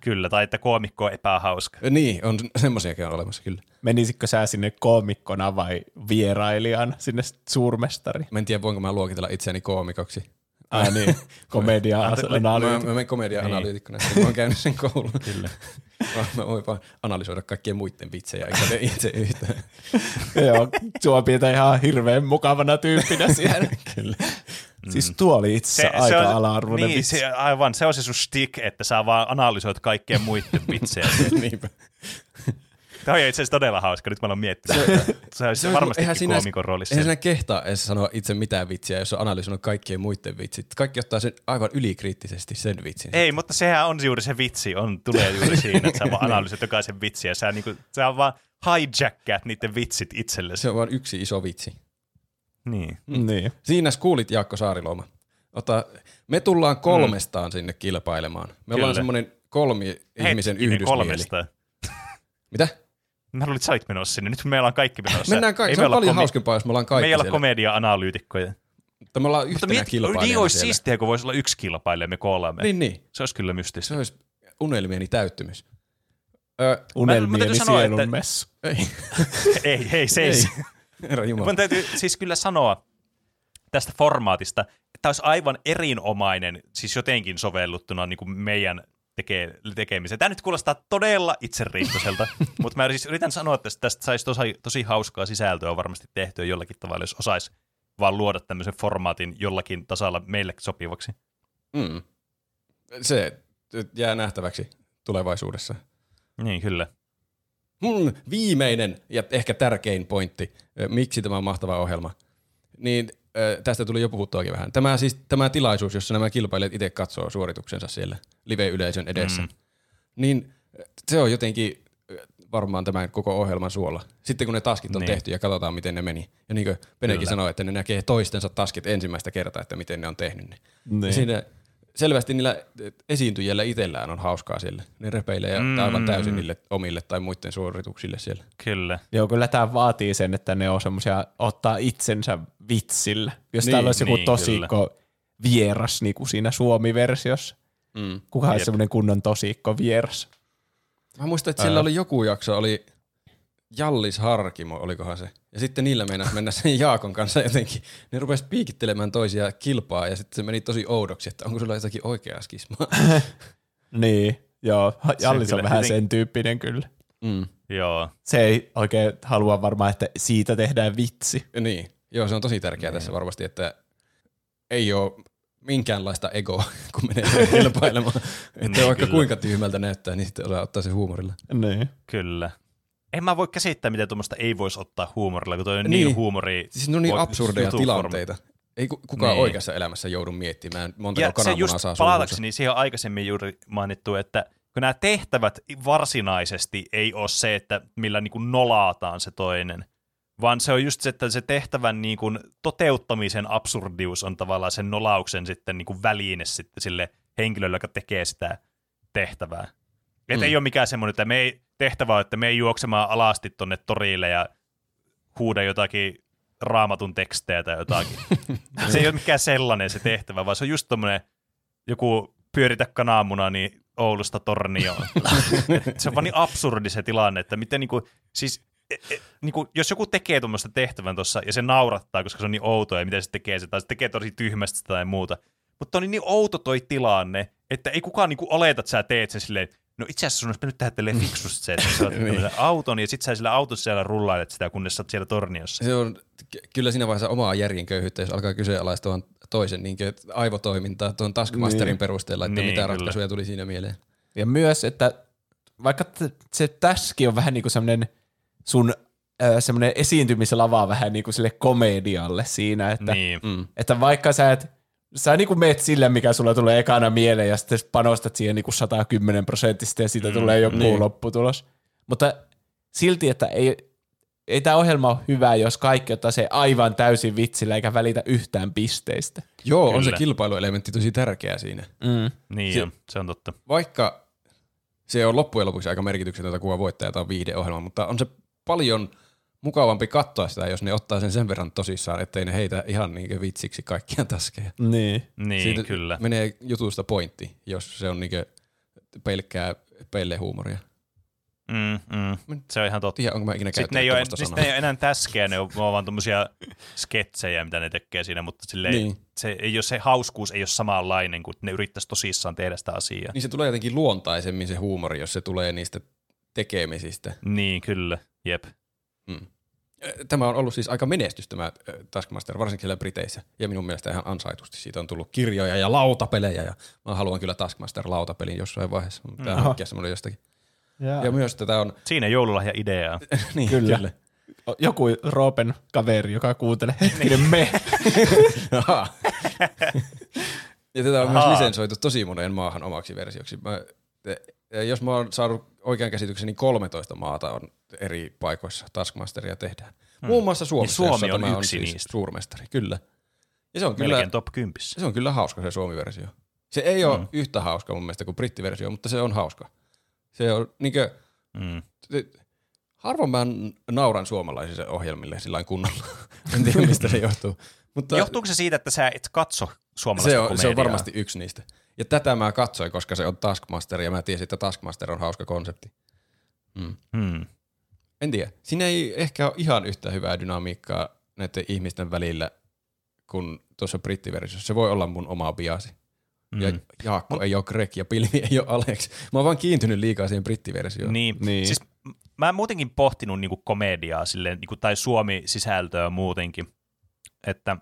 Kyllä, tai että koomikko on epähauska. Niin, on semmoisiakin on olemassa kyllä. Menisitkö sä sinne koomikkona vai vierailijan sinne suurmestari? Mä en tiedä, voinko mä luokitella itseäni koomikoksi. Ai niin, komedia-analyytikko. Mä, menen komedia-analyytikkona, niin. mä oon käynyt sen koulun. Kyllä. Mä voin vaan analysoida kaikkien muiden vitsejä, eikä ne itse yhtään. Joo, sua pidetään ihan hirveän mukavana tyyppinä siellä. [LAUGHS] Kyllä. Siis tuo oli itse se, aika se on, ala-arvoinen niin, vitsi. Se, aivan, se on se sun stick, että sä vaan analysoit kaikkien muiden [LAUGHS] vitsejä. Niinpä. Tämä on itse asiassa todella hauska, nyt mä aloin miettiä. [LAUGHS] Se olisi on- varmasti eihän siinä- koomikon roolissa. Eihän sinä kehtaa edes sanoa itse mitään vitsiä, jos on analysoinut kaikkien muiden vitsit. Kaikki ottaa sen aivan ylikriittisesti sen vitsin. Ei, mutta sehän on juuri se vitsi, on, tulee juuri [LAUGHS] siinä, että sä vaan analysoit jokaisen vitsi ja sä, niinku, sä vaan hijackkaat niiden vitsit itsellesi. Se on vain yksi iso vitsi. Niin. Niin. Siinä kuulit Jaakko Saariluoma. Ota, me tullaan kolmestaan sinne kilpailemaan. Me ollaan Kyllä. semmoinen kolmi ihmisen Hetkinen, yhdysmieli. kolmesta. Mitä? Mä luulin, että sä olit menossa sinne. Nyt meillä on kaikki menossa. Mennään kaikki. Ei Se me on olla paljon komi- hauskempaa, jos me ollaan kaikki Me ei olla siellä. komedia-analyytikkoja. Mutta me ollaan Mutta yhtenä mieti, niin kilpailijana olisi siellä. siistiä, kun voisi olla yksi kilpailija me kolme. Niin, niin. Se olisi kyllä Se mystistä. olisi unelmieni täyttymys. Ö, Unelmieni täytyy sanoa, sielun että- messu. [LAUGHS] ei, ei, hei, se ei. ei. [LAUGHS] Herra Jumala. Mun täytyy siis kyllä sanoa tästä formaatista, että tämä olisi aivan erinomainen, siis jotenkin sovelluttuna niin kuin meidän teke, tekemiseen. Tämä nyt kuulostaa todella itseriittoiselta, [LAUGHS] mutta mä siis yritän sanoa, että tästä saisi tosi, tosi hauskaa sisältöä varmasti tehtyä jollakin tavalla, jos osaisi vaan luoda tämmöisen formaatin jollakin tasalla meille sopivaksi. Mm. Se jää nähtäväksi tulevaisuudessa. Niin, kyllä. Mun viimeinen ja ehkä tärkein pointti, miksi tämä on mahtava ohjelma, niin tästä tuli jo puhuttuakin vähän. Tämä, siis, tämä tilaisuus, jossa nämä kilpailijat itse katsoo suorituksensa siellä live-yleisön edessä, Mm. niin se on jotenkin varmaan tämän koko ohjelman suola. Sitten kun ne taskit on Niin. tehty ja katsotaan, miten ne meni. Ja niin kuin Penekin sanoi, että ne näkee toistensa taskit ensimmäistä kertaa, että miten ne on tehnyt ne. Niin. Ja siinä selvästi niillä esiintyjillä itsellään on hauskaa siellä. Ne repeilee Mm. aivan täysin niille omille tai muiden suorituksille siellä. Kyllä. Joo, kyllä tämä vaatii sen, että ne on semmoisia ottaa itsensä vitsillä. Jos Niin, täällä olisi joku niin, tosikko vieras niin kuin siinä Suomi-versiossa. Mm. Kuka olisi Jep. semmoinen kunnon tosikko vieras? Mä muistan, että siellä oli joku jakso, oli Jallis Harkimo, olikohan se. Ja sitten niillä meinas mennä sen Jaakon kanssa jotenkin. Ne rupesi piikittelemään toisia kilpaa ja sitten se meni tosi oudoksi, että onko sulla jotakin oikeaa skismaa. [LAUGHS] Niin, joo. Jallis on kyllä vähän sen tyyppinen kyllä. Mm. Joo. Se ei oikein halua varmaan, että siitä tehdään vitsi. Niin, joo se on tosi tärkeää tässä varmasti, että ei ole minkäänlaista egoa, [LAUGHS] kun menee [LAUGHS] kilpailemaan. että Niin, vaikka kyllä. kuinka tyhmältä näyttää, niin sitten osaa ottaa se huumorilla. Niin. Kyllä. En mä voi käsittää, miten tuommoista ei voisi ottaa huumorilla, kun toi on niin, Niin. niin huumori. Siis ne on niin absurdeja tilanteita. Ei ku- kukaan Niin. oikeassa elämässä joudu miettimään, montako Ja se kananmunaa just saa palatakseni siihen on aikaisemmin juuri mainittu, että kun nämä tehtävät varsinaisesti ei ole se, että millä niin kuin nolaataan se toinen, vaan se on just se, että se tehtävän niin kuin toteuttamisen absurdius on tavallaan sen nolauksen sitten niin kuin väline sitten sille henkilölle, joka tekee sitä tehtävää. Että Mm. ei ole mikään semmoinen, että me ei, tehtävä on, että me ei juoksemaan alasti tonne torille ja huuda jotakin raamatun tekstejä tai jotakin. [LAUGHS] se ei ole mikään sellainen se tehtävä, vaan se on just tommonen joku pyöritä kananmuna niin Oulusta Tornioon. [LAUGHS] se on vaan niin absurdi se tilanne, että miten niinku, siis e, e, niinku, jos joku tekee tuommoista tehtävän tuossa ja se naurattaa, koska se on niin outoa ja miten se tekee se, tai se tekee tosi tyhmästi sitä tai muuta. Mutta on niin outo toi tilanne, että ei kukaan niinku oleta, että sä teet sen silleen, no itse asiassa sun olisi mennyt tehdä tälleen fiksusti se, että sä oot [LAUGHS] niin. auton ja sit sä sillä autossa siellä rullailet sitä, kunnes sä oot siellä torniossa. Se on ky- kyllä siinä vaiheessa omaa järjen köyhyyttä, jos alkaa kyseenalaistaa toisen niin aivotoimintaa tuon Taskmasterin Niin. perusteella, että Niin, mitä kyllä. ratkaisuja tuli siinä mieleen. Ja myös, että vaikka se tässäkin on vähän niin kuin semmoinen sun ö, semmoinen esiintymislava vähän niin kuin sille komedialle siinä, että, Niin. Mm. että vaikka sä et sä niin kuin meet sille, mikä sulla tulee ekana mieleen ja sitten panostat siihen niin kuin 110 prosenttisesti ja siitä mm, tulee joku niin. lopputulos. Mutta silti, että ei, ei tämä ohjelma ole hyvä, jos kaikki ottaa se aivan täysin vitsillä eikä välitä yhtään pisteistä. Joo, on se Kyllä. kilpailuelementti tosi tärkeä siinä. Mm. Niin Se- on, se on totta. Vaikka se on loppujen lopuksi aika merkityksetöntä, kuka voittaa tai viihdeohjelma, mutta on se paljon mukavampi katsoa sitä, jos ne ottaa sen sen verran tosissaan, ettei ne heitä ihan niin vitsiksi kaikkia taskeja. Niin. Niin, Siitä kyllä. menee jutusta pointti, jos se on niin pelkkää pellehuumoria. Mm, mm. Se on ihan totta. Tiedä, onko mä ikinä Sitten ne ei, ole, siis sanaa. ne ei ole enää täskejä, ne on vaan tuommoisia sketsejä, mitä ne tekee siinä, mutta silleen, Niin. niin. se, ei ole, se hauskuus ei ole samanlainen, kun ne yrittäisi tosissaan tehdä sitä asiaa. Niin se tulee jotenkin luontaisemmin se huumori, jos se tulee niistä tekemisistä. Niin, kyllä. Jep. Mm. Tämä on ollut siis aika menestys tämä Taskmaster, varsinkin siellä Briteissä. Ja minun mielestä ihan ansaitusti. Siitä on tullut kirjoja ja lautapelejä. Ja mä haluan kyllä Taskmaster lautapelin jossain vaiheessa. Tämä on Aha. hankkia semmoinen jostakin. Jaa. Ja myös tätä on... Siinä joululahja ideaa. [LAUGHS] niin, Kyllä. Joku Roopen kaveri, joka kuuntelee hetkinen me. [LAUGHS] Aha. ja tätä on Ahaa. myös lisensoitu tosi moneen maahan omaksi versioksi. Mä, te- jos mä oon saanut oikean käsityksen, niin 13 maata on eri paikoissa Taskmasteria tehdään. Muun muassa Suomessa, Niin Suomi jossa on tämä yksi siis niistä. suurmestari, kyllä. Ja se on kyllä, Melkein top 10. se on kyllä hauska se Suomi-versio. Se ei ole yhtä hauska mun mielestä kuin brittiversio, mutta se on hauska. Se on niinkö, Mm. harvoin mä nauran suomalaisille ohjelmille sillä kunnolla. [LAUGHS] en tiedä mistä se johtuu. Mutta Johtuuko se siitä, että sä et katso suomalaista se on, se on komediaa? varmasti yksi niistä. Ja tätä mä katsoin, koska se on Taskmaster ja mä tiesin, että Taskmaster on hauska konsepti. Mm. Hmm. En tiedä. Siinä ei ehkä ole ihan yhtä hyvää dynamiikkaa näiden ihmisten välillä kuin tuossa brittiversiossa. Se voi olla mun oma biasi. Mm. Ja Jaakko ei ole Greg ja Pilvi ei ole Alex. Mä oon vaan kiintynyt liikaa siihen brittiversioon. Niin. Niin. Siis mä oon muutenkin pohtinut niinku komediaa silleen, niinku, tai suomi-sisältöä muutenkin, että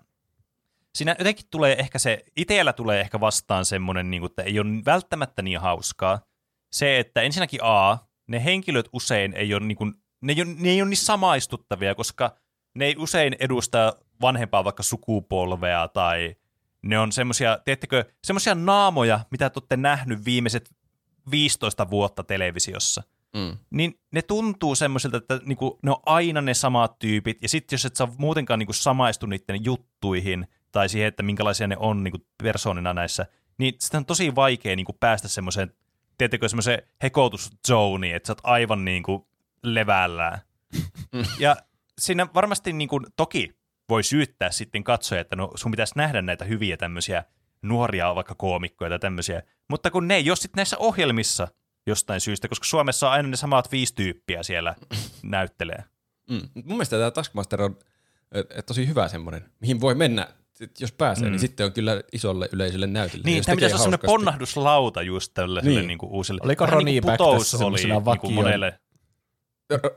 siinä jotenkin tulee ehkä se, iteellä tulee ehkä vastaan semmoinen, niinku, että ei ole välttämättä niin hauskaa. Se, että ensinnäkin A, ne henkilöt usein ei ole, niinku, ne ei ole, ne ei ole niin samaistuttavia, koska ne ei usein edusta vanhempaa vaikka sukupolvea tai ne on semmoisia, tiedättekö, semmoisia naamoja, mitä te olette nähnyt viimeiset 15 vuotta televisiossa Mm. niin ne tuntuu semmoisilta, että niinku, ne on aina ne samat tyypit, ja sitten jos et sä muutenkaan niinku samaistu niiden juttuihin, tai siihen, että minkälaisia ne on niinku persoonina näissä, niin sitä on tosi vaikea niinku päästä semmoiseen, tiedättekö, semmoiseen hekoutuszoniin, että sä oot aivan niinku levällään. [LAUGHS] ja siinä varmasti niinku, toki voi syyttää sitten katsoja, että no sun pitäisi nähdä näitä hyviä tämmöisiä nuoria vaikka koomikkoja tai tämmöisiä, mutta kun ne ei ole sitten näissä ohjelmissa jostain syystä, koska Suomessa on aina ne samat viisi tyyppiä siellä näyttelee. Mm. Mun mielestä tämä Taskmaster on tosi hyvä semmoinen, mihin voi mennä, sit jos pääsee, mm. niin sitten on kyllä isolle yleisölle näytille. Niin, tämä pitäisi olla semmoinen ponnahduslauta just tällaiselle Niin. niin. niinku uusille. Oliko Vähän Ronnie niinku Back putous tässä oli niinku vakio- monelle.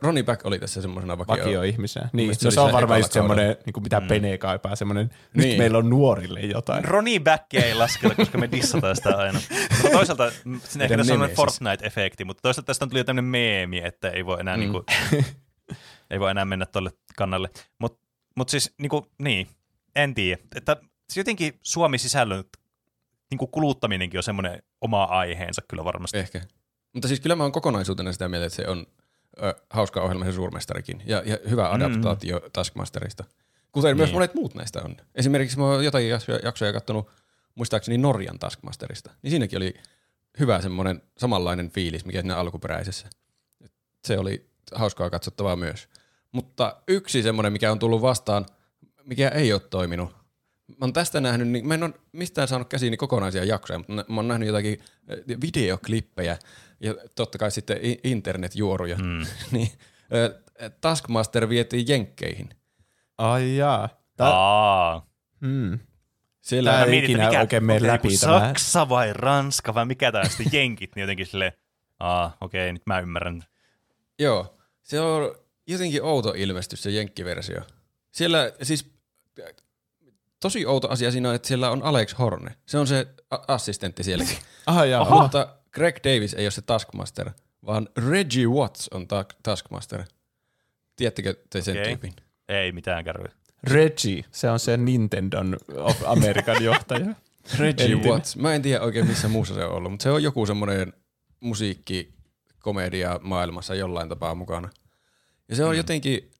Ronnie Back oli tässä semmoisena vakio. vakioihmisenä. Niin, mielestä no, se se on varmaan just semmoinen, niin kuin mitä mm. Pene kaipaa, semmoinen, nyt Niin. meillä on nuorille jotain. Ronnie Backia ei lasketa, koska me dissataan sitä aina. Mutta toisaalta siinä ehkä tässä on Nemesis. Fortnite-efekti, mutta toisaalta tästä on tuli jo tämmöinen meemi, että ei voi enää, mm. niinku, [LAUGHS] ei voi enää mennä tuolle kannalle. Mutta mut siis niinku, niin, en tiedä. Että se jotenkin Suomi-sisällön niinku kuluttaminenkin on semmoinen oma aiheensa kyllä varmasti. Ehkä. Mutta siis kyllä mä oon kokonaisuutena sitä mieltä, että se on ö, hauska ohjelma se suurmestarikin ja, ja hyvä adaptaatio mm. Taskmasterista. Kuten niin. myös Niin. monet muut näistä on. Esimerkiksi mä oon jotakin jaksoja, jaksoja katsonut muistaakseni Norjan Taskmasterista. Niin siinäkin oli hyvä semmoinen samanlainen fiilis, mikä siinä alkuperäisessä. Se oli hauskaa katsottavaa myös. Mutta yksi semmoinen, mikä on tullut vastaan, mikä ei ole toiminut. Mä oon tästä nähnyt, niin mä en ole mistään saanut käsiini kokonaisia jaksoja, mutta mä oon nähnyt jotakin eh, videoklippejä ja totta kai sitten internetjuoruja. Mm. [LAUGHS] niin, ö, Taskmaster vietiin jenkkeihin. Ai jaa. Tää, Aa. hmm. Siellä Tää Mä ei mietin, että ikinä oikein mene läpi tämä. Saksa vai Ranska vai mikä tämä sitten jenkit, niin jotenkin silleen, aa, okei, nyt mä ymmärrän. Joo, se on jotenkin outo ilmestys se jenkkiversio. Siellä siis tosi outo asia siinä on, että siellä on Alex Horne. Se on se assistentti sielläkin. [LAUGHS] Ah, jaa. Aha. Mutta Greg Davis ei ole se Taskmaster, vaan Reggie Watts on ta- Taskmaster. Tiedättekö te sen Okei. tyypin? Ei mitään kärryä. Reggie, se on se Nintendon of Amerikan [LAUGHS] johtaja. Reggie Entinen. Watts. Mä en tiedä oikein missä muussa se on ollut, mutta se on joku semmoinen musiikkikomedia maailmassa jollain tapaa mukana. Ja se on mm. jotenkin,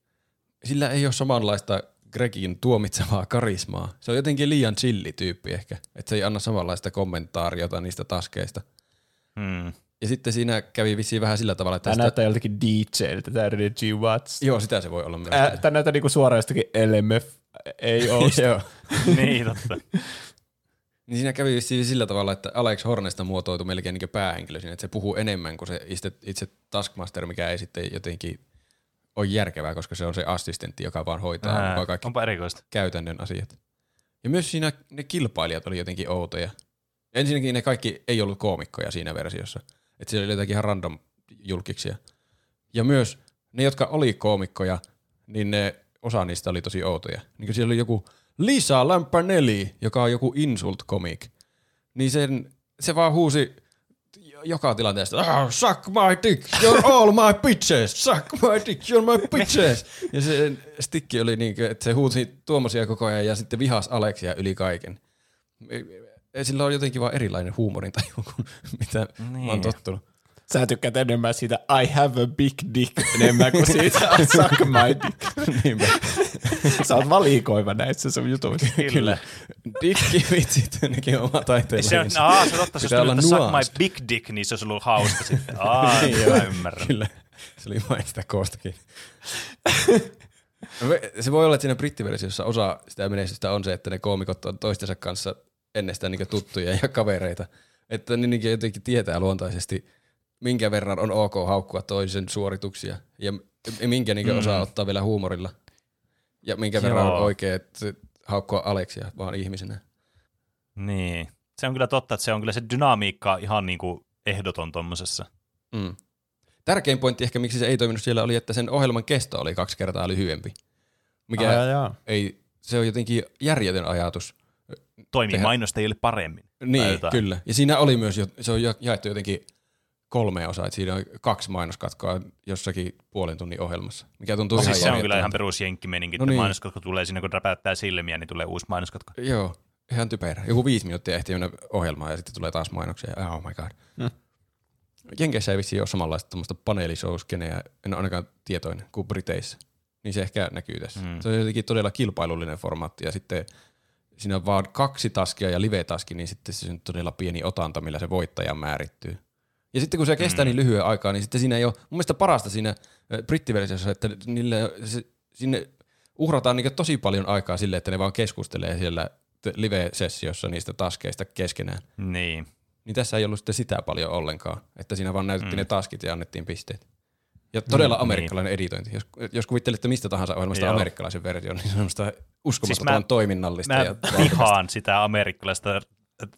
sillä ei ole samanlaista Gregin tuomitsevaa karismaa. Se on jotenkin liian chilli tyyppi ehkä, että se ei anna samanlaista kommentaariota niistä taskeista. Hmm. Ja sitten siinä kävi vissiin vähän sillä tavalla, että Tämä sitä, näyttää joltakin DJltä, tämä Reggie Watts. joo sitä se voi olla myös. Tämä näyttää niinku suoraan jostakin LMF. Ei oo. niin, totta. Niin siinä kävi vissiin sillä tavalla, että Alex Hornesta muotoutui melkein niin päähenkilö siinä, että se puhuu enemmän kuin se itse, itse Taskmaster, mikä ei sitten jotenkin ole järkevää, koska se on se assistentti, joka vaan hoitaa Ää, kaikki onpa erikoista. käytännön asiat. Ja myös siinä ne kilpailijat oli jotenkin outoja. Ensinnäkin ne kaikki ei ollut koomikkoja siinä versiossa. Että siellä oli jotakin ihan random julkiksia. Ja myös ne, jotka oli koomikkoja, niin ne, osa niistä oli tosi outoja. Niin siellä oli joku Lisa Lampanelli, joka on joku insult comic. Niin sen, se vaan huusi joka tilanteesta, oh, suck my dick, you're all my bitches, suck my dick, you're my bitches. Ja se stikki oli niin, että se huusi tuommoisia koko ajan ja sitten vihas Aleksia yli kaiken. Sillä on jotenkin vaan erilainen huumorintaju kuin mitä niin. mä oon tottunut. Sä tykkäät enemmän siitä I have a big dick enemmän kuin siitä suck my dick. [LAUGHS] Niinpä. Sä oot valikoiva näissä sun jutuissa. Kyllä. Dikkivitsit, nekin on oma taiteella. Se on, aa, se on totta, se Pitää olisi tullut Suck. My Big Dick, niin se olisi ollut hauska sitten. Aa, [LAUGHS] Niin, mä joo. ymmärrän. Kyllä, se oli vain sitä koostakin. se voi olla, että siinä brittiversiossa osa sitä menestystä on se, että ne koomikot on toistensa kanssa ennestään niin tuttuja ja kavereita. Että ne niin jotenkin tietää luontaisesti, minkä verran on ok haukkua toisen suorituksia ja minkä niin mm. osaa ottaa vielä huumorilla. Ja minkä verran on Joo. oikein että haukkua Aleksia vaan ihmisenä. Niin. Se on kyllä totta, että se on kyllä se dynamiikka ihan niin kuin ehdoton tommosessa. Mm. Tärkein pointti ehkä, miksi se ei toiminut siellä, oli, että sen ohjelman kesto oli kaksi kertaa lyhyempi. Mikä Ai, ai. ei, se on jotenkin järjetön ajatus. Toimii Tehdä- mainostajille paremmin. Niin, kyllä. Ja siinä oli myös, jo, se on ja- jaettu jotenkin kolme osaa, että siinä on kaksi mainoskatkoa jossakin puolen tunnin ohjelmassa, mikä tuntuu ihan Siis se on kyllä ihan perus jenkkimeninki, No että niin. mainoskatko tulee siinä, kun räpäyttää silmiä, niin tulee uusi mainoskatko. Joo, ihan typerä. Joku viisi minuuttia ehtii mennä ohjelmaan ja sitten tulee taas mainoksia. Ja Oh my god. Hmm. Jenkeissä ei vissiin ole samanlaista tuommoista paneelishow-skeneä, en ole ainakaan tietoinen, kuin Briteissä. Niin se ehkä näkyy tässä. Mm. Se on jotenkin todella kilpailullinen formaatti ja sitten siinä on vaan kaksi taskia ja live-taski, niin sitten se on todella pieni otanta, millä se voittaja määrittyy. Ja sitten kun se kestää Mm. niin lyhyen aikaa, niin sitten siinä ei ole, mun mielestä parasta siinä brittiversiossa, että niille, se, sinne uhrataan niin tosi paljon aikaa sille, että ne vaan keskustelee siellä live-sessiossa niistä taskeista keskenään. Niin. Niin tässä ei ollut sitten sitä paljon ollenkaan, että siinä vaan näytettiin Mm. ne taskit ja annettiin pisteet. Ja todella Mm, mm, amerikkalainen niin. editointi. Jos, jos kuvittelette mistä tahansa ohjelmasta Joo. amerikkalaisen version, niin se on semmoista uskomattoman Siis mä- siis toiminnallista. Mä ja vihaan sitä amerikkalaista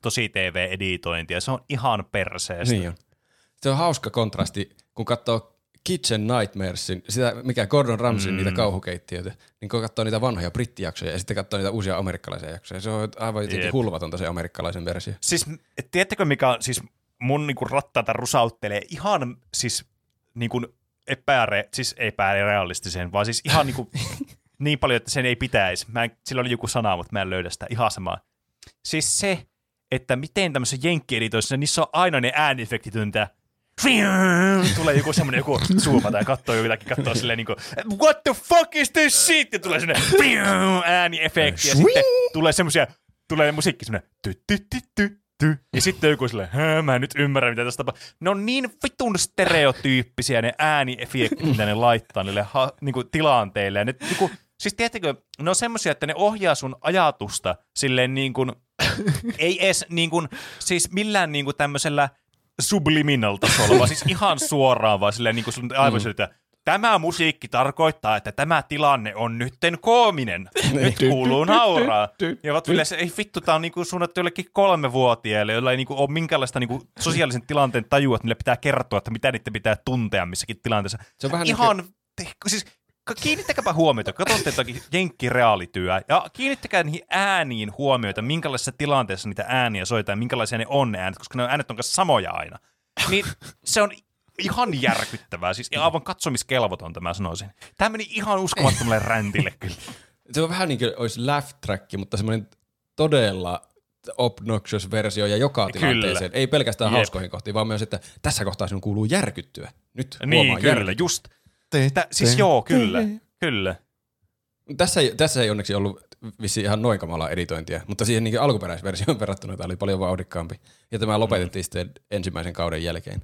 tosi TV-editointia. Se on ihan perseestä. Niin on. Se on hauska kontrasti, kun katsoo Kitchen Nightmaresin, sitä, mikä Gordon Ramsayn Mm. niitä kauhukeittiöitä, niin kun katsoo niitä vanhoja brittijaksoja ja sitten katsoo niitä uusia amerikkalaisia jaksoja, se on aivan jotenkin Jep. hulvatonta se amerikkalaisen versio. Siis, tiedättekö mikä on, siis mun niinku rattaita rusauttelee ihan siis niinku epäre, siis epärealistiseen, vaan siis ihan niinku [LAUGHS] niin paljon, että sen ei pitäisi. Mä en, sillä oli joku sana, mutta mä en löydä sitä ihan samaa. Siis se, että miten tämmöisessä jenkkieditoissa, niissä on aina ne ääniefektit, mitä tulee joku semmonen joku zoomata ja katsoo jotakin, katsoo silleen niinku, what the fuck is this shit? Ja tulee semmonen ääniefekti ja sitten tulee semmosia, tulee musiikki semmonen ty, ty, ty, ty, ty. Ja sitten joku silleen, "Hää, mä en nyt ymmärrä mitä tässä tapahtuu. Ne on niin vitun stereotyyppisiä ne ääniefektit, mitä ne laittaa niille ha, niinku, tilanteille. Ja ne, niinku, siis tiedättekö, ne on semmosia, että ne ohjaa sun ajatusta silleen niin kuin, ei edes niin kuin, siis millään niin kuin tämmöisellä subliminal tasolla, vaan siis [LAUGHS] ihan suoraan vaan silleen niin kuin sun aivan mm. että tämä musiikki tarkoittaa, että tämä tilanne on nytten koominen. [LAUGHS] Nyt kuuluu nauraa. Ja ovat yleensä, ei vittu, tämä on niinku suunnattu jollekin kolmevuotiaille, joilla ei niinku ole minkäänlaista niinku sosiaalisen tilanteen tajua, että niille pitää kertoa, että mitä niiden pitää tuntea missäkin tilanteessa. Se on vähän Ihan, te, siis ka- kiinnittäkääpä huomiota, katsotte jotakin jenkkireaalityöä ja kiinnittäkää niihin ääniin huomioita, minkälaisessa tilanteessa niitä ääniä soitaan ja minkälaisia ne on ne äänet, koska ne äänet on kanssa samoja aina. Niin se on ihan järkyttävää, siis aivan katsomiskelvotonta mä sanoisin. Tämä meni ihan uskomattomalle räntille kyllä. Se on vähän niin kuin olisi laugh track, mutta semmoinen todella obnoxious versio ja joka Kyllä. tilanteeseen. Ei pelkästään Jep. hauskoihin kohtiin, vaan myös, että tässä kohtaa sinun kuuluu järkyttyä. Nyt Niin, huomaa kyllä, järkyttyä. just. Tä, siis joo, kyllä, kyllä. Tässä ei, tässä ei onneksi ollut vissi ihan noin kamalaa editointia, mutta siihen niin alkuperäisversioon verrattuna tämä oli paljon vauhdikkaampi. Ja tämä lopetettiin sitten ensimmäisen kauden jälkeen.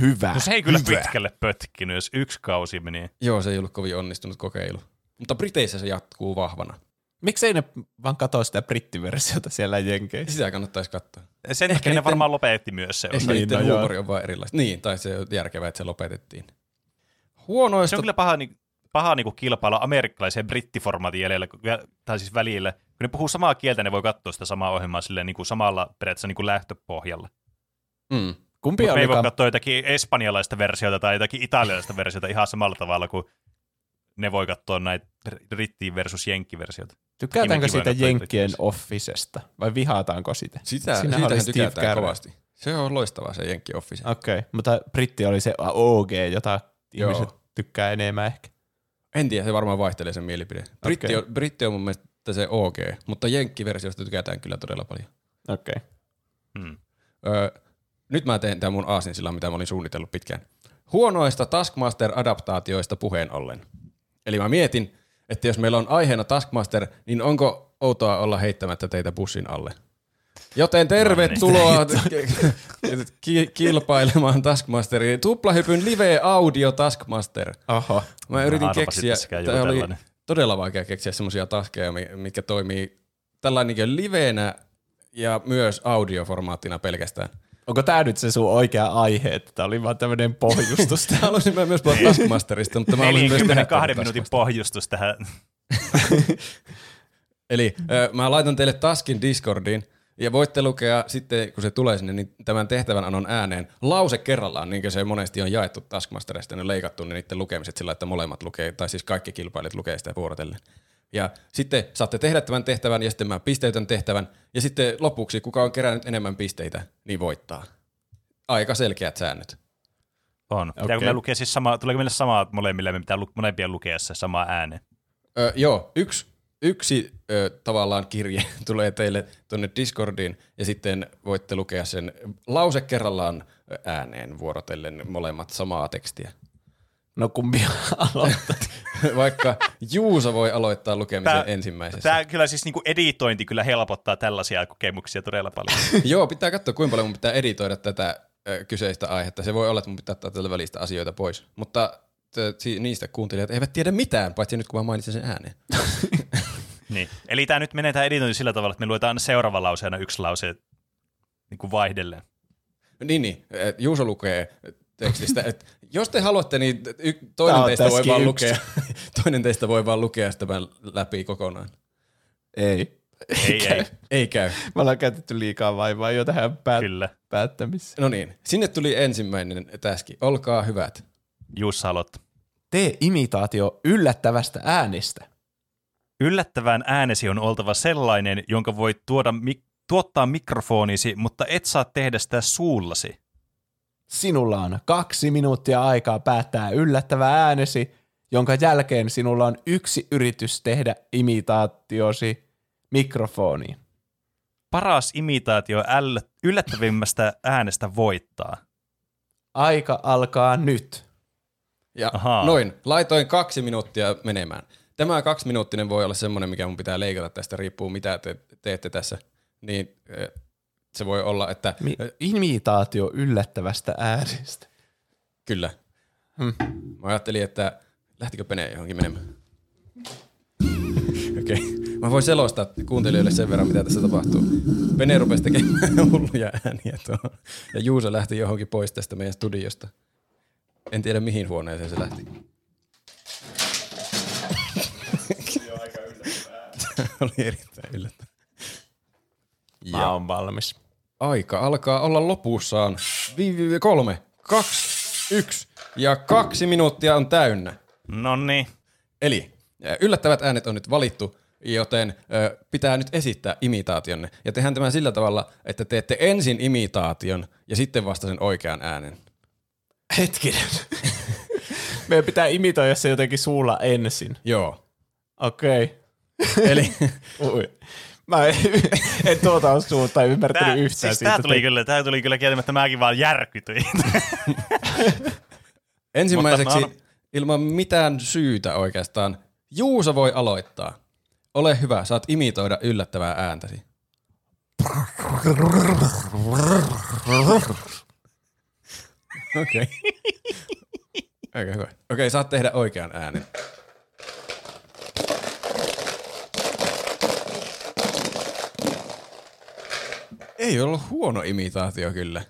Hyvä. No se ei kyllä hyvä. pitkälle pötkinyt, jos yksi kausi meni. Joo, se ei ollut kovin onnistunut kokeilu. Mutta Briteissä se jatkuu vahvana. Miksei ne vaan katso sitä brittiversiota siellä Jenkeissä? Sitä kannattaisi katsoa. Sen Ehkä takia ne niiden- varmaan lopetti myös se. Ehkä osa. Niin, niiden no huumori on vaan erilaista. Niin, tai se on järkevää, että se lopetettiin. Huonoista... Se on kyllä paha, niin, paha niin kilpailla amerikkalaisen brittiformaatin jäljellä, tai siis välillä. Kun ne puhuu samaa kieltä, ne voi katsoa sitä samaa ohjelmaa silleen niin kuin samalla periaatteessa niin kuin lähtöpohjalla. Mm. Kumpi Mutta me ei voi katsoa jotakin espanjalaista versiota tai jotakin italialaista versiota ihan samalla tavalla kuin ne voi katsoa näitä britti versus jenkki-versiota. Tykätäänkö siitä Jenkkien. Officesta vai vihaataanko sitä? Sitä, siitähän Steve tykätään kovasti. Se on loistavaa se Jenkki Office. Okei, okay. mutta britti oli se OG, jota Joo. ihmiset tykkää enemmän ehkä. En tiedä, se varmaan vaihtelee sen mielipide. Britti, on, Britti on mun mielestä se OG, mutta Jenkki-versiosta tykätään kyllä todella paljon. Okei. Okay. Hmm. Öö, nyt mä teen tämän mun aasinsillan, mitä mä olin suunnitellut pitkään. Huonoista Taskmaster-adaptaatioista puheen ollen. Eli mä mietin, että jos meillä on aiheena Taskmaster, niin onko outoa olla heittämättä teitä bussin alle? Joten tervetuloa [LAUGHS] ki- kilpailemaan Taskmasteriin. Tuplahypyn live audio Taskmaster. Oho. Mä yritin arvasin, keksiä, tämä oli tällainen. todella vaikea keksiä semmoisia taskeja, mi- mitkä toimii tällainen niin livenä ja myös audioformaattina pelkästään. Onko tää nyt se sun oikea aihe, että tää oli vaan tämmönen pohjustus? [LAUGHS] Haluaisin mä myös puhua Taskmasterista, mutta mä haluaisin myös tehdä 42 tätä minuutin pohjustus tähän. [LAUGHS] Eli mä laitan teille Taskin Discordiin, ja voitte lukea sitten, kun se tulee sinne, niin tämän tehtävän anon ääneen lause kerrallaan, niin kuin se monesti on jaettu Taskmasterista, ne leikattu ne niiden lukemiset sillä, että molemmat lukee, tai siis kaikki kilpailijat lukee sitä vuorotellen. Ja sitten saatte tehdä tämän tehtävän, ja sitten mä pisteytän tehtävän, ja sitten lopuksi, kuka on kerännyt enemmän pisteitä, niin voittaa. Aika selkeät säännöt. On. Pitääkö Okei. meillä lukea siis sama, tuleeko meille sama molemmille, me pitää lu- molempien lukea se sama ääne? Ö, joo, yksi, yksi ö, tavallaan kirje [LAUGHS] tulee teille tuonne Discordiin ja sitten voitte lukea sen lause kerrallaan ääneen vuorotellen molemmat samaa tekstiä. No kumpi [LAUGHS] aloittaa? [LAUGHS] Vaikka Juuso voi aloittaa lukemisen Tää- ensimmäisessä. Tämä kyllä siis niinku editointi kyllä helpottaa tällaisia kokemuksia todella paljon. Joo, pitää katsoa kuinka paljon mun pitää editoida tätä ö, kyseistä aihetta. Se voi olla, että mun pitää ottaa tällä välistä asioita pois. Mutta niistä kuuntelijat eivät tiedä mitään, paitsi nyt kun mä mainitsin sen ääneen. Niin. Eli tämä nyt menee tämä editointi sillä tavalla, että me luetaan seuraava lauseena yksi lause niin kuin vaihdellen. Niin, niin. Juuso lukee tekstistä. Et jos te haluatte, niin y- toinen teistä voi vaan yksi. lukea. [LAUGHS] toinen teistä voi vaan lukea sitä tämän läpi kokonaan. ei. Ei, ei, Ei käy. Me ollaan käytetty liikaa vaivaa jo tähän päät- kyllä. päättämiseen. No niin, sinne tuli ensimmäinen täski. Olkaa hyvät. Juussa aloittaa. Tee imitaatio yllättävästä äänestä. Yllättävän äänesi on oltava sellainen, jonka voit tuoda mik- tuottaa mikrofonisi, mutta et saa tehdä sitä suullasi. Sinulla on kaksi minuuttia aikaa päättää yllättävä äänesi, jonka jälkeen sinulla on yksi yritys tehdä imitaatiosi mikrofoniin. Paras imitaatio äll- yllättävimmästä äänestä voittaa. Aika alkaa nyt. Ja Ahaa. noin, laitoin kaksi minuuttia menemään. Tämä kaksi minuuttinen voi olla semmoinen, mikä mun pitää leikata tästä, riippuu mitä te teette tässä. Niin eh, se voi olla, että Mi- imitaatio yllättävästä äänestä. Kyllä. Hmm. Mä ajattelin, että lähtikö Pene johonkin menemään. [LAUGHS] Okei. Okay. Mä voin selostaa kuuntelijoille sen verran, mitä tässä tapahtuu. Pene rupesi tekemään [LAUGHS] hulluja ääniä tuohon. Ja Juuso lähti johonkin pois tästä meidän studiosta. En tiedä mihin huoneeseen se lähti. Oli erittäin yllättävää. Mä oon valmis. Aika alkaa olla lopussaan. Vi- vi- kolme, kaksi, yksi ja kaksi minuuttia on täynnä. No niin. Eli äh, yllättävät äänet on nyt valittu, joten ö, pitää nyt esittää imitaationne. Ja tehdään tämä sillä tavalla, että teette ensin imitaation ja sitten vasta sen oikean äänen. Hetkinen. [LAUGHS] Meidän pitää imitoida se jotenkin suulla ensin. Joo. Okei. [LAUGHS] Eli Ui. Mä en, en tuota osuutta ymmärtänyt Tää, yhtään siis siitä. tää tuli kyllä, tää tuli kyllä kieltämättä, mäkin vaan järkytyin. [LAUGHS] ensimmäiseksi, Mutta mä ilman mitään syytä oikeastaan, Juuso voi aloittaa. Ole hyvä, saat imitoida yllättävää ääntäsi. Okei. [LAUGHS] Aika hyvä. Okei, saat tehdä oikean äänen. Ei ollut huono imitaatio kyllä.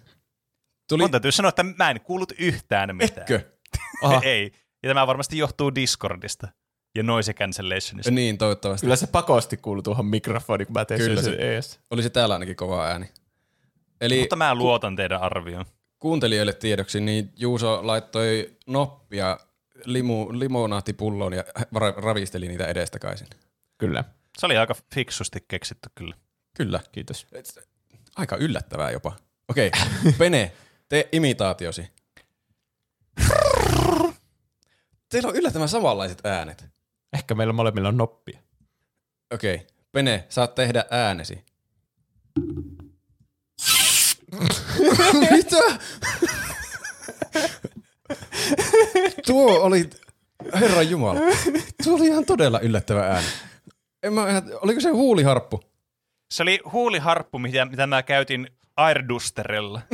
Tuli, Mun täytyy sanoa, että mä en kuullut yhtään mitään. etkö? [LAUGHS] Aha. Ei. Ja tämä varmasti johtuu Discordista ja noise cancellationista. Niin, toivottavasti. Kyllä se pakosti kuuluu tuohon mikrofoniin, kun mä tein Kyllä sen se- ees. Oli se täällä ainakin kova ääni. Eli Mutta mä luotan teidän arvioon. kuuntelijoille tiedoksi, niin Juuso laittoi noppia limu, limonaattipulloon ja ra- ravisteli niitä edestakaisin. Kyllä. Se oli aika fiksusti keksitty kyllä. Kyllä. Kiitos. Aika yllättävää jopa. Okei, [LAUGHS] Pene, tee imitaatiosi. Teillä on yllättävän samanlaiset äänet. Ehkä meillä molemmilla on noppia. Okei, Pene, saat tehdä äänesi. Mitä? Tuo oli, herran jumala, tuo oli ihan todella yllättävä ääni. En mä, oliko se huuliharppu? Se oli huuliharppu, mitä, mitä mä käytin Airdusterella. [LAUGHS]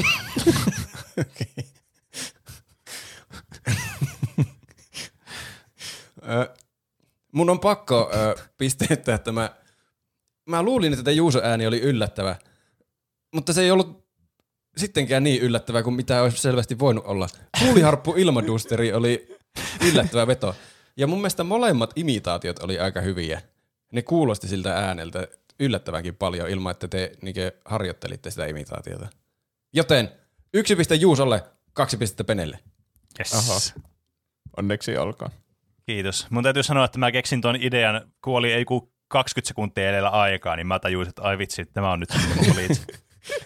Mun on pakko pisteyttää, että mä, mä luulin, että Juuso ääni oli yllättävä, mutta se ei ollut sittenkään niin yllättävä kuin mitä olisi selvästi voinut olla. Huuliharppu ilmadusteri oli yllättävä veto. Ja mun mielestä molemmat imitaatiot oli aika hyviä. Ne kuulosti siltä ääneltä yllättävänkin paljon ilman, että te niinkö harjoittelitte sitä imitaatiota. Joten yksi piste Juusolle, kaksi pistettä Penelle. Yes. Aha. Onneksi olkoon. Kiitos. Mun täytyy sanoa, että mä keksin ton idean, kun oli ei kun 20 sekuntia edellä aikaa, niin mä tajusin, että ai vitsi, tämä on nyt se valitse.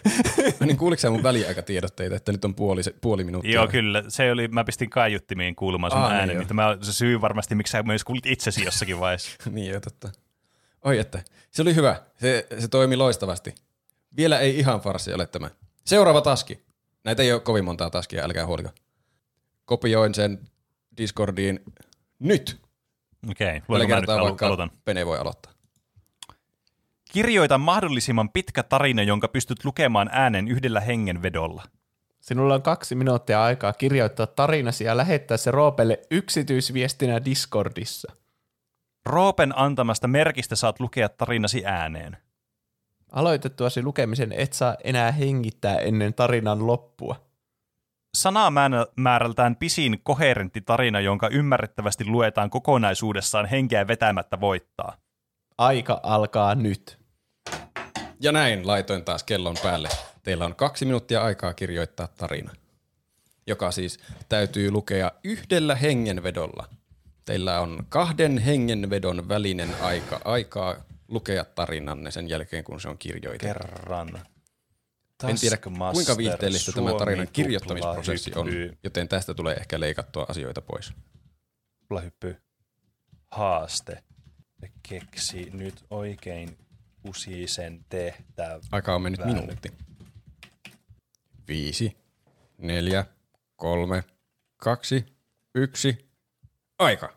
[LAUGHS] niin kuuliko sä mun väliaikatiedotteita, että nyt on puoli, se- puoli minuuttia? Joo, kyllä. Se oli, mä pistin kaiuttimiin kuulumaan sun Aa, niin äänen, niin tämä on se syy varmasti, miksi sä myös kuulit itsesi jossakin vaiheessa. [LAUGHS] niin joo, totta. Oi että, se oli hyvä. Se, se toimi loistavasti. Vielä ei ihan farsi ole tämä. Seuraava taski. Näitä ei ole kovin montaa taskia, älkää huoliko. Kopioin sen Discordiin nyt. Okei, nyt kertaa alo- vaikka aloitan. Pene voi aloittaa. Kirjoita mahdollisimman pitkä tarina, jonka pystyt lukemaan äänen yhdellä hengenvedolla. Sinulla on kaksi minuuttia aikaa kirjoittaa tarinasi ja lähettää se Roopelle yksityisviestinä Discordissa. Roopen antamasta merkistä saat lukea tarinasi ääneen. Aloitettuasi lukemisen et saa enää hengittää ennen tarinan loppua. Sanamäärältään pisin koherentti tarina, jonka ymmärrettävästi luetaan kokonaisuudessaan henkeä vetämättä voittaa. Aika alkaa nyt. Ja näin laitoin taas kellon päälle. Teillä on kaksi minuuttia aikaa kirjoittaa tarina, joka siis täytyy lukea yhdellä hengenvedolla. Teillä on kahden hengenvedon välinen aika aikaa lukea tarinanne sen jälkeen, kun se on kirjoitettu. Kerran. En tiedä, kuinka viihteellistä tämä tarinan kirjoittamisprosessi on, joten tästä tulee ehkä leikattua asioita pois. Tuplahyppy. Haaste. Keksi nyt oikein kusisen tehtävä. Aika on mennyt minuutti. Viisi, neljä, kolme, kaksi, yksi. Aika.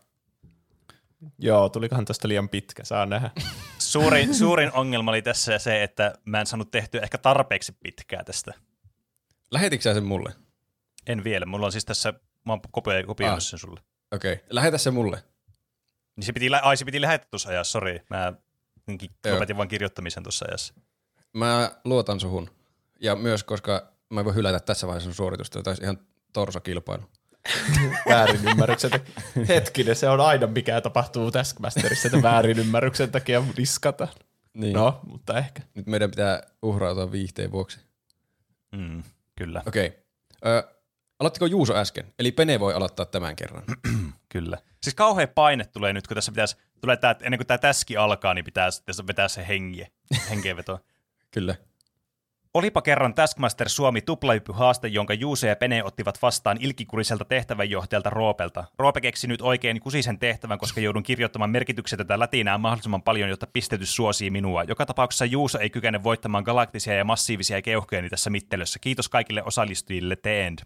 Joo, tulikohan tästä liian pitkä, saa nähdä. [LAUGHS] Suurin, suurin ongelma oli tässä se, että mä en saanut tehtyä ehkä tarpeeksi pitkää tästä. Lähetitkö sä sen mulle? En vielä. Mulla on siis tässä, mä oon kopio- kopioinut Ah. sen sulle. Okei, okay. lähetä se mulle. Niin se piti, lä- ai se piti lähettää tuossa ajassa, sori. Mä lopetin vaan kirjoittamisen tuossa ajassa. Mä luotan suhun. Ja myös, koska mä en voi hylätä tässä vaiheessa sun suoritusta, tai ihan torsokilpailu. [LAUGHS] Väärinymmärryksen takia. Hetkinen, se on aina mikä tapahtuu Taskmasterissa, että väärinymmärryksen takia diskataan. Niin. No, mutta ehkä. Nyt meidän pitää uhrautua viihteen vuoksi. Mm, kyllä, Okei. Okay. aloittiko Juuso äsken? Eli Pene voi aloittaa tämän kerran. [CLEARS THROAT] kyllä. Siis kauhea paine tulee nyt, kun tässä pitäisi, tulee tää, ennen kuin tämä täski alkaa, niin pitää sitten vetää se hengie, hengenveto. [LAUGHS] Kyllä. Olipa kerran Taskmaster Suomi tuplahyppyhaaste, jonka Juuse ja Pene ottivat vastaan ilkikuriselta tehtävänjohtajalta Roopelta. Roope keksi nyt oikein kusisen tehtävän, koska joudun kirjoittamaan merkityksetöntä latinaa mahdollisimman paljon, jotta pistetys suosii minua. Joka tapauksessa Juuso ei kykene voittamaan galaktisia ja massiivisia keuhkojani tässä mittelössä. Kiitos kaikille osallistujille, The End.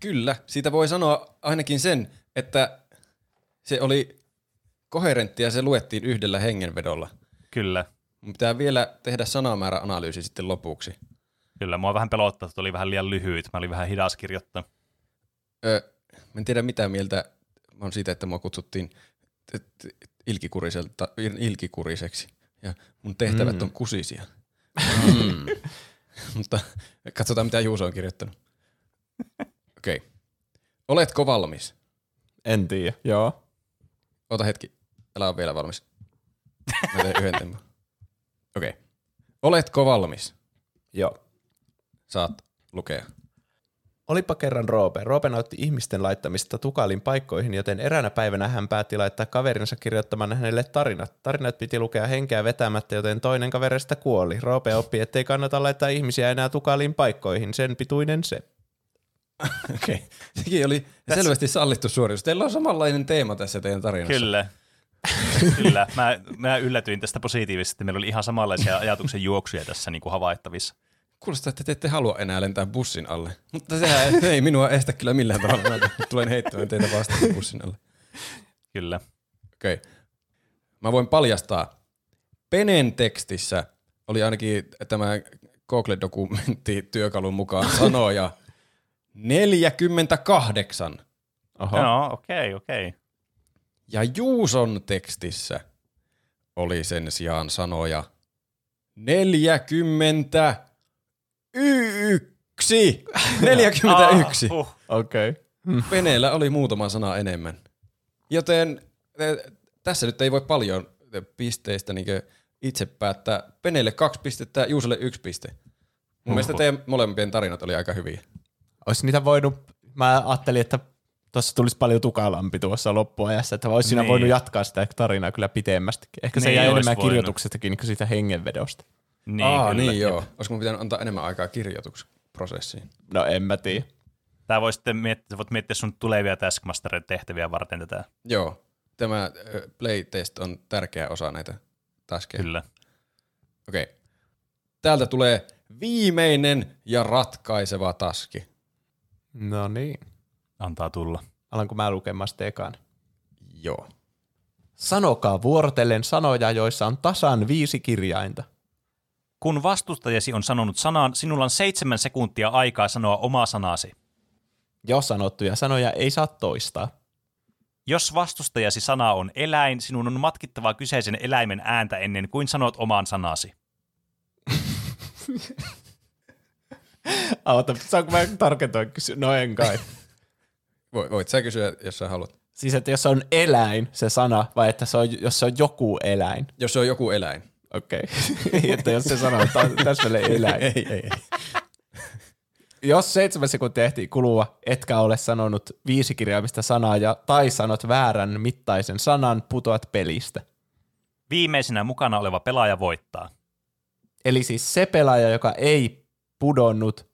Kyllä. Siitä voi sanoa ainakin sen, että se oli koherentti ja se luettiin yhdellä hengenvedolla. Kyllä, Mun pitää vielä tehdä sanamääräanalyysi sitten lopuksi. kyllä. Mua vähän pelottaa, että oli vähän liian lyhyt. Mä olin vähän hidas kirjoittaa. Ö, mä en tiedä mitä mieltä mä on siitä, että mua kutsuttiin ilkikuriselta, ilkikuriseksi. Ja mun tehtävät mm. on kusisia. Mm. [LAUGHS] Mutta katsotaan, mitä Juuso on kirjoittanut. Okei. Okay. Oletko valmis? En tiedä. Joo. Ota hetki. Älä ole vielä valmis. Mä teen yhden tempun. Okei. Okay. Oletko valmis? Joo. Saat lukea. Olipa kerran Roope. Roope nautti ihmisten laittamista tukalin paikkoihin, joten eräänä päivänä hän päätti laittaa kaverinsa kirjoittamaan hänelle tarinat. Tarinat piti lukea henkeä vetämättä, joten toinen kaverista kuoli. Roope oppi, ettei kannata laittaa ihmisiä enää tukaliin paikkoihin. Sen pituinen se. [LAUGHS] Okei. Okay. Sekin oli selvästi sallittu suoritus. Teillä on samanlainen teema tässä teidän tarinassa. Kyllä. [LAUGHS] Kyllä. Mä, mä yllätyin tästä positiivisesti. Meillä oli ihan samanlaisia ajatuksen juoksuja tässä niin kuin havaittavissa. Kuulostaa, että te ette halua enää lentää bussin alle. Mutta sehän [LAUGHS] ei minua estä kyllä millään tavalla. Mä tulen heittämään teitä vastaan bussin alle. Kyllä. Okei. Okay. Mä voin paljastaa. Penen tekstissä oli ainakin tämä Google-dokumentti työkalun mukaan sanoja [LAUGHS] 48. Oho. No, okei, okay, okei. Okay. Ja Juuson tekstissä oli sen sijaan sanoja 41. 41. Ah, uh. Okei. Okay. Peneellä oli muutama sana enemmän. Joten eh, tässä nyt ei voi paljon pisteistä niin itse päättää. Peneelle kaksi pistettä, Juusolle yksi piste. Mun mielestä teidän molempien tarinat oli aika hyviä. Olisi niitä voinut, mä ajattelin, että tuossa tulisi paljon tukalampi tuossa loppuajassa, että olisi siinä Niin. voinut jatkaa sitä tarinaa kyllä pitemmästikin. Ehkä se Niin, jäi olisi enemmän voinut. kirjoituksestakin niin kuin siitä hengenvedosta. Niin, Aa, kyllä. niin joo. Olisiko mun pitänyt antaa enemmän aikaa kirjoitusprosessiin? No en mä tiedä. Tää voi sitten miettiä, voit miettiä sun tulevia Taskmasterin tehtäviä varten tätä. Joo. Tämä playtest on tärkeä osa näitä taskeja. Kyllä. Okei. Täältä tulee viimeinen ja ratkaiseva taski. No niin. Antaa tulla. Alanko mä lukemaan sitten ekaan? Joo. Sanokaa vuorotellen sanoja, joissa on tasan viisi kirjainta. Kun vastustajasi on sanonut sanan, sinulla on seitsemän sekuntia aikaa sanoa omaa sanasi. Jo sanottuja sanoja ei saa toistaa. Jos vastustajasi sana on eläin, sinun on matkittava kyseisen eläimen ääntä ennen kuin sanot oman sanasi. [LAUGHS] Ota, saanko mä tarkentaa kysyä? No en kai. Voit, voit sä kysyä, jos sä haluat. siis että jos se on eläin se sana, vai että se on, jos se on joku eläin. Jos se on joku eläin. Okei. Okay. [LAUGHS] että jos se sanoo, että on täsmälleen eläin. Ei, ei, ei. Jos seitsemän sekuntia ehtii kulua, etkä ole sanonut viisi kirjaimista sanaa ja, tai sanot väärän mittaisen sanan, putoat pelistä. Viimeisenä mukana oleva pelaaja voittaa. Eli siis se pelaaja, joka ei pudonnut.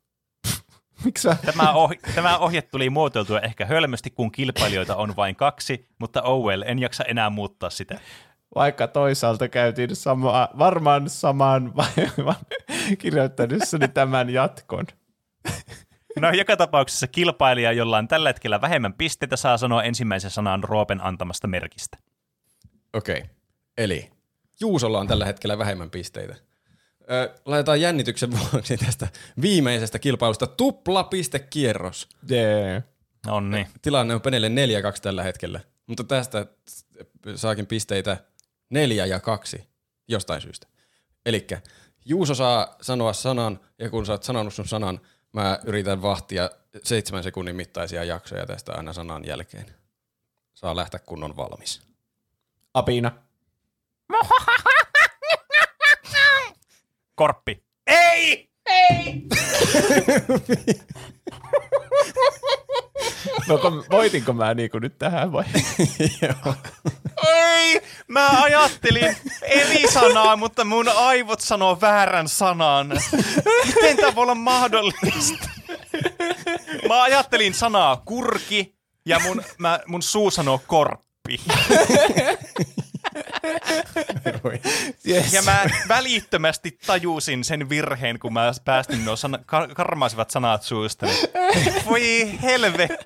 Miksi mä? Tämä, ohje, tämä ohje tuli muotoiltua ehkä hölmösti, kun kilpailijoita on vain kaksi, mutta oh well, en jaksa enää muuttaa sitä. Vaikka toisaalta käytiin sama, varmaan samaan [LAUGHS] vaivan kirjoittaneessani tämän jatkon. No joka tapauksessa kilpailija, jolla on tällä hetkellä vähemmän pisteitä, saa sanoa ensimmäisen sanan Roopen antamasta merkistä. Okei. Okay. Eli Juusolla on tällä hetkellä vähemmän pisteitä. Ö, laitetaan jännityksen vuoksi tästä viimeisestä kilpailusta tupla pistekierros. Yeah. On niin. Tilanne on Penelle 4-2 tällä hetkellä, mutta tästä saakin pisteitä 4 ja 2 jostain syystä. Eli Juuso saa sanoa sanan, ja kun sä oot sanonut sun sanan, mä yritän vahtia seitsemän sekunnin mittaisia jaksoja tästä aina sanan jälkeen. Saa lähteä kun on valmis. Apina. [LAUGHS] Korppi. Ei! [LAUGHS] No, kun- voitinko mä niinku nyt tähän vai? [LAUGHS] Ei! Mä ajattelin eri sanaa, mutta mun aivot sanoo väärän sanan. Miten tämä voi olla mahdollista? Mä ajattelin sanaa kurki ja mun, mä, mun suu sanoo korppi. [LAUGHS] Yes. Ja mä välittömästi tajusin sen virheen, kun mä päästin nuo sana- kar- karmaisivat sanat suustani. Voi helvetti.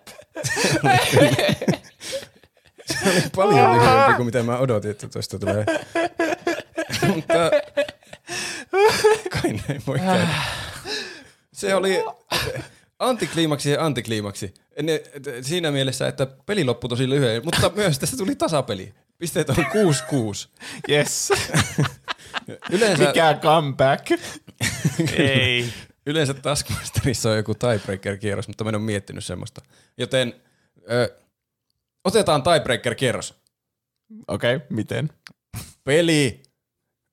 Paljon lyhyempi kuin mitä mä odotin, että tuosta tulee. Mutta kai näin voi käydä. Se oli antikliimaksi ja antikliimaksi. Ne, siinä mielessä, että peli loppui tosi lyhyen, mutta myös tästä tuli tasapeli. Pisteet on 6-6. Yes. [LAUGHS] Yleensä, Mikä comeback? Ei. yleensä Taskmasterissa on joku tiebreaker-kierros, mutta mä en ole miettinyt semmoista. Joten ö, otetaan tiebreaker-kierros. Okei, okay, miten? Peli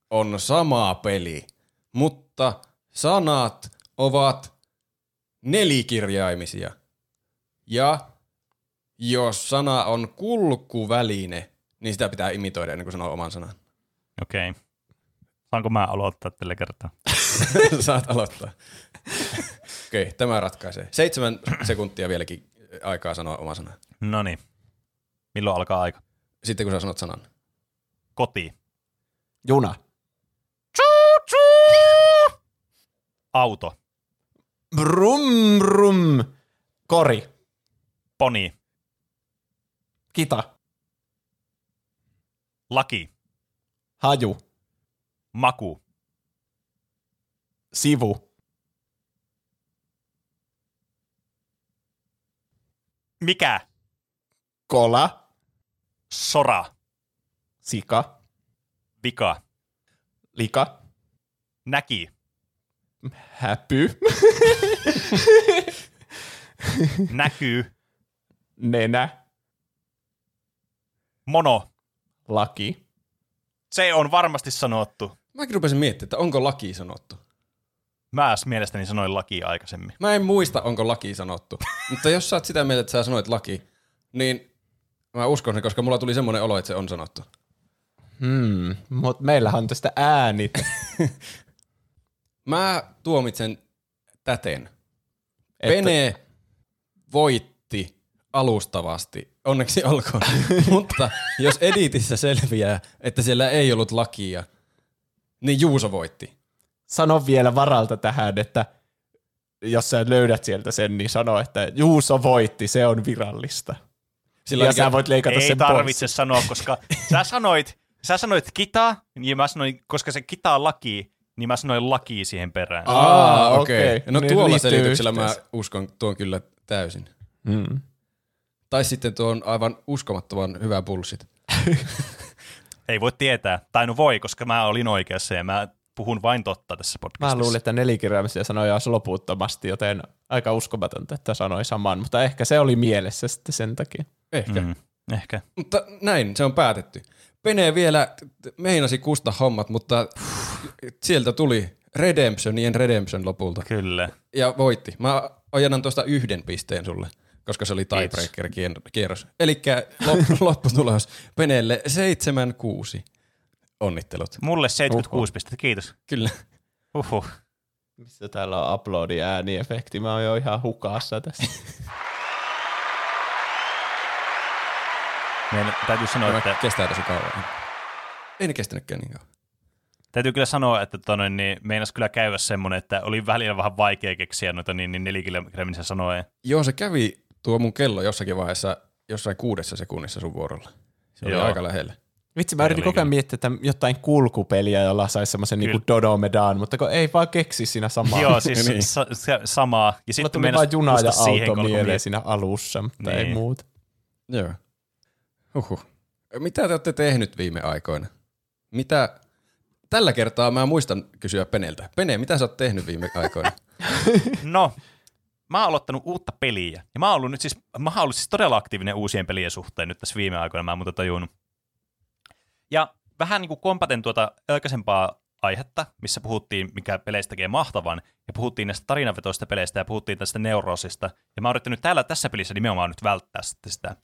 on sama peli, mutta sanat ovat nelikirjaimisia. Ja jos sana on kulkuväline, niin sitä pitää imitoida ennen kuin sanoo oman sanan. Okei. Okay. Saanko mä aloittaa tällä kertaa? [LAUGHS] Saat aloittaa. Okei, okay, tämä ratkaisee. Seitsemän sekuntia vieläkin aikaa sanoa oma sana. No niin. Milloin alkaa aika? Sitten kun sä sanot sanan. Koti. Juna. Auto. Brum, brum. Kori. Poni. Kita. Laki. Haju. Maku. Sivu. Mikä? Kola. Sora. Sika. Vika. Lika. Näki. Häpy. Näkyy. Nenä. Mono. Laki. Se on varmasti sanottu. Mäkin rupesin miettimään, että onko laki sanottu. Mä mielestäni sanoin laki aikaisemmin. Mä en muista, onko laki sanottu. [LAUGHS] Mutta jos sä oot sitä mieltä, että sä sanoit laki, niin mä uskon sen, koska mulla tuli semmoinen olo, että se on sanottu. Hmm, mutta meillähän on tästä äänit. [LAUGHS] Mä tuomitsen täten. Että- Pene voitti alustavasti. Onneksi olkoon. [LAUGHS] Mutta jos editissä selviää, että siellä ei ollut lakia, niin Juuso voitti. Sano vielä varalta tähän, että jos sä löydät sieltä sen, niin sano, että Juuso voitti, se on virallista. Sillä ja sä voit leikata Ei sen tarvitse pois. sanoa, koska sä sanoit, sä sanoit kita, ja mä sanoin, koska se kita on laki, niin mä sanoin laki siihen perään. Aa, okei. okei. No Niin tuolla selityksellä mä yhteensä. uskon tuon kyllä täysin. Mm. Tai sitten tuo on aivan uskomattoman hyvä bullshit. [LAUGHS] Ei voi tietää. Tai no voi, koska mä olin oikeassa ja mä puhun vain totta tässä podcastissa. Mä luulin, että nelikirjaimisia sanoja olisi loputtomasti, joten aika uskomatonta, että sanoi saman, mutta ehkä se oli mielessä sitten sen takia. Ehkä. Mm. Ehkä. Mutta näin, se on päätetty. Pene vielä meinasi kusta hommat, mutta sieltä tuli Redemptionien Redemption lopulta. Kyllä. Ja voitti. Mä ojennan tuosta yhden pisteen sulle, koska se oli tiebreaker-kierros. Eli [LAUGHS] lopputulos Peneelle 7-6. Onnittelut. Mulle 76 pistettä, kiitos. Kyllä. Uhuh. Missä täällä on uploadi ääniefekti? Mä oon jo ihan hukassa tässä. Meidän täytyy sanoa, Tämä että, kestää tosi kauan. Ei ne kestänytkään niin kauan. täytyy kyllä sanoa, että tota noin, niin meinas kyllä käydä semmoinen, että oli välillä vähän vaikea keksiä noita niin, niin nelikilomisen sanoja. Joo, se kävi tuo mun kello jossakin vaiheessa jossain kuudessa sekunnissa sun vuorolla. Se oli Joo. aika lähellä. Vitsi, mä yritin koko ajan miettiä, että jotain kulkupeliä, jolla saisi semmoisen niinku Dodomedaan, mutta kun ei vaan keksi siinä samaa. Joo, siis [LAUGHS] Niin. sa- sa- samaa. Ja sitten tuli vaan juna ja auto mieleen siinä alussa, mutta ei Niin. muuta. Joo. Huhhuh. Mitä te olette tehnyt viime aikoina? Mitä... Tällä kertaa mä muistan kysyä Peneltä. Pene, mitä sä oot tehnyt viime aikoina? [LAUGHS] No, mä oon aloittanut uutta peliä. Ja mä oon ollut nyt siis, mä oon ollut siis todella aktiivinen uusien pelien suhteen nyt tässä viime aikoina, mä en muuta tajunnut. Ja vähän niin kuin kompaten tuota aikaisempaa aihetta, missä puhuttiin, mikä peleistä tekee mahtavan, ja puhuttiin näistä tarinavetoista peleistä ja puhuttiin tästä neuroosista. Ja mä oon yrittänyt täällä tässä pelissä nimenomaan nyt välttää sitten sitä.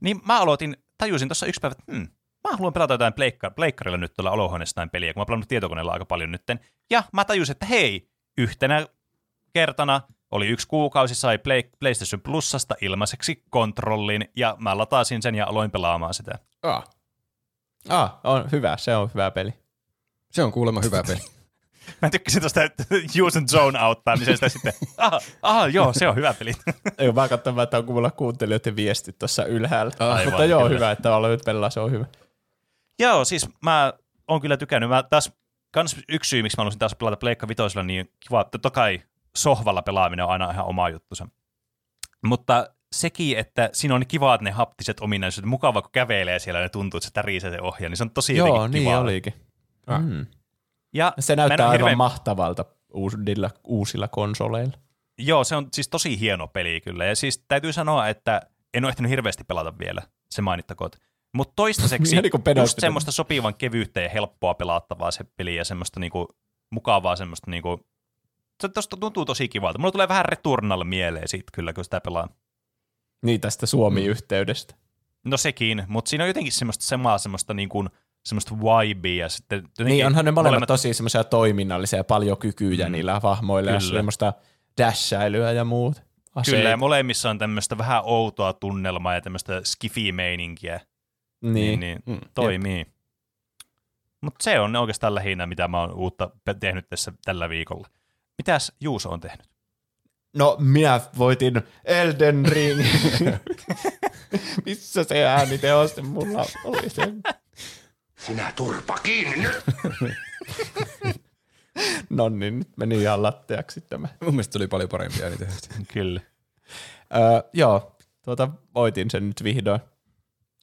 Niin mä aloitin, tajusin tuossa yksi päivä, että hmm, mä haluan pelata jotain pleikka- pleikkarilla nyt tuolla olohuoneessa jotain peliä, kun mä oon pelannut tietokoneella aika paljon nytten. Ja mä tajusin, että hei, yhtenä kertana oli yksi kuukausi, sai Play, PlayStation Plusasta ilmaiseksi kontrollin, ja mä latasin sen ja aloin pelaamaan sitä. ah, Ah, on hyvä, se on hyvä peli. se on kuulemma hyvä peli. [LAUGHS] Mä tykkäsin tuosta use and zone auttaamisesta sitten. Aha, aha, joo, se on hyvä peli. [LAUGHS] Ei vaan katsomaan, että onko mulla kuuntelijoiden viestit tuossa ylhäällä. Aivan, mutta joo, kyllä. hyvä, että aloit pelaa, se on hyvä. joo, siis mä oon kyllä tykännyt. Mä taas, kans yksi syy, miksi mä haluaisin taas pelata Pleikka Vitosella, niin kiva, että totta kai sohvalla pelaaminen on aina ihan oma juttusa. Mutta sekin, että siinä on kivaat ne haptiset ominaisuudet, mukava kun kävelee siellä ja tuntuu, että se tärisee se ohja, niin se on tosi Joo, jotenkin niin kivaa. olikin. Ah. Mm. Ja Se näyttää aivan hirveän- mahtavalta uusilla, uusilla konsoleilla. Joo, se on siis tosi hieno peli kyllä. Ja siis täytyy sanoa, että en ole ehtinyt hirveästi pelata vielä, se mainittakoon. Mutta toistaiseksi [LAUGHS] niin kuin pedot just semmoista sopivan kevyyttä ja helppoa pelattavaa se peli ja semmoista niinku mukavaa semmoista niinku se tosta tuntuu tosi kivalta. Mulla tulee vähän Returnal mieleen siitä kyllä, kun sitä pelaa. Niin tästä Suomi-yhteydestä. No sekin, mutta siinä on jotenkin semmoista samaa semmoista niin kuin, semmoista vibea ja sitten Niin, onhan ne molemmat tosi semmoisia toiminnallisia, paljon kykyjä mm. niillä hahmoilla ja semmoista dashäilyä ja muut. Aseet. Kyllä, ja molemmissa on tämmöistä vähän outoa tunnelmaa ja tämmöistä skifi-meininkiä. niin. Niin, niin Mm, toimii. Mutta se on oikeastaan lähinnä, mitä mä oon uutta tehnyt tässä tällä viikolla. Mitäs Juuso on tehnyt? No, minä voitin Elden Ring. [LAUGHS] Missä se ääniteos mulla oli se? Sinä turpa kiinni nyt! No niin, nyt meni ihan latteaksi tämä. Mun mielestä tuli paljon parempia niitä. Kyllä. Öö, joo, tuota, voitin sen nyt vihdoin.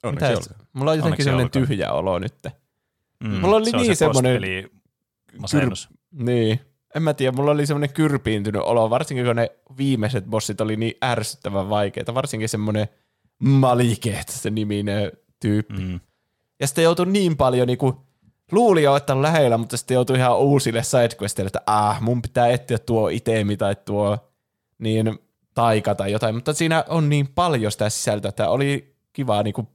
Onneksi Mitä- olkoon. Mulla on jotenkin sellainen tyhjä olo nyt. Mm, Mulla oli se on niin se semmoinen- masennus. Niin. En mä tiedä, mulla oli semmoinen kyrpiintynyt olo, varsinkin kun ne viimeiset bossit oli niin ärsyttävän vaikeita, varsinkin semmoinen Maliket, se niminen tyyppi. Mm. Ja sitten joutui niin paljon niinku, luuli jo, että on lähellä, mutta sitten joutui ihan uusille sidequesteille, että ah, mun pitää etsiä tuo itemi tai tuo niin taika tai jotain, mutta siinä on niin paljon sitä sisältöä, että oli kiva niinku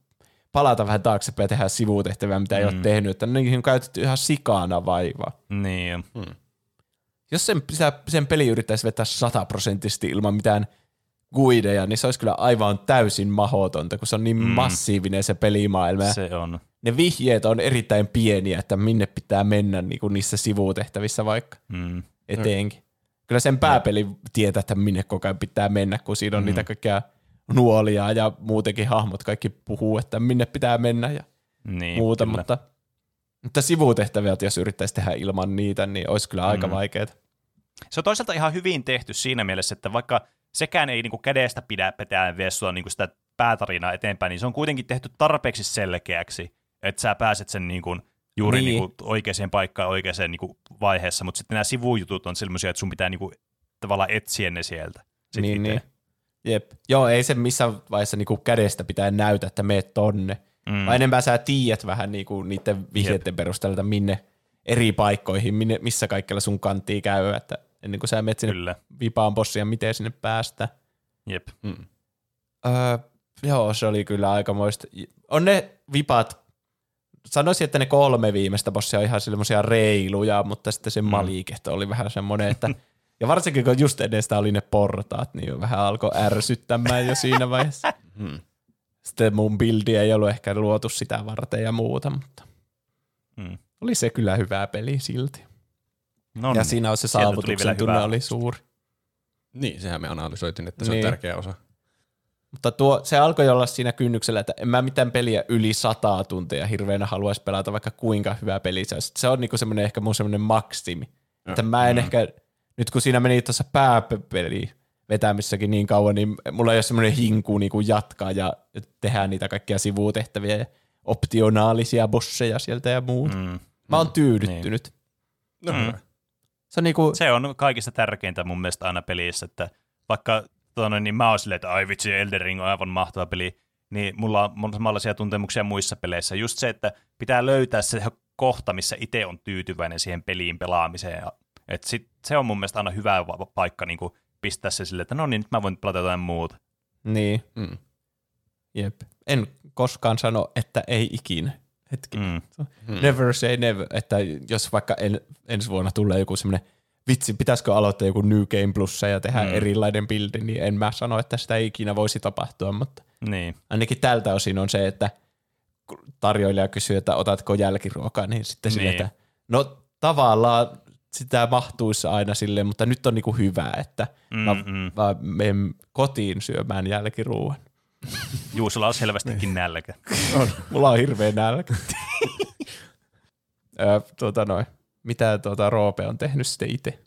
palata vähän taaksepäin ja tehdä sivutehtäviä, mitä ei ole Mm. tehnyt, että niihin on käytetty ihan sikana vaivaa. Niin. Jos sen, sen, peli yrittäisi vetää sataprosenttisesti ilman mitään guideja, niin se olisi kyllä aivan täysin mahdotonta, kun se on niin mm. Massiivinen se pelimaailma. Se on. ne vihjeet on erittäin pieniä, että minne pitää mennä niin kuin niissä sivutehtävissä vaikka Mm. eteenkin. Kyllä sen pääpeli tietää, että minne koko ajan pitää mennä, kun siinä on mm. niitä kaikkia nuolia ja muutenkin hahmot kaikki puhuu, että minne pitää mennä ja Niin, muuta, kyllä. mutta, mutta sivutehtäviä, jos yrittäisi tehdä ilman niitä, niin olisi kyllä aika Mm. vaikeaa. Se on toisaalta ihan hyvin tehty siinä mielessä, että vaikka sekään ei niinku kädestä pidä petään vie sua niinku sitä päätarinaa eteenpäin, niin se on kuitenkin tehty tarpeeksi selkeäksi, että sä pääset sen niinku juuri Niin. niin. niinku oikeaan paikkaan oikeaan niinku vaiheessa, mutta sitten nämä sivujutut on sellaisia, että sun pitää niinku tavallaan etsiä ne sieltä. Sit Niin, ite. niin. Jep. Joo, ei se missään vaiheessa niinku kädestä pitää näytä, että meet tonne. Mm. Vai enemmän sä tiedät vähän niinku niiden vihjeiden perusteella, minne eri paikkoihin, minne, missä kaikkialla sun kantii käy, että ennen kuin sä menet sinne Kyllä, vipaan bossia, miten sinne päästä. jep. Mm. Öö, joo, se oli kyllä aikamoista. On ne vipat, sanoisin, että ne kolme viimeistä bossia on ihan semmoisia reiluja, mutta sitten se Mm. malikehto oli vähän semmoinen, että ja varsinkin kun just ennen sitä oli ne portaat, niin vähän alkoi ärsyttämään jo siinä vaiheessa. Mm. Sitten mun bildi ei ollut ehkä luotu sitä varten ja muuta, mutta Mm. oli se kyllä hyvä peli silti. No ja niin. siinä on se saavutuksen vielä tunne oli suuri. Niin, sehän me analysoitiin, että se Niin. on tärkeä osa. Mutta tuo, se alkoi olla siinä kynnyksellä, että en mä mitään peliä yli sataa tuntia hirveänä haluaisi pelata, vaikka kuinka hyvä peli se olisi. Se on niinku semmoinen ehkä mun semmoinen maksimi. Ja, Että mä en mm. ehkä, nyt kun siinä meni tuossa pääpeli vetämissäkin niin kauan, niin mulla ei ole semmoinen hinku niinku jatkaa ja tehdä niitä kaikkia sivutehtäviä ja optionaalisia bosseja sieltä ja muut. Mm. Mm. Mä oon tyydyttynyt. No Mm. hyvä. Se on niinku, Se on kaikista tärkeintä mun mielestä aina pelissä, että vaikka tuonne, niin mä oon silleen, että ai vitsi, Elden Ring on aivan mahtava peli, niin mulla on, samanlaisia tuntemuksia muissa peleissä. Just se, että pitää löytää se kohta, missä itse on tyytyväinen siihen peliin pelaamiseen. Et sit, se on mun mielestä aina hyvä paikka niin kuin pistää se silleen, että no niin, nyt mä voin pelata jotain muuta. niin, Mm. jep. En koskaan sano, että ei ikinä. Hetki. Mm. Mm. Never say never, että jos vaikka en, ensi vuonna tulee joku semmoinen, vitsi, pitäisikö aloittaa joku New Game Plussa ja tehdä Mm. erilainen buildi, niin en mä sano, että sitä ei ikinä voisi tapahtua, mutta Niin, ainakin tältä osin on se, että kun tarjoilija kysyy, että otatko jälkiruokaa, niin sitten. Niin. sille, että no tavallaan sitä mahtuisi aina silleen, mutta nyt on niinku hyvä, että Mm, mä, mm. mä menen kotiin syömään jälkiruuan. Juusolla on selvästikin nälkä. [LAUGHS] On. Mulla on hirveä nälkä. [LAUGHS] Ö, tuota noin. Mitä tuota Roope on tehnyt sitten itse?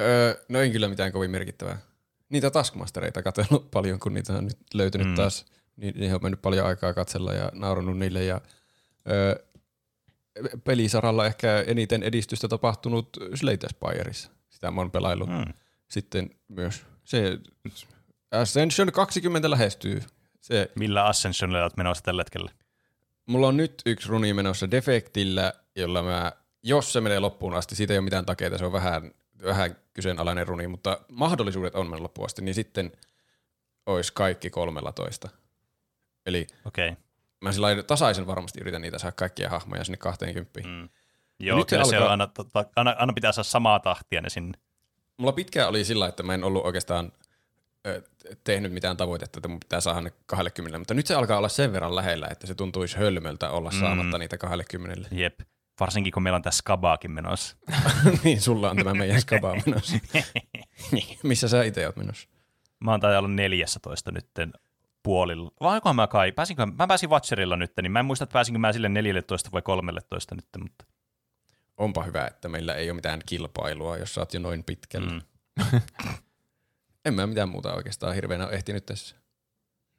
Öö, no en kyllä mitään kovin merkittävää. Niitä taskmastereita katsellut paljon, kun niitä on nyt löytynyt Mm. taas. Niin niihin on mennyt paljon aikaa katsella ja naurannut niille. Ja, öö, pelisaralla ehkä eniten edistystä tapahtunut Slate Spireissa. Sitä mä oon pelaillut. Mm. Mm. Sitten myös se Ascension 20 lähestyy. Se, Millä Ascensionilla olet menossa tällä hetkellä? mulla on nyt yksi runi menossa defektillä, jolla mä, jos se menee loppuun asti, siitä ei ole mitään takeita, se on vähän vähän kyseenalainen runi, mutta mahdollisuudet on mennä loppuun asti, niin sitten olisi kaikki 13. Eli. Okay. Mä sillä tasaisen varmasti yritän niitä saada kaikkia hahmoja sinne 20. Mm. Mm. Joo, nyt se kyllä se, alkaa- on aina, tota, aina, aina pitää saada samaa tahtia ne sinne. Mulla pitkään oli sillä, että mä en ollut oikeastaan ö, tehnyt mitään tavoitetta, että mun pitää saada ne 20, mutta nyt se alkaa olla sen verran lähellä, että se tuntuisi hölmöltä olla saamatta niitä 20. Jep. Varsinkin kun meillä on tässä skabaakin menossa. [LAUGHS] niin, sulla on tämä meidän skaba menossa. [LAUGHS] missä sä itse oot menossa? Mä oon taitaa olla 14 nytten puolilla. Vai onkohan mä kai? Pääsinkö, mä pääsin Watcherilla nyt, niin mä en muista, että pääsinkö mä sille 14 vai 13 nyt, mutta Onpa hyvä, että meillä ei ole mitään kilpailua, jos sä oot jo noin pitkällä. mm. [LAUGHS] En mä mitään muuta oikeastaan hirveänä ole ehtinyt tässä.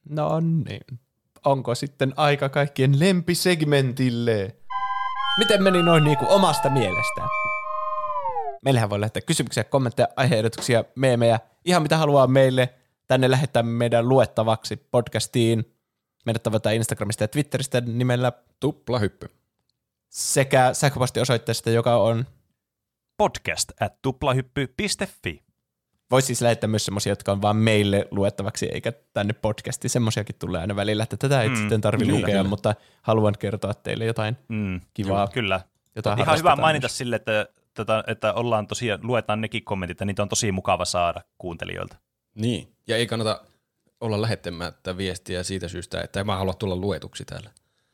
No niin. Onko sitten aika kaikkien lempisegmentille? Miten meni noin niin kuin omasta mielestään? Meillähän voi lähettää kysymyksiä, kommentteja, aiheehdotuksia, meemejä, ihan mitä haluaa meille. Tänne lähettää meidän luettavaksi podcastiin. Meidät tavataan Instagramista ja Twitteristä nimellä Tupla hyppy. sekä sähköpostiosoitteesta, joka on podcast at tuplahyppy.fi. Voisi siis lähettää myös semmoisia, jotka on vaan meille luettavaksi, eikä tänne podcastiin. Semmoisiakin tulee aina välillä, että tätä ei Mm, sitten tarvitse kyllä, lukea, kyllä. mutta haluan kertoa teille jotain Mm. kivaa. Kyllä. Jota Ihan hyvä mainita myös. sille, että, että, että ollaan tosiaan, luetaan nekin kommentit, ja niitä on tosi mukava saada kuuntelijoilta. Niin, ja ei kannata olla lähettämättä viestiä siitä syystä, että en mä halua tulla luetuksi täällä.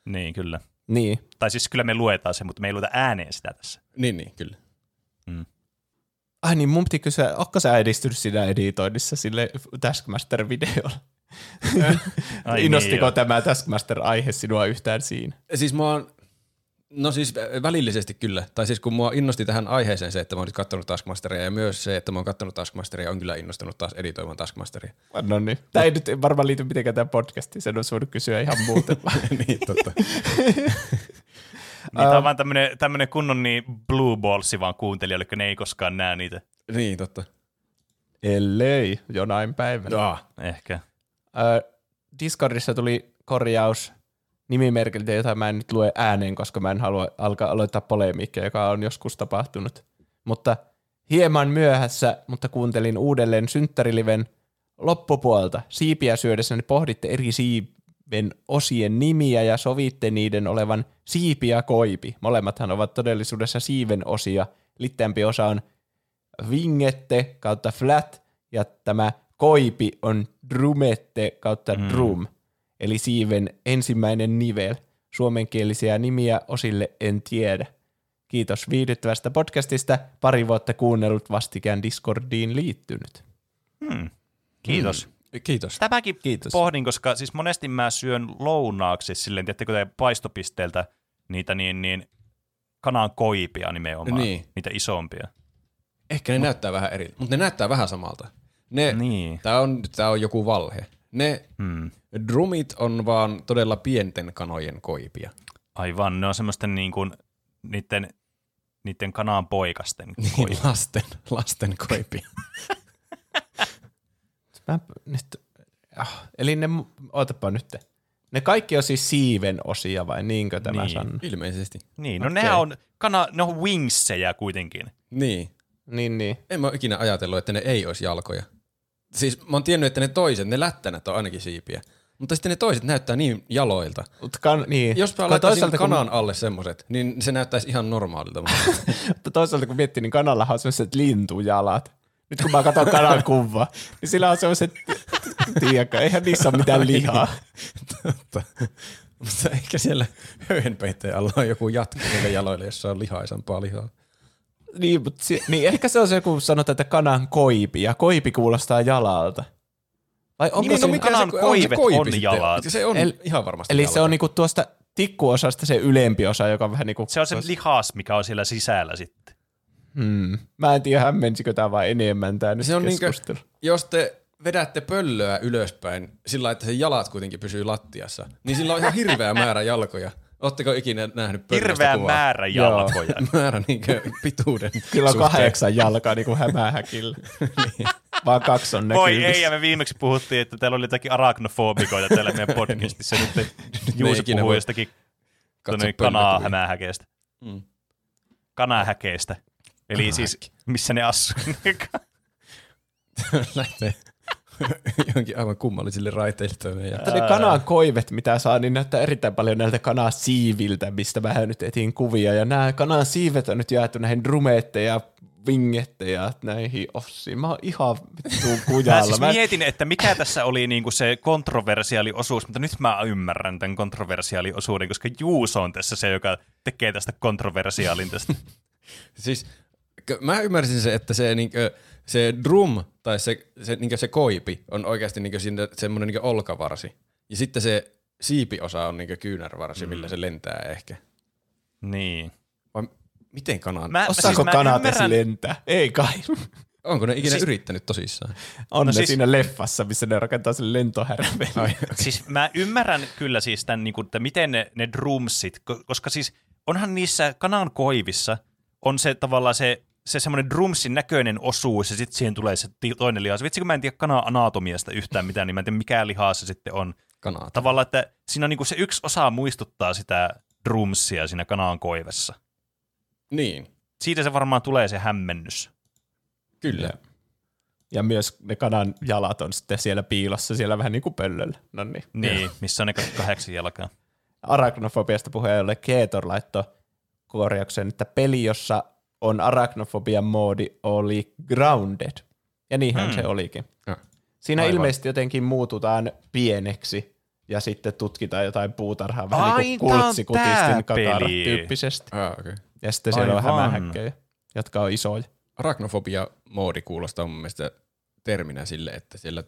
Niin, kyllä. Niin. Tai siis kyllä me luetaan se, mutta me ei lueta ääneen sitä tässä. Niin, niin, kyllä. Ai niin, mun piti kysyä, onko sä edistynyt siinä editoinnissa sille Taskmaster-videolla? [LAUGHS] Ai Innostiko niin, tämä Taskmaster-aihe sinua yhtään siinä? Siis mä oon, no siis vä- välillisesti kyllä. Tai siis kun mua innosti tähän aiheeseen se, että mä oon nyt kattonut Taskmasteria ja myös se, että mä oon kattonut Taskmasteria on kyllä innostunut taas editoimaan Taskmasteria. No niin. Tämä ei nyt varmaan liity mitenkään tähän podcastiin, sen olisi voinut kysyä ihan muuten. [LAUGHS] niin, totta. [LAUGHS] Niin, tämä on vaan tämmönen, tämmönen kunnon niin blue ballsi vaan kuuntelijoille, kun ne ei koskaan näe niitä. niin, totta. Ellei jonain päivänä. Ah, Ehkä. Ö, Discordissa tuli korjaus nimimerkiltä, jota mä en nyt lue ääneen, koska mä en halua alkaa aloittaa polemiikkia, joka on joskus tapahtunut. Mutta hieman myöhässä, mutta kuuntelin uudelleen synttäriliven loppupuolta. Siipiä syödessäni pohditte eri siiven osien nimiä ja sovitte niiden olevan siipi ja koipi. Molemmathan ovat todellisuudessa siiven osia. Litteämpi osa on vingette kautta flat ja tämä koipi on drumette kautta Mm. Eli siiven ensimmäinen nivel. Suomenkielisiä nimiä osille en tiedä. Kiitos viihdyttävästä podcastista. Pari vuotta kuunnellut vastikään Discordiin liittynyt. Hmm. Kiitos. Mm. kiitos. Tämäkin Kiitos. pohdin, koska siis monesti mä syön lounaaksi silleen, tiedättekö te paistopisteeltä niitä niin, niin kanan koipia nimenomaan, Niin. niitä isompia. Ehkä ne näyttää vähän eri, mutta ne näyttää vähän samalta. Ne, Niin. Tää on, tää on joku valhe. Ne Hmm. drumit on vaan todella pienten kanojen koipia. Aivan, ne on semmoisten niin kuin, niiden, niiden kanan poikasten Niin, koipia. lasten, lasten koipia. [LAUGHS] Mä nyt, ah, eli ne, ootapa nyt. Ne kaikki on siis siiven osia vai niinkö tämä Niin. sanoo? Ilmeisesti. Niin, no Okei. nehän on, kana, ne on wingsejä kuitenkin. Niin. Niin, niin. En mä ole ikinä ajatellut, että ne ei olisi jalkoja. Siis mä oon tiennyt, että ne toiset, ne lättänät on ainakin siipiä. Mutta sitten ne toiset näyttää niin jaloilta. Mut kan, niin. Jos mä laittaisin toisaalta, kun- kanan alle semmoset, niin se näyttäisi ihan normaalilta. [LAUGHS] Mutta toisaalta kun miettii, niin kanallahan on sellaiset lintujalat. Nyt kun mä katson kanan kuva, niin sillä on sellaiset, tiedätkö, eihän niissä ole mitään lihaa. Totta. Mutta ehkä siellä höyhenpeitteen alla on joku jatka niille jaloille, jossa on lihaisampaa lihaa. Niin, mutta si- niin ehkä se on se, kun sanotaan, että kanan koipi, ja koipi kuulostaa jalalta. Vai onko Niin, se, no mikä kanan se- koivet se koipi on jalat? Se on El- ihan varmasti eli jalka. se on niinku tuosta tikkuosasta se ylempi osa, joka on vähän niinku... Se on se lihas, mikä on siellä sisällä sitten. Hmm. Mä en tiedä, hämmensikö tämä vai enemmän tämä nyt Se on niinkö, keskustelu. jos te vedätte pöllöä ylöspäin sillä, että sen jalat kuitenkin pysyy lattiassa, niin sillä on ihan hirveä määrä jalkoja. Ootteko ikinä nähnyt pöllöstä Hirveä kuvaa? määrä jalkoja. [LAUGHS] määrä niinkö pituuden [LAUGHS] Kyllä on kahdeksan jalkaa niin kuin hämähäkillä. [LAUGHS] Vaan kaksi on Voi ei, ja me viimeksi puhuttiin, että täällä oli jotakin arachnofobikoita täällä meidän podcastissa. Nyt Juuso puhui voi jostakin kanaa hämähäkeestä. Mm. Kanahäkeestä. Eli siis missä ne asuu. Lähtee [LAUGHS] johonkin aivan kummallisille raiteille. Ja... Mutta ne kanan koivet, mitä saa, niin näyttää erittäin paljon näiltä kanan siiviltä, mistä vähän nyt etin kuvia. Ja nämä kanan siivet on nyt jaettu näihin drumeetteja ja vingettejä näihin ossiin. Mä oon ihan vittu Mä [LAUGHS] kujalla. siis Mä, mietin, että mikä tässä oli niinku se kontroversiaali osuus, mutta nyt mä ymmärrän tämän kontroversiaali osuuden, koska Juuso on tässä se, joka tekee tästä kontroversiaalin tästä. [LAUGHS] Siis k- mä ymmärsin se, että se, niinkö, se drum tai se, se, niinkö se koipi on oikeasti niinkö siinä semmoinen niinkö olkavarsi. Ja sitten se siipiosa on niinkö kyynärvarsi, mm. millä se lentää ehkä. niin. Vai miten kanan? Mä, Osaako siis mä kanat ymmärrän- lentää? Ei kai. Onko ne ikinä Siis- yrittänyt tosissaan? On No ne siis- siinä leffassa, missä ne rakentaa sen lentohärven. Siis mä ymmärrän kyllä siis tämän, niin kuin, että miten ne, ne drumsit, ko- koska siis onhan niissä kanan koivissa on se tavallaan se, se semmoinen drumsin näköinen osuus ja sitten siihen tulee se toinen lihas. Vitsi kun mä en tiedä kanan anatomiasta yhtään mitään, niin mä en tiedä mikä liha se sitten on. Kanaa. Tavallaan, että siinä on niin kuin se yksi osa muistuttaa sitä drumsia siinä kanan koivessa. Niin, Siitä se varmaan tulee se hämmennys. kyllä. Ja myös ne kanan jalat on sitten siellä piilossa, siellä vähän niin kuin pöllöllä. No niin. Niin, missä on ne kahdeksan jalkaa. Arachnofobiasta puheen ollen Keetor laittoi korjauksen, että peli, jossa on arachnofobian moodi, oli Grounded. Ja niinhän Hmm. se olikin. Ja. Siinä Aivan. ilmeisesti jotenkin muututaan pieneksi ja sitten tutkitaan jotain puutarhaa vähän Ai, niin kuin on kultsikutistin kakara tyyppisesti. Ah, okay. Ja sitten siellä on Aivan. hämähäkkejä, jotka on isoja. Arachnofobia-moodi kuulostaa mun mielestä terminä sille, että siellä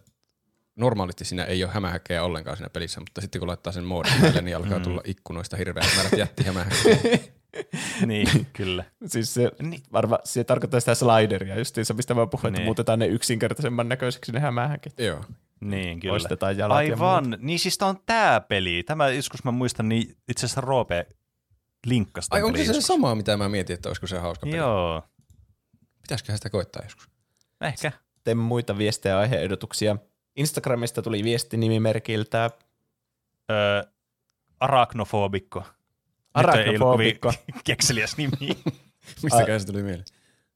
normaalisti siinä ei ole hämähäkkejä ollenkaan siinä pelissä, mutta sitten kun laittaa sen moodin [LAUGHS] päälle, niin alkaa tulla ikkunoista hirveät määrät jättihämähäkkejä. [LAUGHS] [LAUGHS] Niin, kyllä. Siis se, Niin. varma, se tarkoittaa sitä slideria justiinsa, mistä mä puhuin, että Niin. muutetaan ne yksinkertaisemman näköiseksi ne hämähäkit. Joo. Niin, kyllä. Poistetaan jalat ja Aivan. Niin siis tää on tää peli. Tämä joskus mä muistan, niin itse asiassa Roope linkkasi Ai onko se se sama, mitä mä mietin, että olisiko se hauska peli? Joo. Pitäisiköhän sitä koittaa joskus? Ehkä. Sitten muita viestejä ja aiheehdotuksia. Instagramista tuli viesti nimimerkiltä Öö, arachnofobikko. Arachnofobikko. [LAUGHS] Kekseliäs nimi. [LAUGHS] Mistäkään se tuli mieleen?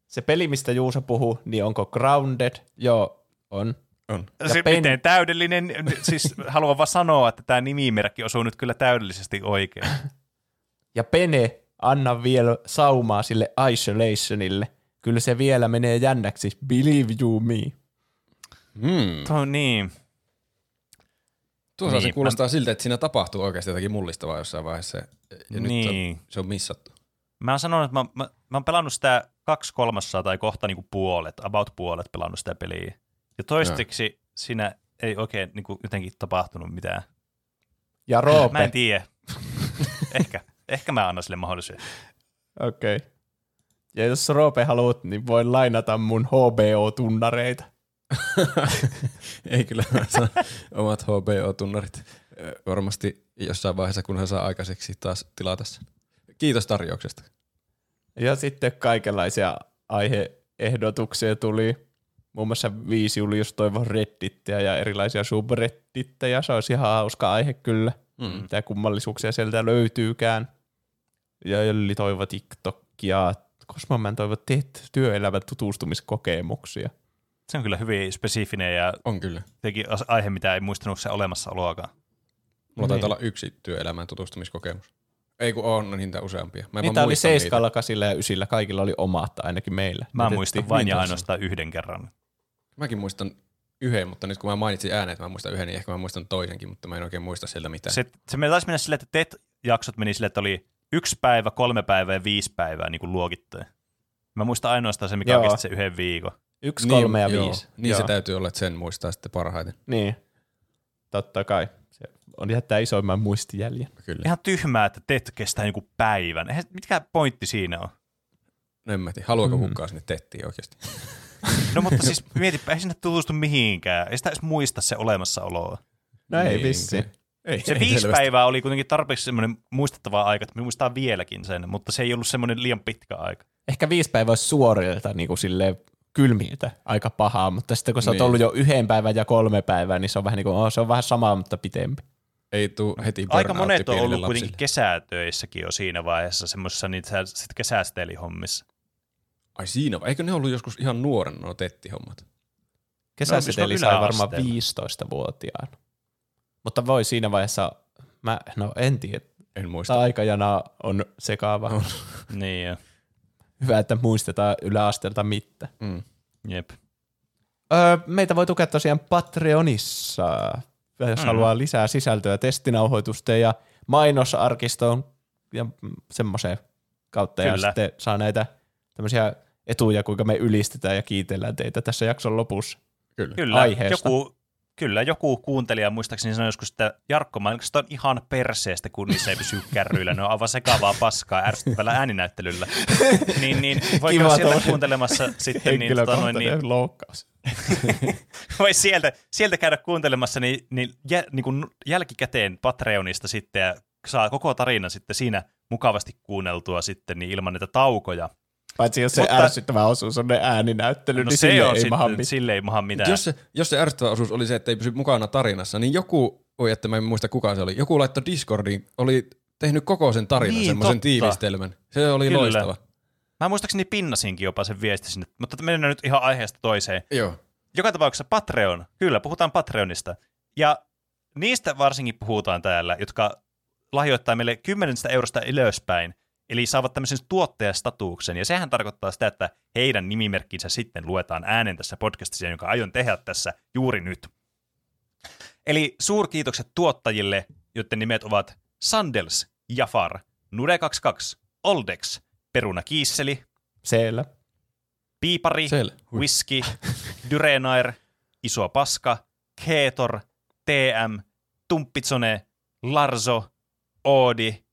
Se peli, mistä Juuso puhuu, niin onko Grounded? Joo, on. On. Ja se Pen- miten täydellinen, siis haluan vaan sanoa, että tämä nimimerkki osuu nyt kyllä täydellisesti oikein. Ja Pene, anna vielä saumaa sille Isolationille. Kyllä se vielä menee jännäksi. Believe you me. Hmm. Tuo niin. Tuossa Niin, se kuulostaa siltä, että siinä tapahtuu oikeasti jotakin mullistavaa jossain vaiheessa. Ja nyt Niin. on, se on missattu. Mä oon sanonut, että mä, mä, mä oon pelannut sitä kaksi kolmassa tai kohta niinku puolet, about puolet pelannut sitä peliä. Ja toistaiseksi siinä ei oikein niinku jotenkin tapahtunut mitään. Ja Mä en Roope. tiedä. [LAUGHS] Ehkä. Ehkä mä annan sille mahdollisuuden. Okei. Okay. Ja jos Roope haluat, niin voin lainata mun HBO-tunnareita. [LAUGHS] Ei kyllä mä saan omat HBO-tunnarit varmasti jossain vaiheessa, kun hän saa aikaiseksi taas tilata sen. Kiitos tarjouksesta. Ja sitten kaikenlaisia aiheehdotuksia tuli. Muun muassa viisi Julius toivon reddittiä ja erilaisia subredditteja. Se olisi ihan hauska aihe kyllä. Mm. Mitä kummallisuuksia sieltä löytyykään. Ja Jölli toivo TikTokia. Kosmoman toivo työelämän tutustumiskokemuksia. Se on kyllä hyvin spesifinen ja On kyllä. teki aihe, mitä ei muistanut se olemassaoloakaan. Mulla Niin. taitaa olla yksi työelämän tutustumiskokemus. Ei kun on niitä useampia. Mä en Niitä oli seiskalla, kasilla ja ysillä. Kaikilla oli omat, ainakin meillä. Mä Jätettiin muistan vain ja ainoastaan yhden kerran. Mäkin muistan yhden, mutta nyt kun mä mainitsin ääneen, että mä muistan yhden, niin ehkä mä muistan toisenkin, mutta mä en oikein muista sieltä mitään. Se, se me taisi mennä silleen, että TET-jaksot meni silleen, että oli yksi päivä, kolme päivää ja viisi päivää niin kuin luokittain. Mä muistan ainoastaan se, mikä Joo. kesti se yhden viikon. Yksi, kolme ja joo. viisi. Niin Joo. se täytyy olla, että sen muistaa sitten parhaiten. Niin, totta kai. Se on jättää isoimman muistijäljen. Kyllä. Ihan tyhmää, että TET kestää niin kuin päivän. Eihän, mikä pointti siinä on? No en mä tiedä. Haluaako Mm. kukaan sinne tettiin oikeasti? No mutta siis mietipä, ei sinne tutustu mihinkään. Ei sitä edes muista se olemassaoloa. No ei Niin, vissi. Ei, Se ei viisi selvästi. päivää oli kuitenkin tarpeeksi semmoinen muistettava aika, että me muistaa vieläkin sen, mutta se ei ollut semmoinen liian pitkä aika. Ehkä viisi päivää olisi suorilta niin kuin silleen kylmiltä aika pahaa, mutta sitten kun sä oot Niin. ollut jo yhden päivän ja kolme päivää, niin se on vähän niin kuin, oh, se on vähän sama, mutta pitempi. Ei tuu heti Aika monet on ollut kuitenkin kesätöissäkin jo siinä vaiheessa, semmoisessa niitä sit kesästelihommissa. Ai siinä vai? Eikö ne ollut joskus ihan nuoren nuo tettihommat? Kesäseteli No, sai varmaan 15-vuotiaan. Mutta voi siinä vaiheessa, mä, no en tiedä, En muista. tämä aikajana on sekaava. Niin jo. Hyvä, että muistetaan yläasteelta mitä. Mm. Jep. Öö, meitä voi tukea tosiaan Patreonissa, jos Mm. haluaa lisää sisältöä testinauhoitusten ja mainosarkistoon ja mm, semmoiseen kautta. Ja Kyllä. sitten saa näitä tämmöisiä etuja, kuinka me ylistetään ja kiitellään teitä tässä jakson lopussa. Kyllä. Kyllä, aiheesta. joku, kyllä, joku kuuntelija muistaakseni sanoi joskus, että Jarkko mainokset on ihan perseestä, kun niissä ei pysy kärryillä. Ne on aivan sekavaa paskaa ärsyttävällä ääninäyttelyllä. [LAUGHS] niin, niin voi Kiva käydä sieltä kuuntelemassa sitten, niin, tota, noin, niin, loukkaus. [LAUGHS] voi sieltä, sieltä käydä kuuntelemassa niin, niin, jä, niin kuin jälkikäteen Patreonista sitten ja saa koko tarinan sitten siinä mukavasti kuunneltua sitten niin ilman näitä taukoja. Paitsi jos se Mutta- ärsyttävä osuus on ne ääninäyttely, No niin se sille on ei maha sitten, mitään. sille ei maha mitään. Jos se, jos se ärsyttävä osuus oli se, että ei pysy mukana tarinassa, niin joku, oi että mä en muista kuka se oli, joku laittoi Discordiin, oli tehnyt koko sen tarinan, Niin, semmoisen totta. tiivistelmän. Se oli Kyllä. loistava. Mä muistaakseni pinnasinkin jopa sen viesti sinne, mutta mennään nyt ihan aiheesta toiseen. Joo. Joka tapauksessa Patreon, kyllä, puhutaan Patreonista. Ja niistä varsinkin puhutaan täällä, jotka lahjoittaa meille 10 eurosta ylöspäin, eli saavat tämmöisen tuottajastatuksen. Ja sehän tarkoittaa sitä, että heidän nimimerkkinsä sitten luetaan äänen tässä podcastissa, jonka aion tehdä tässä juuri nyt. Eli suurkiitokset tuottajille, joiden nimet ovat Sandels, Jafar, Nude22, Oldex, Peruna Kiisseli, Siellä. Piipari, Siellä. Hui. Whisky, Dyrenair, Iso Paska, Keetor, TM, Tumppitsone, Larzo, Oodi,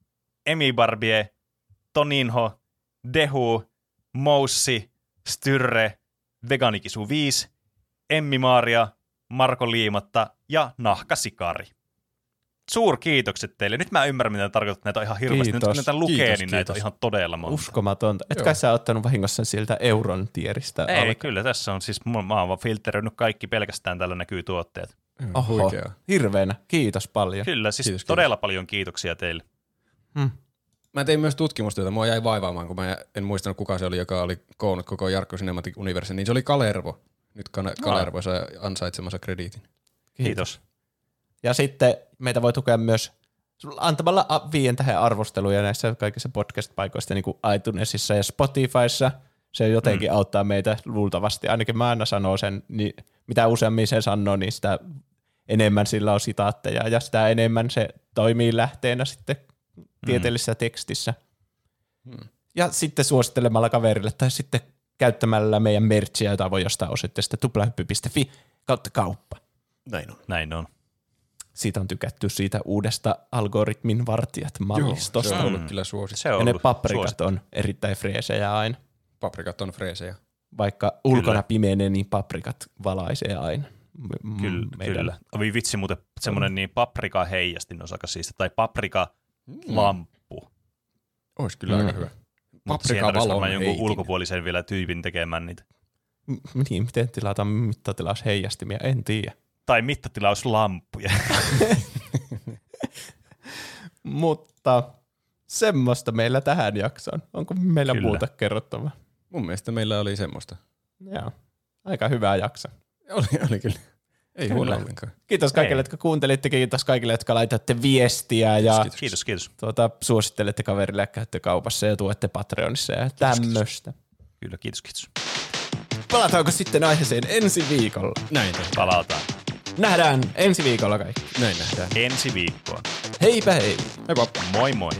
Emi Barbie, Toninho, Dehu, Moussi, Styrre, Veganikisu 5, Emmi Maaria, Marko Liimatta ja Nahkasikari. Suurkiitokset teille. Nyt mä ymmärrän, mitä tarkoittaa. Näitä on ihan hirveästi. Nyt kun Kiitos. näitä lukee, Kiitos, niin näitä on kiitos. ihan todella monta. Uskomatonta. Et Joo. kai sä ottanut vahingossa siltä euron tieristä? Ei, alkaen? kyllä tässä on siis, mä oon vaan filteröinyt kaikki pelkästään tällä näkyy tuotteet. Oho, Huikea. hirveänä. Kiitos paljon. Kyllä, siis Kiitos, kiitos. todella paljon kiitoksia teille. Mä tein myös tutkimustyötä. Mua jäi vaivaamaan, kun mä en muistanut kuka se oli, joka oli koonnut koko Jarkko Cinematic Universe. Niin se oli Kalervo. Nyt Kana- Kalervo sai ansaitsemansa krediitin. Kiitos. Ja sitten meitä voi tukea myös antamalla viien tähän arvosteluja näissä kaikissa podcast-paikoissa, niin kuin iTunesissa ja Spotifyssa. Se jotenkin mm. auttaa meitä luultavasti. Ainakin mä aina sanoo sen, niin mitä useammin se sanoo, niin sitä enemmän sillä on sitaatteja ja sitä enemmän se toimii lähteenä sitten tieteellisessä tekstissä. Hmm. Ja sitten suosittelemalla kaverille tai sitten käyttämällä meidän merchia, jota voi jostain osoitteesta tuplahyppy.fi kautta kauppa. Näin on. Näin on. Siitä on tykätty siitä uudesta algoritmin vartijat se mallistosta. on Mm. ollut kyllä suosittu. Se on Ja ne paprikat suosittu. on erittäin freesejä aina. Paprikat on freesejä. Vaikka ulkona pimenee, niin paprikat valaisee aina. M- Kyllä, meidän- kyllä. Oi vitsi muuten semmoinen niin paprika heijastin on aika siisti, tai paprika lamppu. Ois kyllä Mm. aika hyvä. Paprika valon varmaan jonkun ulkopuolisen vielä tyypin tekemään niitä. M- Niin, miten tilataan mittatilaus heijastimia, en tiedä. Tai mittatilauslamppuja. [LAUGHS] Mutta semmoista meillä tähän jaksoon. Onko meillä Kyllä. muuta kerrottavaa? Mun mielestä meillä oli semmoista. Joo, aika hyvä jakso. Oli, oli kyllä. Ei huono ollenkaan. Kiitos kaikille, Ei. jotka kuuntelitte, kiitos kaikille, jotka laitatte viestiä ja kiitos, kiitos. tuota, suosittelette kaverille ja käytte kaupassa ja tuette Patreonissa ja tämmöistä. Kyllä, kiitos, kiitos. Palataanko sitten aiheeseen ensi viikolla? Näin tehdään. Palataan Nähdään ensi viikolla kaikki. Näin nähdään. ensi viikkoon. Heipä hei! Heippa. Moi moi.